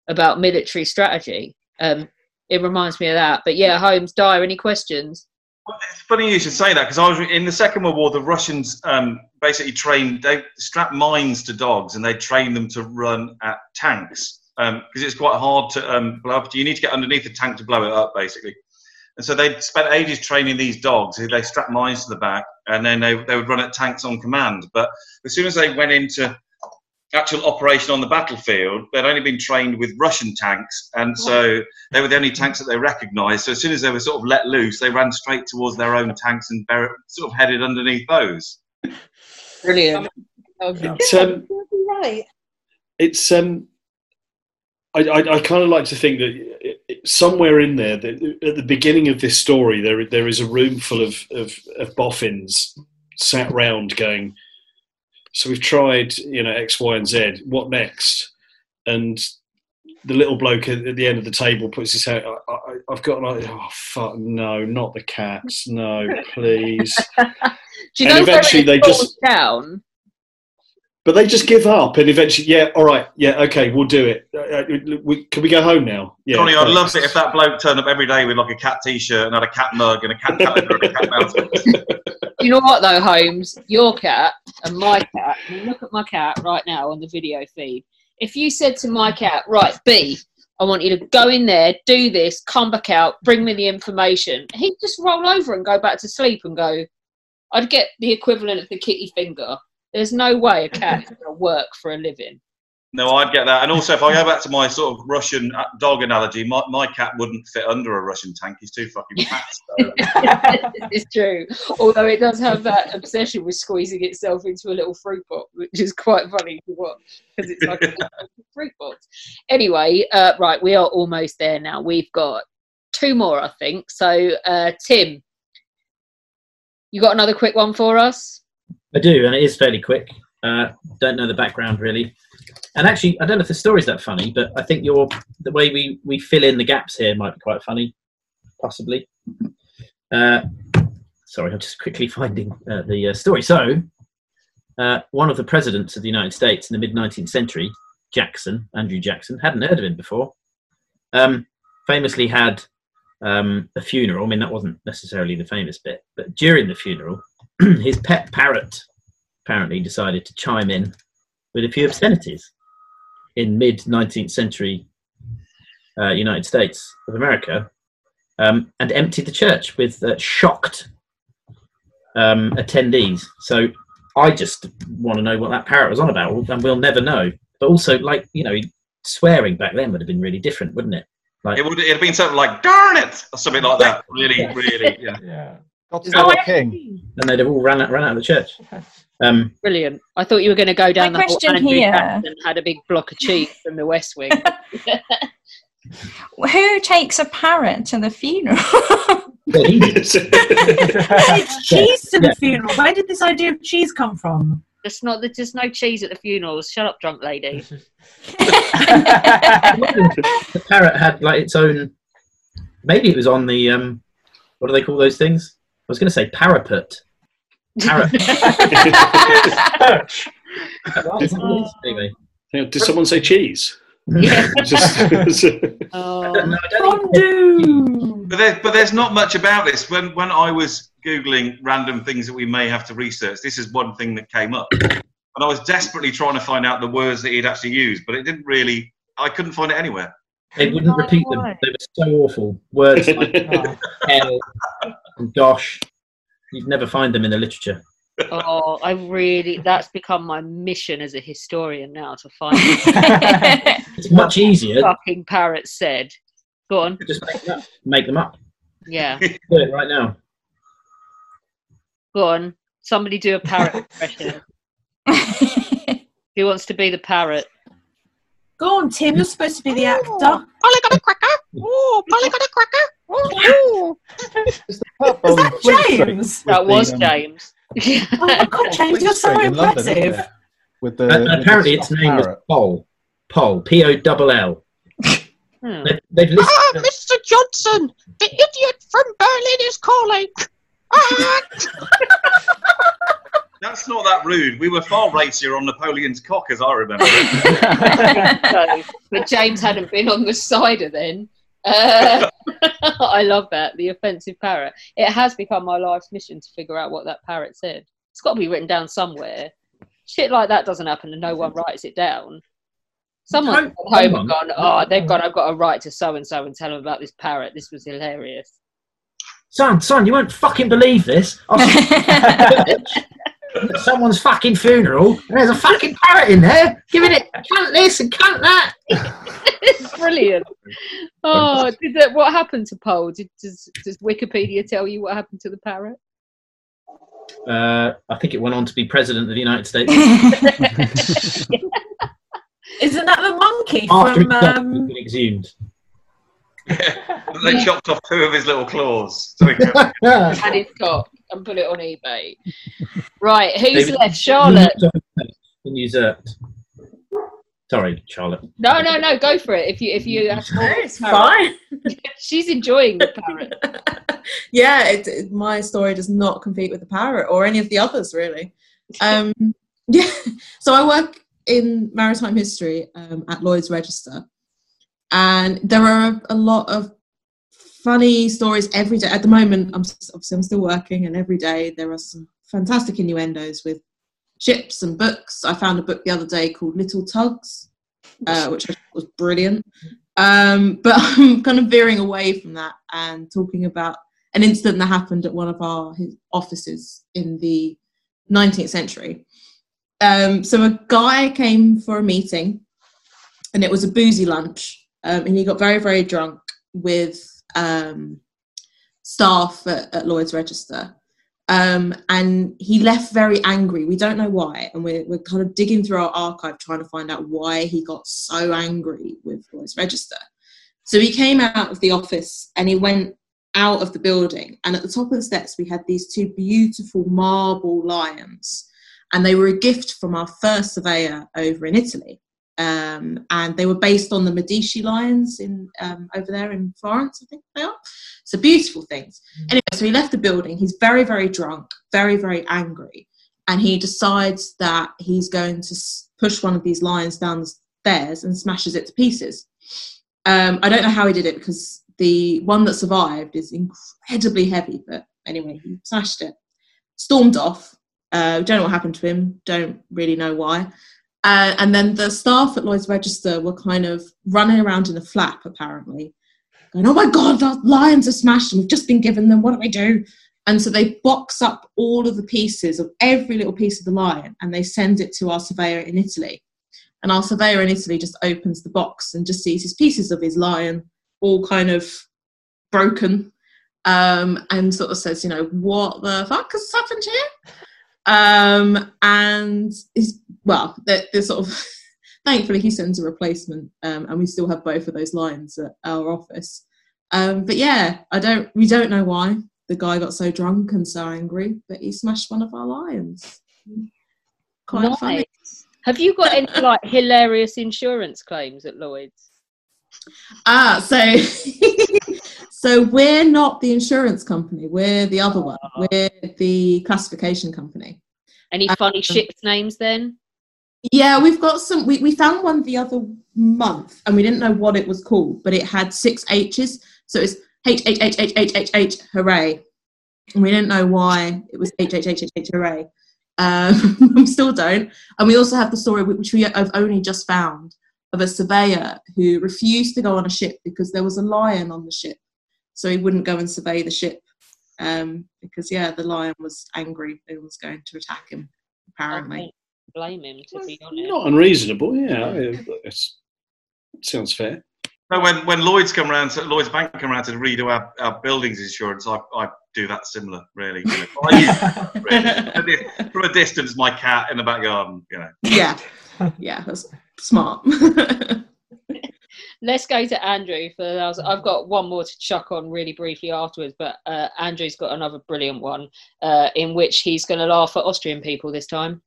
about military strategy. Um, it reminds me of that. But yeah, Holmes, Dyer, any questions? It's funny you should say that because I was in the Second World War. The Russians um, basically trained they strapped mines to dogs and they trained them to run at tanks because it's quite hard to um, blow up. You need to get underneath the tank to blow it up, basically. And so they spent ages training these dogs. They strapped mines to the back and then they, they would run at tanks on command. But as soon as they went into actual operation on the battlefield, they'd only been trained with Russian tanks, and so they were the only tanks that they recognised. So as soon as they were sort of let loose, they ran straight towards their own tanks and bar- sort of headed underneath those. Brilliant. It's, um, right. it's um, I, I, I kind of like to think that it- it- somewhere in there, that at the beginning of this story, there there is a room full of, of, of boffins sat round going. So we've tried, you know, X, Y, and Z. What next? And the little bloke at, the end of the table puts his hand. I, I, I've got like, oh fuck, no, not the cats, no, please. Do you And know eventually they just- down? But they just give up, and eventually, yeah, all right, yeah, okay, we'll do it. Uh, uh, we, can we go home now? Yeah, Johnny, I'd thanks. love it if that bloke turned up every day with like a cat T-shirt and had a cat mug and a cat calendar and a cat mouse. You know what though, Holmes? Your cat and my cat. Look at my cat right now on the video feed. If you said to my cat, right, B, I want you to go in there, do this, come back out, bring me the information, he'd just roll over and go back to sleep and go. I'd get the equivalent of the kitty finger. There's no way a cat going to work for a living. No, I'd get that. And also, if I go back to my sort of Russian uh, dog analogy, my, my cat wouldn't fit under a Russian tank. He's too fucking fat. So. it's true. Although it does have that obsession with squeezing itself into a little fruit box, which is quite funny to watch because it's like a fruit box. Anyway, uh, right, we are almost there now. We've got two more, I think. So, uh, Tim, you got another quick one for us? I do, and it is fairly quick. Uh, don't know the background really, and actually, I don't know if the story's that funny, but I think your the way we we fill in the gaps here might be quite funny, possibly. Uh, sorry, I'm just quickly finding uh, the uh, story. So, uh, one of the presidents of the United States in the mid 19th century, Jackson, Andrew Jackson, hadn't heard of him before. Um, famously had um, a funeral. I mean, that wasn't necessarily the famous bit, but during the funeral, his pet parrot apparently decided to chime in with a few obscenities in mid 19th century uh, United States of America um, and emptied the church with uh, shocked um, attendees. So I just want to know what that parrot was on about, and we'll never know. But also, like, you know, swearing back then would have been really different, wouldn't it? Like, It would it'd have been something like "darn it" or something like that. Really, really, yeah. yeah. God's Oh, king. and they'd have all ran out, ran out of the church. Um, Brilliant. I thought you were going to go down My the whole Andrew here- Jackson had a big block of cheese from the West Wing. Who takes a parrot to the funeral? it's cheese to the funeral. Where did this idea of cheese come from? There's not. There's no cheese at the funerals. Shut up, drunk lady. the parrot had like its own. Maybe it was on the um, what do they call those things? I was going to say parapet. Parrot. Right, is that what it is? anyway, Did someone say cheese? Yeah. Just- oh. But, there, but there's not much about this. When when I was googling random things that we may have to research, this is one thing that came up, and I was desperately trying to find out the words that he'd actually used, but it didn't really. I couldn't find it anywhere. They wouldn't repeat them. They were so awful. Words like oh. hell and gosh. You'd never find them in the literature. Oh, I really, that's become my mission as a historian now to find It's much easier. fucking parrot said. Go on. Just make them up. Make them up. Yeah. Do it right now. Go on. Somebody do a parrot impression. Who wants to be the parrot? Go on, Tim. You're supposed to be the actor. Polly got a cracker. Oh, Polly got a cracker. Oh, Is that James? That was um, James. oh my god, James, you're so in London, impressive. With the, And with the apparently, its stuffed name was parrot. Pol. Pol. P O double L. Hmm. They- They've listed. Ah, Mr. Johnson, the idiot from Berlin is calling. Ah. That's not that rude. We were far racier on Napoleon's cock, as I remember. So, but James hadn't been on the cider then. Uh, I love that the offensive parrot. It has become my life's mission to figure out what that parrot said. It's got to be written down somewhere. Shit like that doesn't happen, and no one writes it down. Someone's gone home and gone, oh, they've gone. I've got to write to so and so and tell them about this parrot. This was hilarious. Son, son, you won't fucking believe this. I was- at someone's fucking funeral, and there's a fucking parrot in there giving it cunt this and cunt that. it's brilliant. Oh, did that, what happened to Paul? Did, does, does Wikipedia tell you what happened to the parrot? Uh, I think it went on to be president of the United States. Isn't that the monkey After from? Um, been exhumed. they chopped off two of his little claws. So he could- and his cock and put it on eBay. Right, who's They- left? Charlotte. And usurped. Sorry, Charlotte. No, no, no. Go for it. If you if you have more it's parrot. She's enjoying the parrot. yeah, it, it- my story does not compete with the parrot or any of the others, really. Um, yeah, so I work in maritime history um, at Lloyd's Register, and there are a lot of funny stories every day. At the moment, I'm obviously I'm still working, and every day there are some fantastic innuendos with ships and books. I found a book the other day called Little Tugs, uh, which I was brilliant. Um, but I'm kind of veering away from that and talking about an incident that happened at one of our offices in the 19th century. Um, so a guy came for a meeting, and it was a boozy lunch, um, and he got very very drunk with um, staff at, at Lloyd's Register. Um, and he left very angry. We don't know why, and we're, we're kind of digging through our archive trying to find out why he got so angry with Lloyd's Register. So he came out of the office and he went out of the building, and at the top of the steps we had these two beautiful marble lions, and they were a gift from our first surveyor over in Italy. Um, and they were based on the Medici lions in um, over there in Florence, I think they are. So beautiful things. Anyway, so he left the building. He's very, very drunk, very, very angry, and he decides that he's going to push one of these lions down the stairs and smashes it to pieces. Um, I don't know how he did it because the one that survived is incredibly heavy, but anyway, he smashed it, stormed off. Uh, don't know what happened to him. Don't really know why. Uh, and then the staff at Lloyd's Register were kind of running around in a flap, apparently, going, "Oh my God, the lions are smashed, and we've just been given them. What do we do?" And so they box up all of the pieces of every little piece of the lion, and they send it to our surveyor in Italy. And our surveyor in Italy just opens the box and just sees his pieces of his lion all kind of broken, um, and sort of says, "You know, what the fuck has happened here?" um, and is well, they're, they're sort of thankfully he sends a replacement, um, and we still have both of those lines at our office. Um, but yeah, I don't, we don't know why the guy got so drunk and so angry, but he smashed one of our lions. Quite funny. Have you got any like hilarious insurance claims at Lloyd's? Ah, so so we're not the insurance company. We're the other one. We're the classification company. Any funny ships names then? Yeah, we've got some. We, we found one the other month, and we didn't know what it was called, but it had six H's, so it's H H H H H H H hooray. And we didn't know why it was H H H H H hooray. Um, we still don't. And we also have the story which we have only just found of a surveyor who refused to go on a ship because there was a lion on the ship, so he wouldn't go and survey the ship um, because yeah, the lion was angry and was going to attack him. Apparently, blame him to be honest. Not unreasonable, yeah. It's, it sounds fair. No, when when Lloyd's come around, to, Lloyd's Bank come around to redo our, our buildings insurance, I, I do that similar, really. You know. I use, really. From a distance, my cat in the back garden, you know. Yeah, yeah, that's smart. Let's go to Andrew for those. I've got one more to chuck on really briefly afterwards, but uh, Andrew's got another brilliant one uh, in which he's going to laugh at Austrian people this time.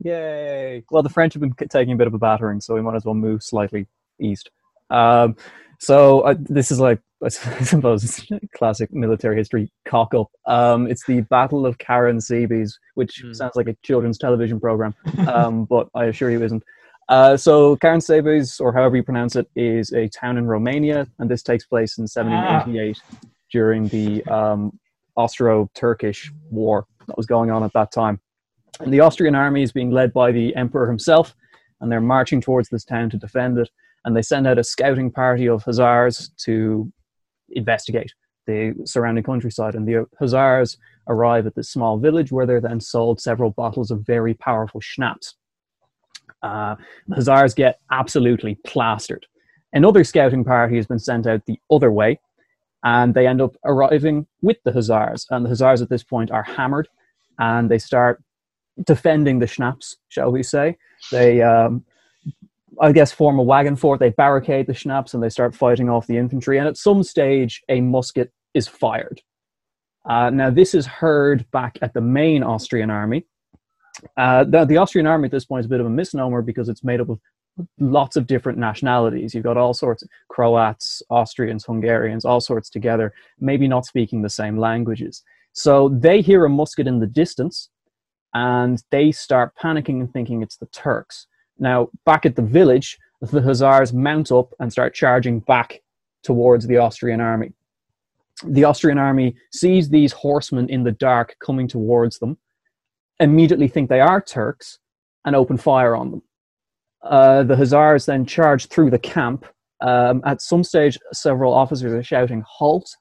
Yay! Well, the French have been taking a bit of a battering, so we might as well move slightly east. Um, so uh, this is like I suppose classic military history cock up. Um, it's the Battle of Caransebeș, which Hmm. sounds like a children's television program, um, but I assure you isn't. Uh, so Caransebeș, or however you pronounce it, is a town in Romania, and this takes place in 1788 during the um, Austro-Turkish War that was going on at that time. And the Austrian army is being led by the emperor himself, and they're marching towards this town to defend it. And they send out a scouting party of hussars to investigate the surrounding countryside. And the hussars arrive at this small village where they're then sold several bottles of very powerful schnapps. Uh, the hussars get absolutely plastered. Another scouting party has been sent out the other way, and they end up arriving with the hussars. And the hussars at this point are hammered, and they start defending the schnapps, shall we say. They, um, I guess, form a wagon fort, they barricade the schnapps, and they start fighting off the infantry. And at some stage, a musket is fired. Uh, now, this is heard back at the main Austrian army. Uh, the, the Austrian army at this point is a bit of a misnomer because it's made up of lots of different nationalities. You've got all sorts of Croats, Austrians, Hungarians, all sorts together, maybe not speaking the same languages. So they hear a musket in the distance and they start panicking and thinking it's the Turks. Now, back at the village, the Hussars mount up and start charging back towards the Austrian army. The Austrian army sees these horsemen in the dark coming towards them, immediately think they are Turks, and open fire on them. Uh, the Hussars then charge through the camp. Um, at some stage, several officers are shouting "Halt!"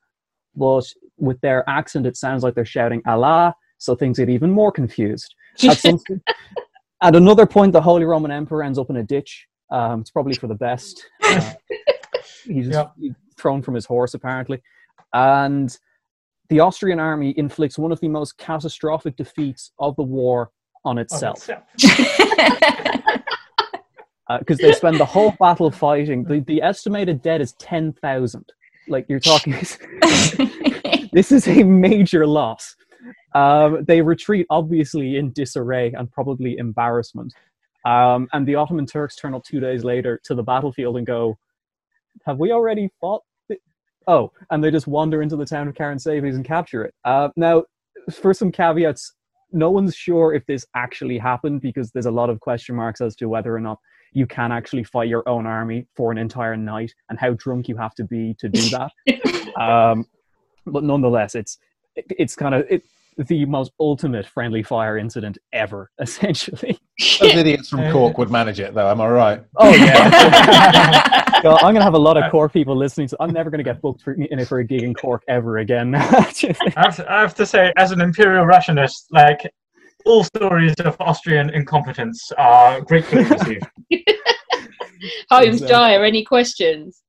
but with their accent, it sounds like they're shouting "Allah!" So things get even more confused. At, some, at another point, the Holy Roman Emperor ends up in a ditch. Um, it's probably for the best. Uh, he's he's thrown from his horse, apparently, and the Austrian army inflicts one of the most catastrophic defeats of the war on itself because they spend the whole battle fighting. The, the estimated dead is 10,000. Like, you're talking, this is a major loss. Um, they retreat, obviously, in disarray and probably embarrassment. Um, and the Ottoman Turks turn up two days later to the battlefield and go, Have we already fought? th- Oh, and they just wander into the town of Caransebeș and capture it. Uh, now, for some caveats, no one's sure if this actually happened because there's a lot of question marks as to whether or not you can actually fight your own army for an entire night and how drunk you have to be to do that. um, but nonetheless, it's it's kind of it, the most ultimate friendly fire incident ever, essentially. Those idiots from Cork would manage it, though. Am I right? Oh yeah. God, I'm gonna have a lot of uh, Cork people listening, so I'm never gonna get booked for, in it for a gig in Cork ever again. I, have to, I have to say, as an imperial rationalist, like all stories of Austrian incompetence are gratefully received. Holmes Dyer, any questions?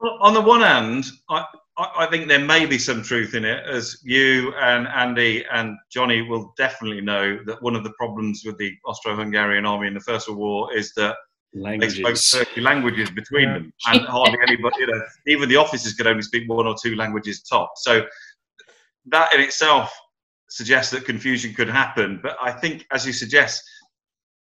Well, on the one hand, I, I I think there may be some truth in it, as you and Andy and Johnny will definitely know that one of the problems with the Austro-Hungarian army in the First World War is that Languages. they spoke 30 languages between them, and hardly anybody, you know, even the officers could only speak one or two languages top. So that in itself suggests that confusion could happen. But I think, as you suggest,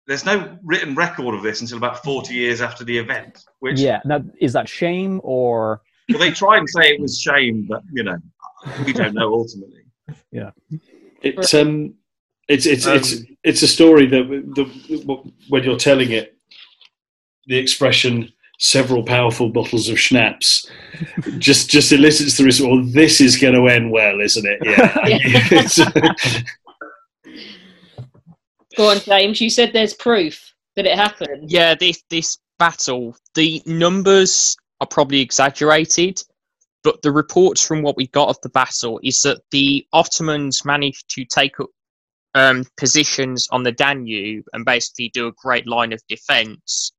there's no written record of this until about 40 years after the event. Which yeah. Now, is that shame or? Well, they try and say it was shame, but you know, we don't know ultimately. Yeah. It, um, It's it's Um, it's it's a story that the, when you're telling it, the expression "several powerful bottles of schnapps" just just elicits the response. Well, this is going to end well, isn't it? Yeah. It's- Go on, James. You said there's proof that it happened. Yeah, this this battle, the numbers are probably exaggerated, but the reports from what we got of the battle is that the Ottomans managed to take up um, positions on the Danube and basically do a great line of defense.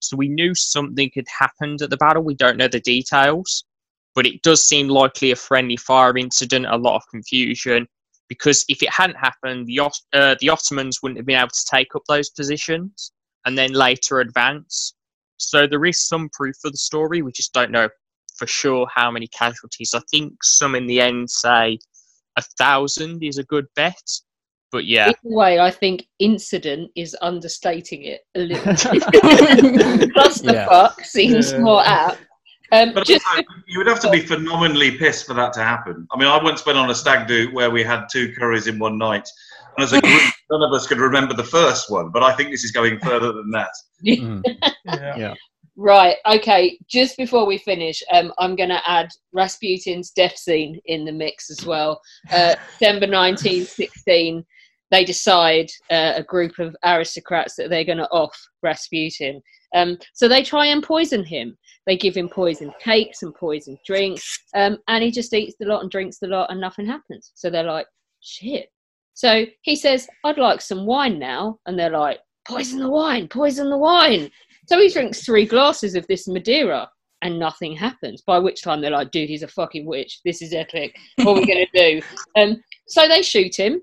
So we knew something had happened at the battle. We don't know the details, but it does seem likely a friendly fire incident, a lot of confusion. Because if it hadn't happened, the, uh, the Ottomans wouldn't have been able to take up those positions and then later advance. So there is some proof of the story. We just don't know for sure how many casualties. I think some in the end say a thousand is a good bet. But yeah, Either way, I think incident is understating it a little. Plus the Yeah. fuck seems Yeah. more apt. Um, But just also, you would have to be phenomenally pissed for that to happen. I mean, I once went on a stag do where we had two curries in one night, and as a group, none of us could remember the first one. But I think this is going further than that. yeah. Right. Okay. Just before we finish, um, I'm going to add Rasputin's death scene in the mix as well. Uh, December 1916, they decide uh, a group of aristocrats that they're going to off Rasputin. Um, so they try and poison him. They give him poison cakes and poison drinks, um, and he just eats the lot and drinks the lot, and nothing happens. So they're like, shit. So he says, I'd like some wine now. And they're like, poison the wine, poison the wine. So he drinks three glasses of this Madeira and nothing happens. By which time they're like, dude, he's a fucking witch. This is epic. What are we going to do? Um, so they shoot him.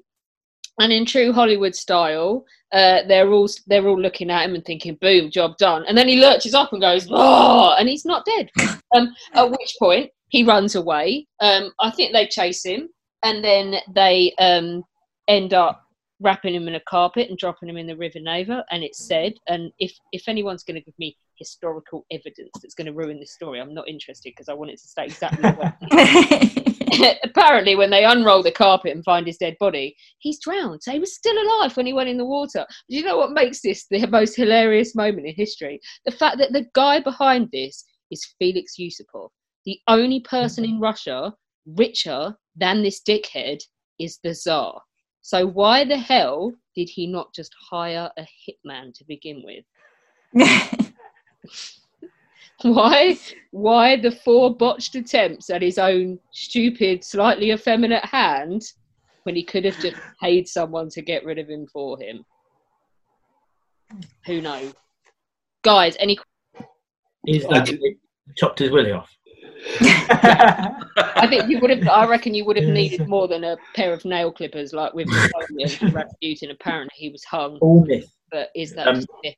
And in true Hollywood style, uh, they're all they're all looking at him and thinking, "Boom, job done." And then he lurches up and goes, "Oh!" And he's not dead. Um, at which point he runs away. Um, I think they chase him, and then they um, end up wrapping him in a carpet and dropping him in the River Neva. And it's said, and if if anyone's going to give me historical evidence that's going to ruin this story, I'm not interested because I want it to stay exactly the way. it is. Apparently, when they unroll the carpet and find his dead body, he's drowned. So he was still alive when he went in the water. Do you know what makes this the most hilarious moment in history? The fact that the guy behind this is Felix Yusupov. The only person in Russia richer than this dickhead is the Tsar. So why the hell did he not just hire a hitman to begin with? why why the four botched attempts at his own stupid, slightly effeminate hand when he could have just paid someone to get rid of him for him? Who knows? Guys, any Is that chopped his willy off? I think you would have. I reckon you would have needed more than a pair of nail clippers, like with Rasputin. Apparently, he was hung. All myth. But is that Um, just myth?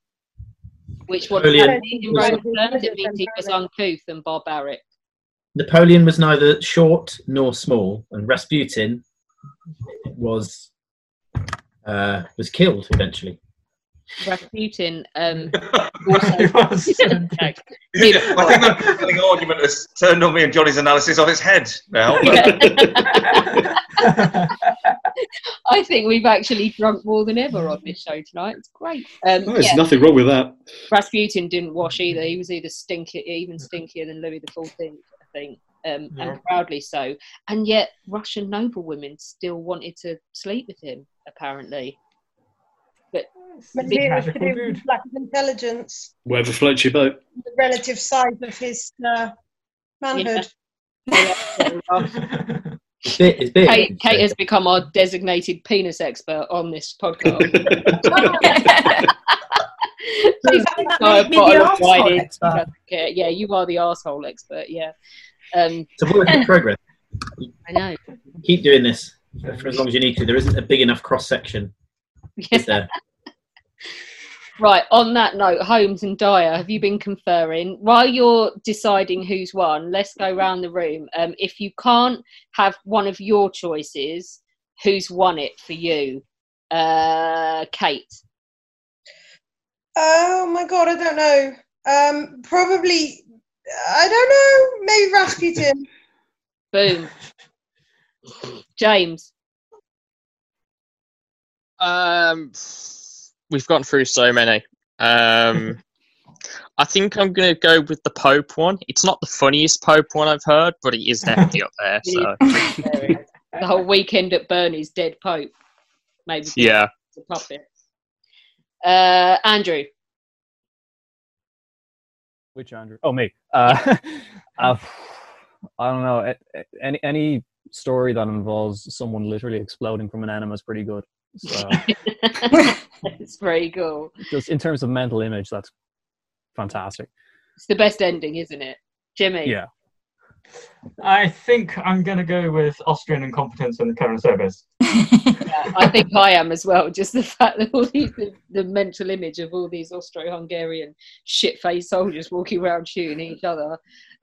Which what Napoleon does that mean in was- Roman terms? It means he was uncouth and barbaric. Napoleon was neither short nor small, and Rasputin was uh, was killed eventually. Rasputin um, I think the prevailing argument has turned on me and Johnny's analysis of its head now. I think we've actually drunk more than ever on this show tonight. It's great. Um, Oh, there's yeah. nothing wrong with that. Rasputin didn't wash either. He was either stinky, even stinkier than Louis the Fourteenth, I think, um, Yeah. and proudly so. And yet, Russian noblewomen still wanted to sleep with him, apparently. But Maybe it was to do with lack of intelligence, Whatever floats your boat. the relative size of his uh, manhood. It's big. It's big. Kate, Kate has become our designated penis expert on this podcast. Please that buy a made me bottle the of wine arsehole in. expert? She doesn't care. Yeah, you are the asshole expert. Yeah. Um, It's a work in progress. I know. Keep doing this for as long as you need to. There isn't a big enough cross section. Is there? Right, on that note, Holmes and Dyer, have you been conferring? While you're deciding who's won, let's go round the room. Um, if you can't have one of your choices, who's won it for you? Uh, Kate. Oh my god, I don't know. Um, probably, I don't know. Maybe Rasputin. Boom. James. Um, we've gone through so many. Um, I think I'm going to go with the Pope one. It's not the funniest Pope one I've heard, but it is definitely up there. So the whole weekend at Bernie's dead Pope. Maybe. Yeah. It's a puppet. Uh, Andrew. Which Andrew? Oh, me. Uh, uh, I don't know. A- a- Any any story that involves someone literally exploding from an enema is pretty good. So, it's very cool. just in terms of mental image, that's fantastic. It's the best ending, isn't it? Jimmy. Yeah. I think I'm going to go with Austrian incompetence in the Caransebeș. I think I am as well. Just the fact that all these, the, the mental image of all these Austro-Hungarian shit-faced soldiers walking around shooting each other.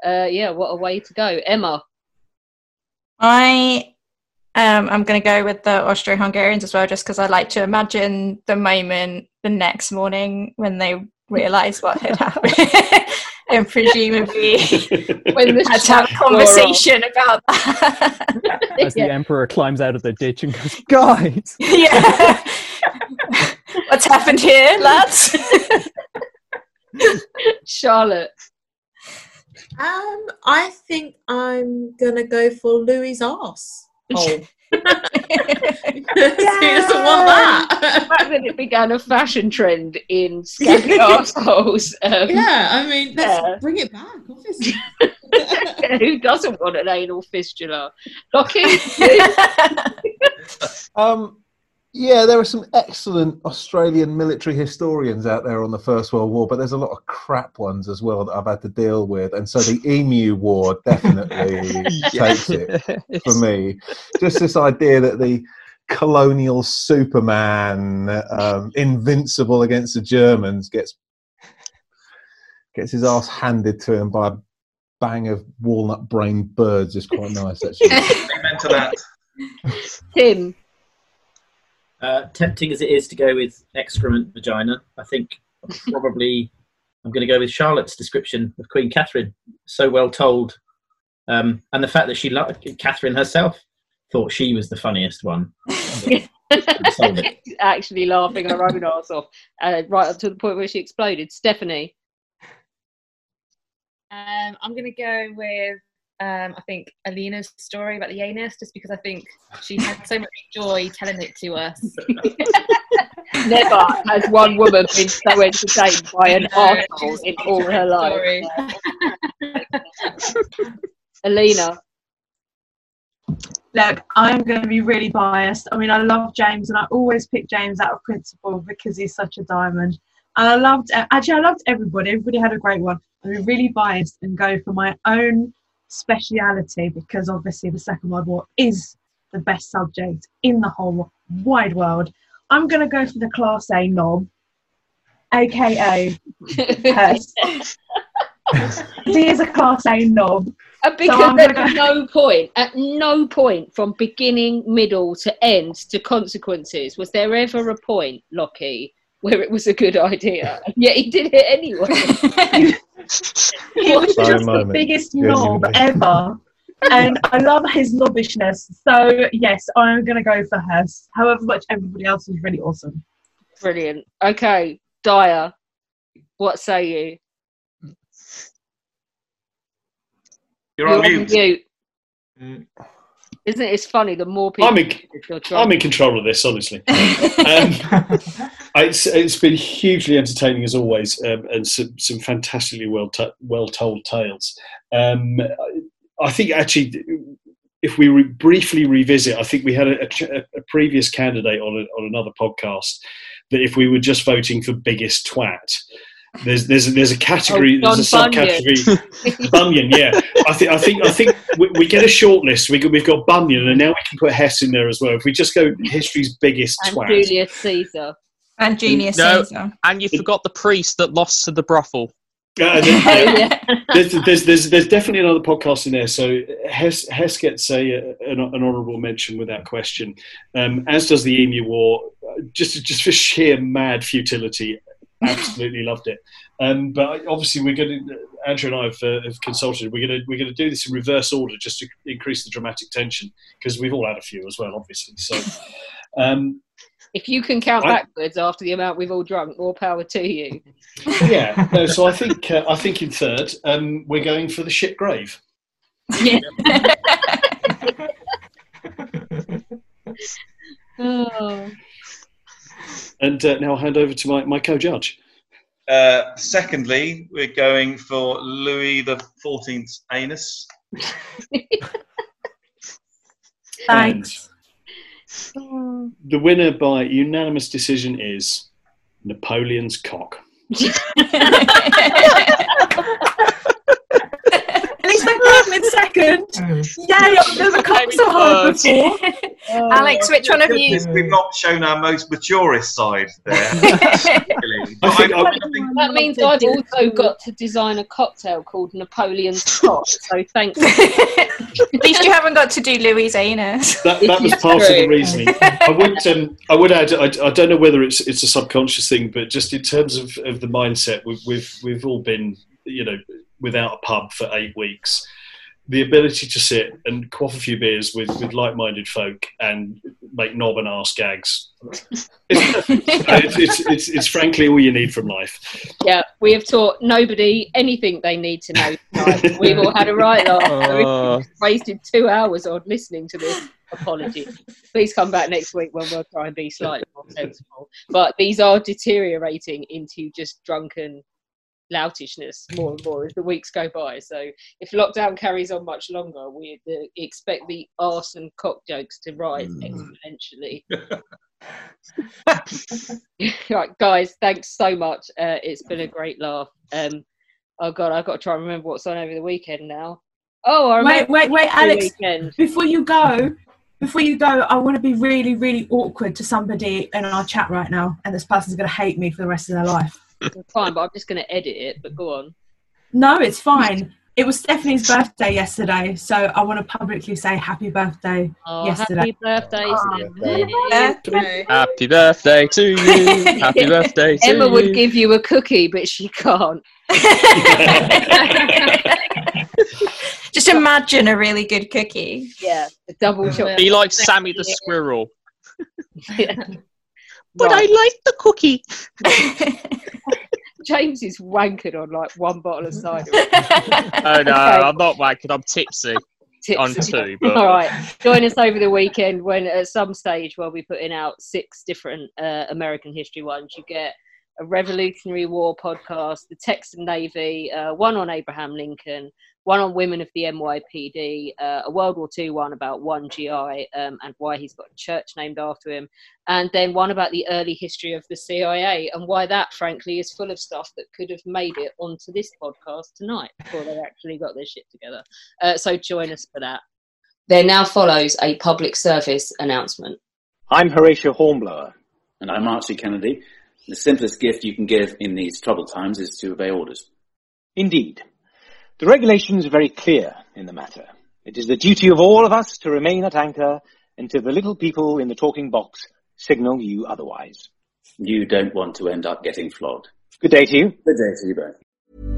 Uh, yeah, what a way to go, Emma. I um, I'm going to go with the Austro-Hungarians as well, just because I like to imagine the moment the next morning when they realise what had happened, and presumably when the had to have a shots wore conversation about that. As the emperor climbs out of the ditch and goes, "Guys, yeah, what's happened here, lads?" Charlotte. Um, I think I'm gonna go for Louis' arse. Hole. Who doesn't want that? The fact that it began a fashion trend in scabby arseholes. Um, yeah, I mean, let's yeah. bring it back, obviously. Who doesn't want an anal fistula? Lockie? Um, yeah, there are some excellent Australian military historians out there on the First World War, but there's a lot of crap ones as well that I've had to deal with, and so the Emu War definitely takes it for me. Just this idea that the colonial Superman, um, invincible against the Germans, gets gets his ass handed to him by a bang of walnut-brained birds is quite nice, actually. Amen to that. Tim. Uh, tempting as it is to go with excrement vagina, I think probably I'm going to go with Charlotte's description of Queen Catherine. So well told, um, and the fact that she loved Catherine herself thought she was the funniest one. Sold it. Actually laughing her own arse off, uh, right up to the point where she exploded. Stephanie. Um, I'm going to go with um, I think Alina's story about the anus, just because I think she had so much joy telling it to us. Never has one woman been so entertained by an No, arsehole in all her life. Alina. Look, I'm going to be really biased. I mean, I love James, and I always pick James out of principle because he's such a diamond. And I loved, actually, I loved everybody. Everybody had a great one. I'm really biased and go for my own speciality because obviously the Second World War is the best subject in the whole wide world. I'm going to go for the Class A knob, aka Hess. he is a Class A knob. And because I'm at go- no point, at no point from beginning, middle to end to consequences, was there ever a point, Lockie, where it was a good idea? And yet he did it anyway. He was Sorry, just the biggest knob ever. and I love his knobbishness. So, yes, I'm going to go for Hess. However much everybody else is really awesome. Brilliant. Okay, Dyer, what say you? You're on mute. mute. Mm. Isn't it? It's funny. The more people, I'm in, you're I'm in control of this, honestly. um, it's, it's been hugely entertaining as always, um, and some, some fantastically well t- well told tales. Um, I- I think actually, if we re- briefly revisit, I think we had a, a, a previous candidate on a, on another podcast that if we were just voting for biggest twat. There's there's there's a category Oh, there's a John Bunyan. subcategory Bunyan yeah I think I think I think we, we get a short list we, we've got Bunyan and now we can put Hess in there as well if we just go history's biggest and twat Julius Caesar. And Julius No, Caesar. and you forgot the priest that lost to the brothel. Uh, there- yeah. there's, there's, there's, there's definitely another podcast in there. So Hess, Hess gets a, an, an honourable mention without question, um, as does the Emu War. uh, Just just for sheer mad futility, absolutely loved it. Um, but obviously, we're going to Andrew and I have, uh, have consulted. We're going to we're going to do this in reverse order just to increase the dramatic tension because we've all had a few as well, obviously. So. Um, If you can count I- backwards after the amount we've all drunk, more power to you. yeah. No, so I think uh, I think in third, um, we're going for the ship grave. Yeah. Oh. And uh, now I'll hand over to my, my co-judge. Uh, secondly, we're going for Louis the Fourteenth's anus. Thanks. The winner by unanimous decision is Napoleon's cock. At least I came in second. Yay, I've never come so hard before. Alex, which one of you? We've not shown our most maturest side there. really. I, I, I think That means I've also got to design a cocktail called Napoleon's Cock. So thanks. At least you haven't got to do Louis' anus. That, that was part of the reasoning. I would um, I would add I, I don't know whether it's it's a subconscious thing, but just in terms of, of the mindset, we've, we've we've all been you know without a pub for eight weeks. The ability to sit and quaff a few beers with, with like-minded folk and make knob and arse gags. It's, it's, it's, it's, it's frankly all you need from life. Yeah, we have taught nobody anything they need to know tonight. We've all had a right laugh. Oh. We've wasted two hours on listening to this apology. Please come back next week when we'll try and be slightly more sensible. But these are deteriorating into just drunken loutishness more and more as the weeks go by. So if lockdown carries on much longer, we uh, expect the arse and cock jokes to rise exponentially. right, guys, thanks so much. Uh, it's been a great laugh. Um, oh god, I've got to try and remember what's on over the weekend now. Oh, I Wait, wait, wait, Alex. Weekend. Before you go, before you go, I want to be really, really awkward to somebody in our chat right now, and this person's going to hate me for the rest of their life. Fine, but I'm just going to edit it. But go on. No, it's fine. It was Stephanie's birthday yesterday, so I want to publicly say happy birthday Oh, yesterday. happy birthday, Stephanie. Happy birthday to you. Happy birthday to you. Emma you. would give you a cookie, but she can't. Just imagine a really good cookie. Yeah, the double chocolate. Be like Sammy the squirrel. But I like the cookie. James is wankered on like one bottle of cider. Oh no, I'm not wanking. I'm tipsy. On Tipsy. two, but All right, join us over the weekend when at some stage we'll be putting out six different uh, American history ones. You get a Revolutionary War podcast, the Texan Navy, uh, one on Abraham Lincoln, one on women of the NYPD, uh, a World War II one about one GI um, and why he's got a church named after him, and then one about the early history of the CIA and why that, frankly, is full of stuff that could have made it onto this podcast tonight before they actually got their shit together. Uh, so join us for that. There now follows a public service announcement. I'm Horatio Hornblower. And I'm Archie Kennedy. The simplest gift you can give in these troubled times is to obey orders. Indeed. The regulations are very clear in the matter. It is the duty of all of us to remain at anchor until the little people in the talking box signal you otherwise. You don't want to end up getting flogged. Good day to you. Good day to you both.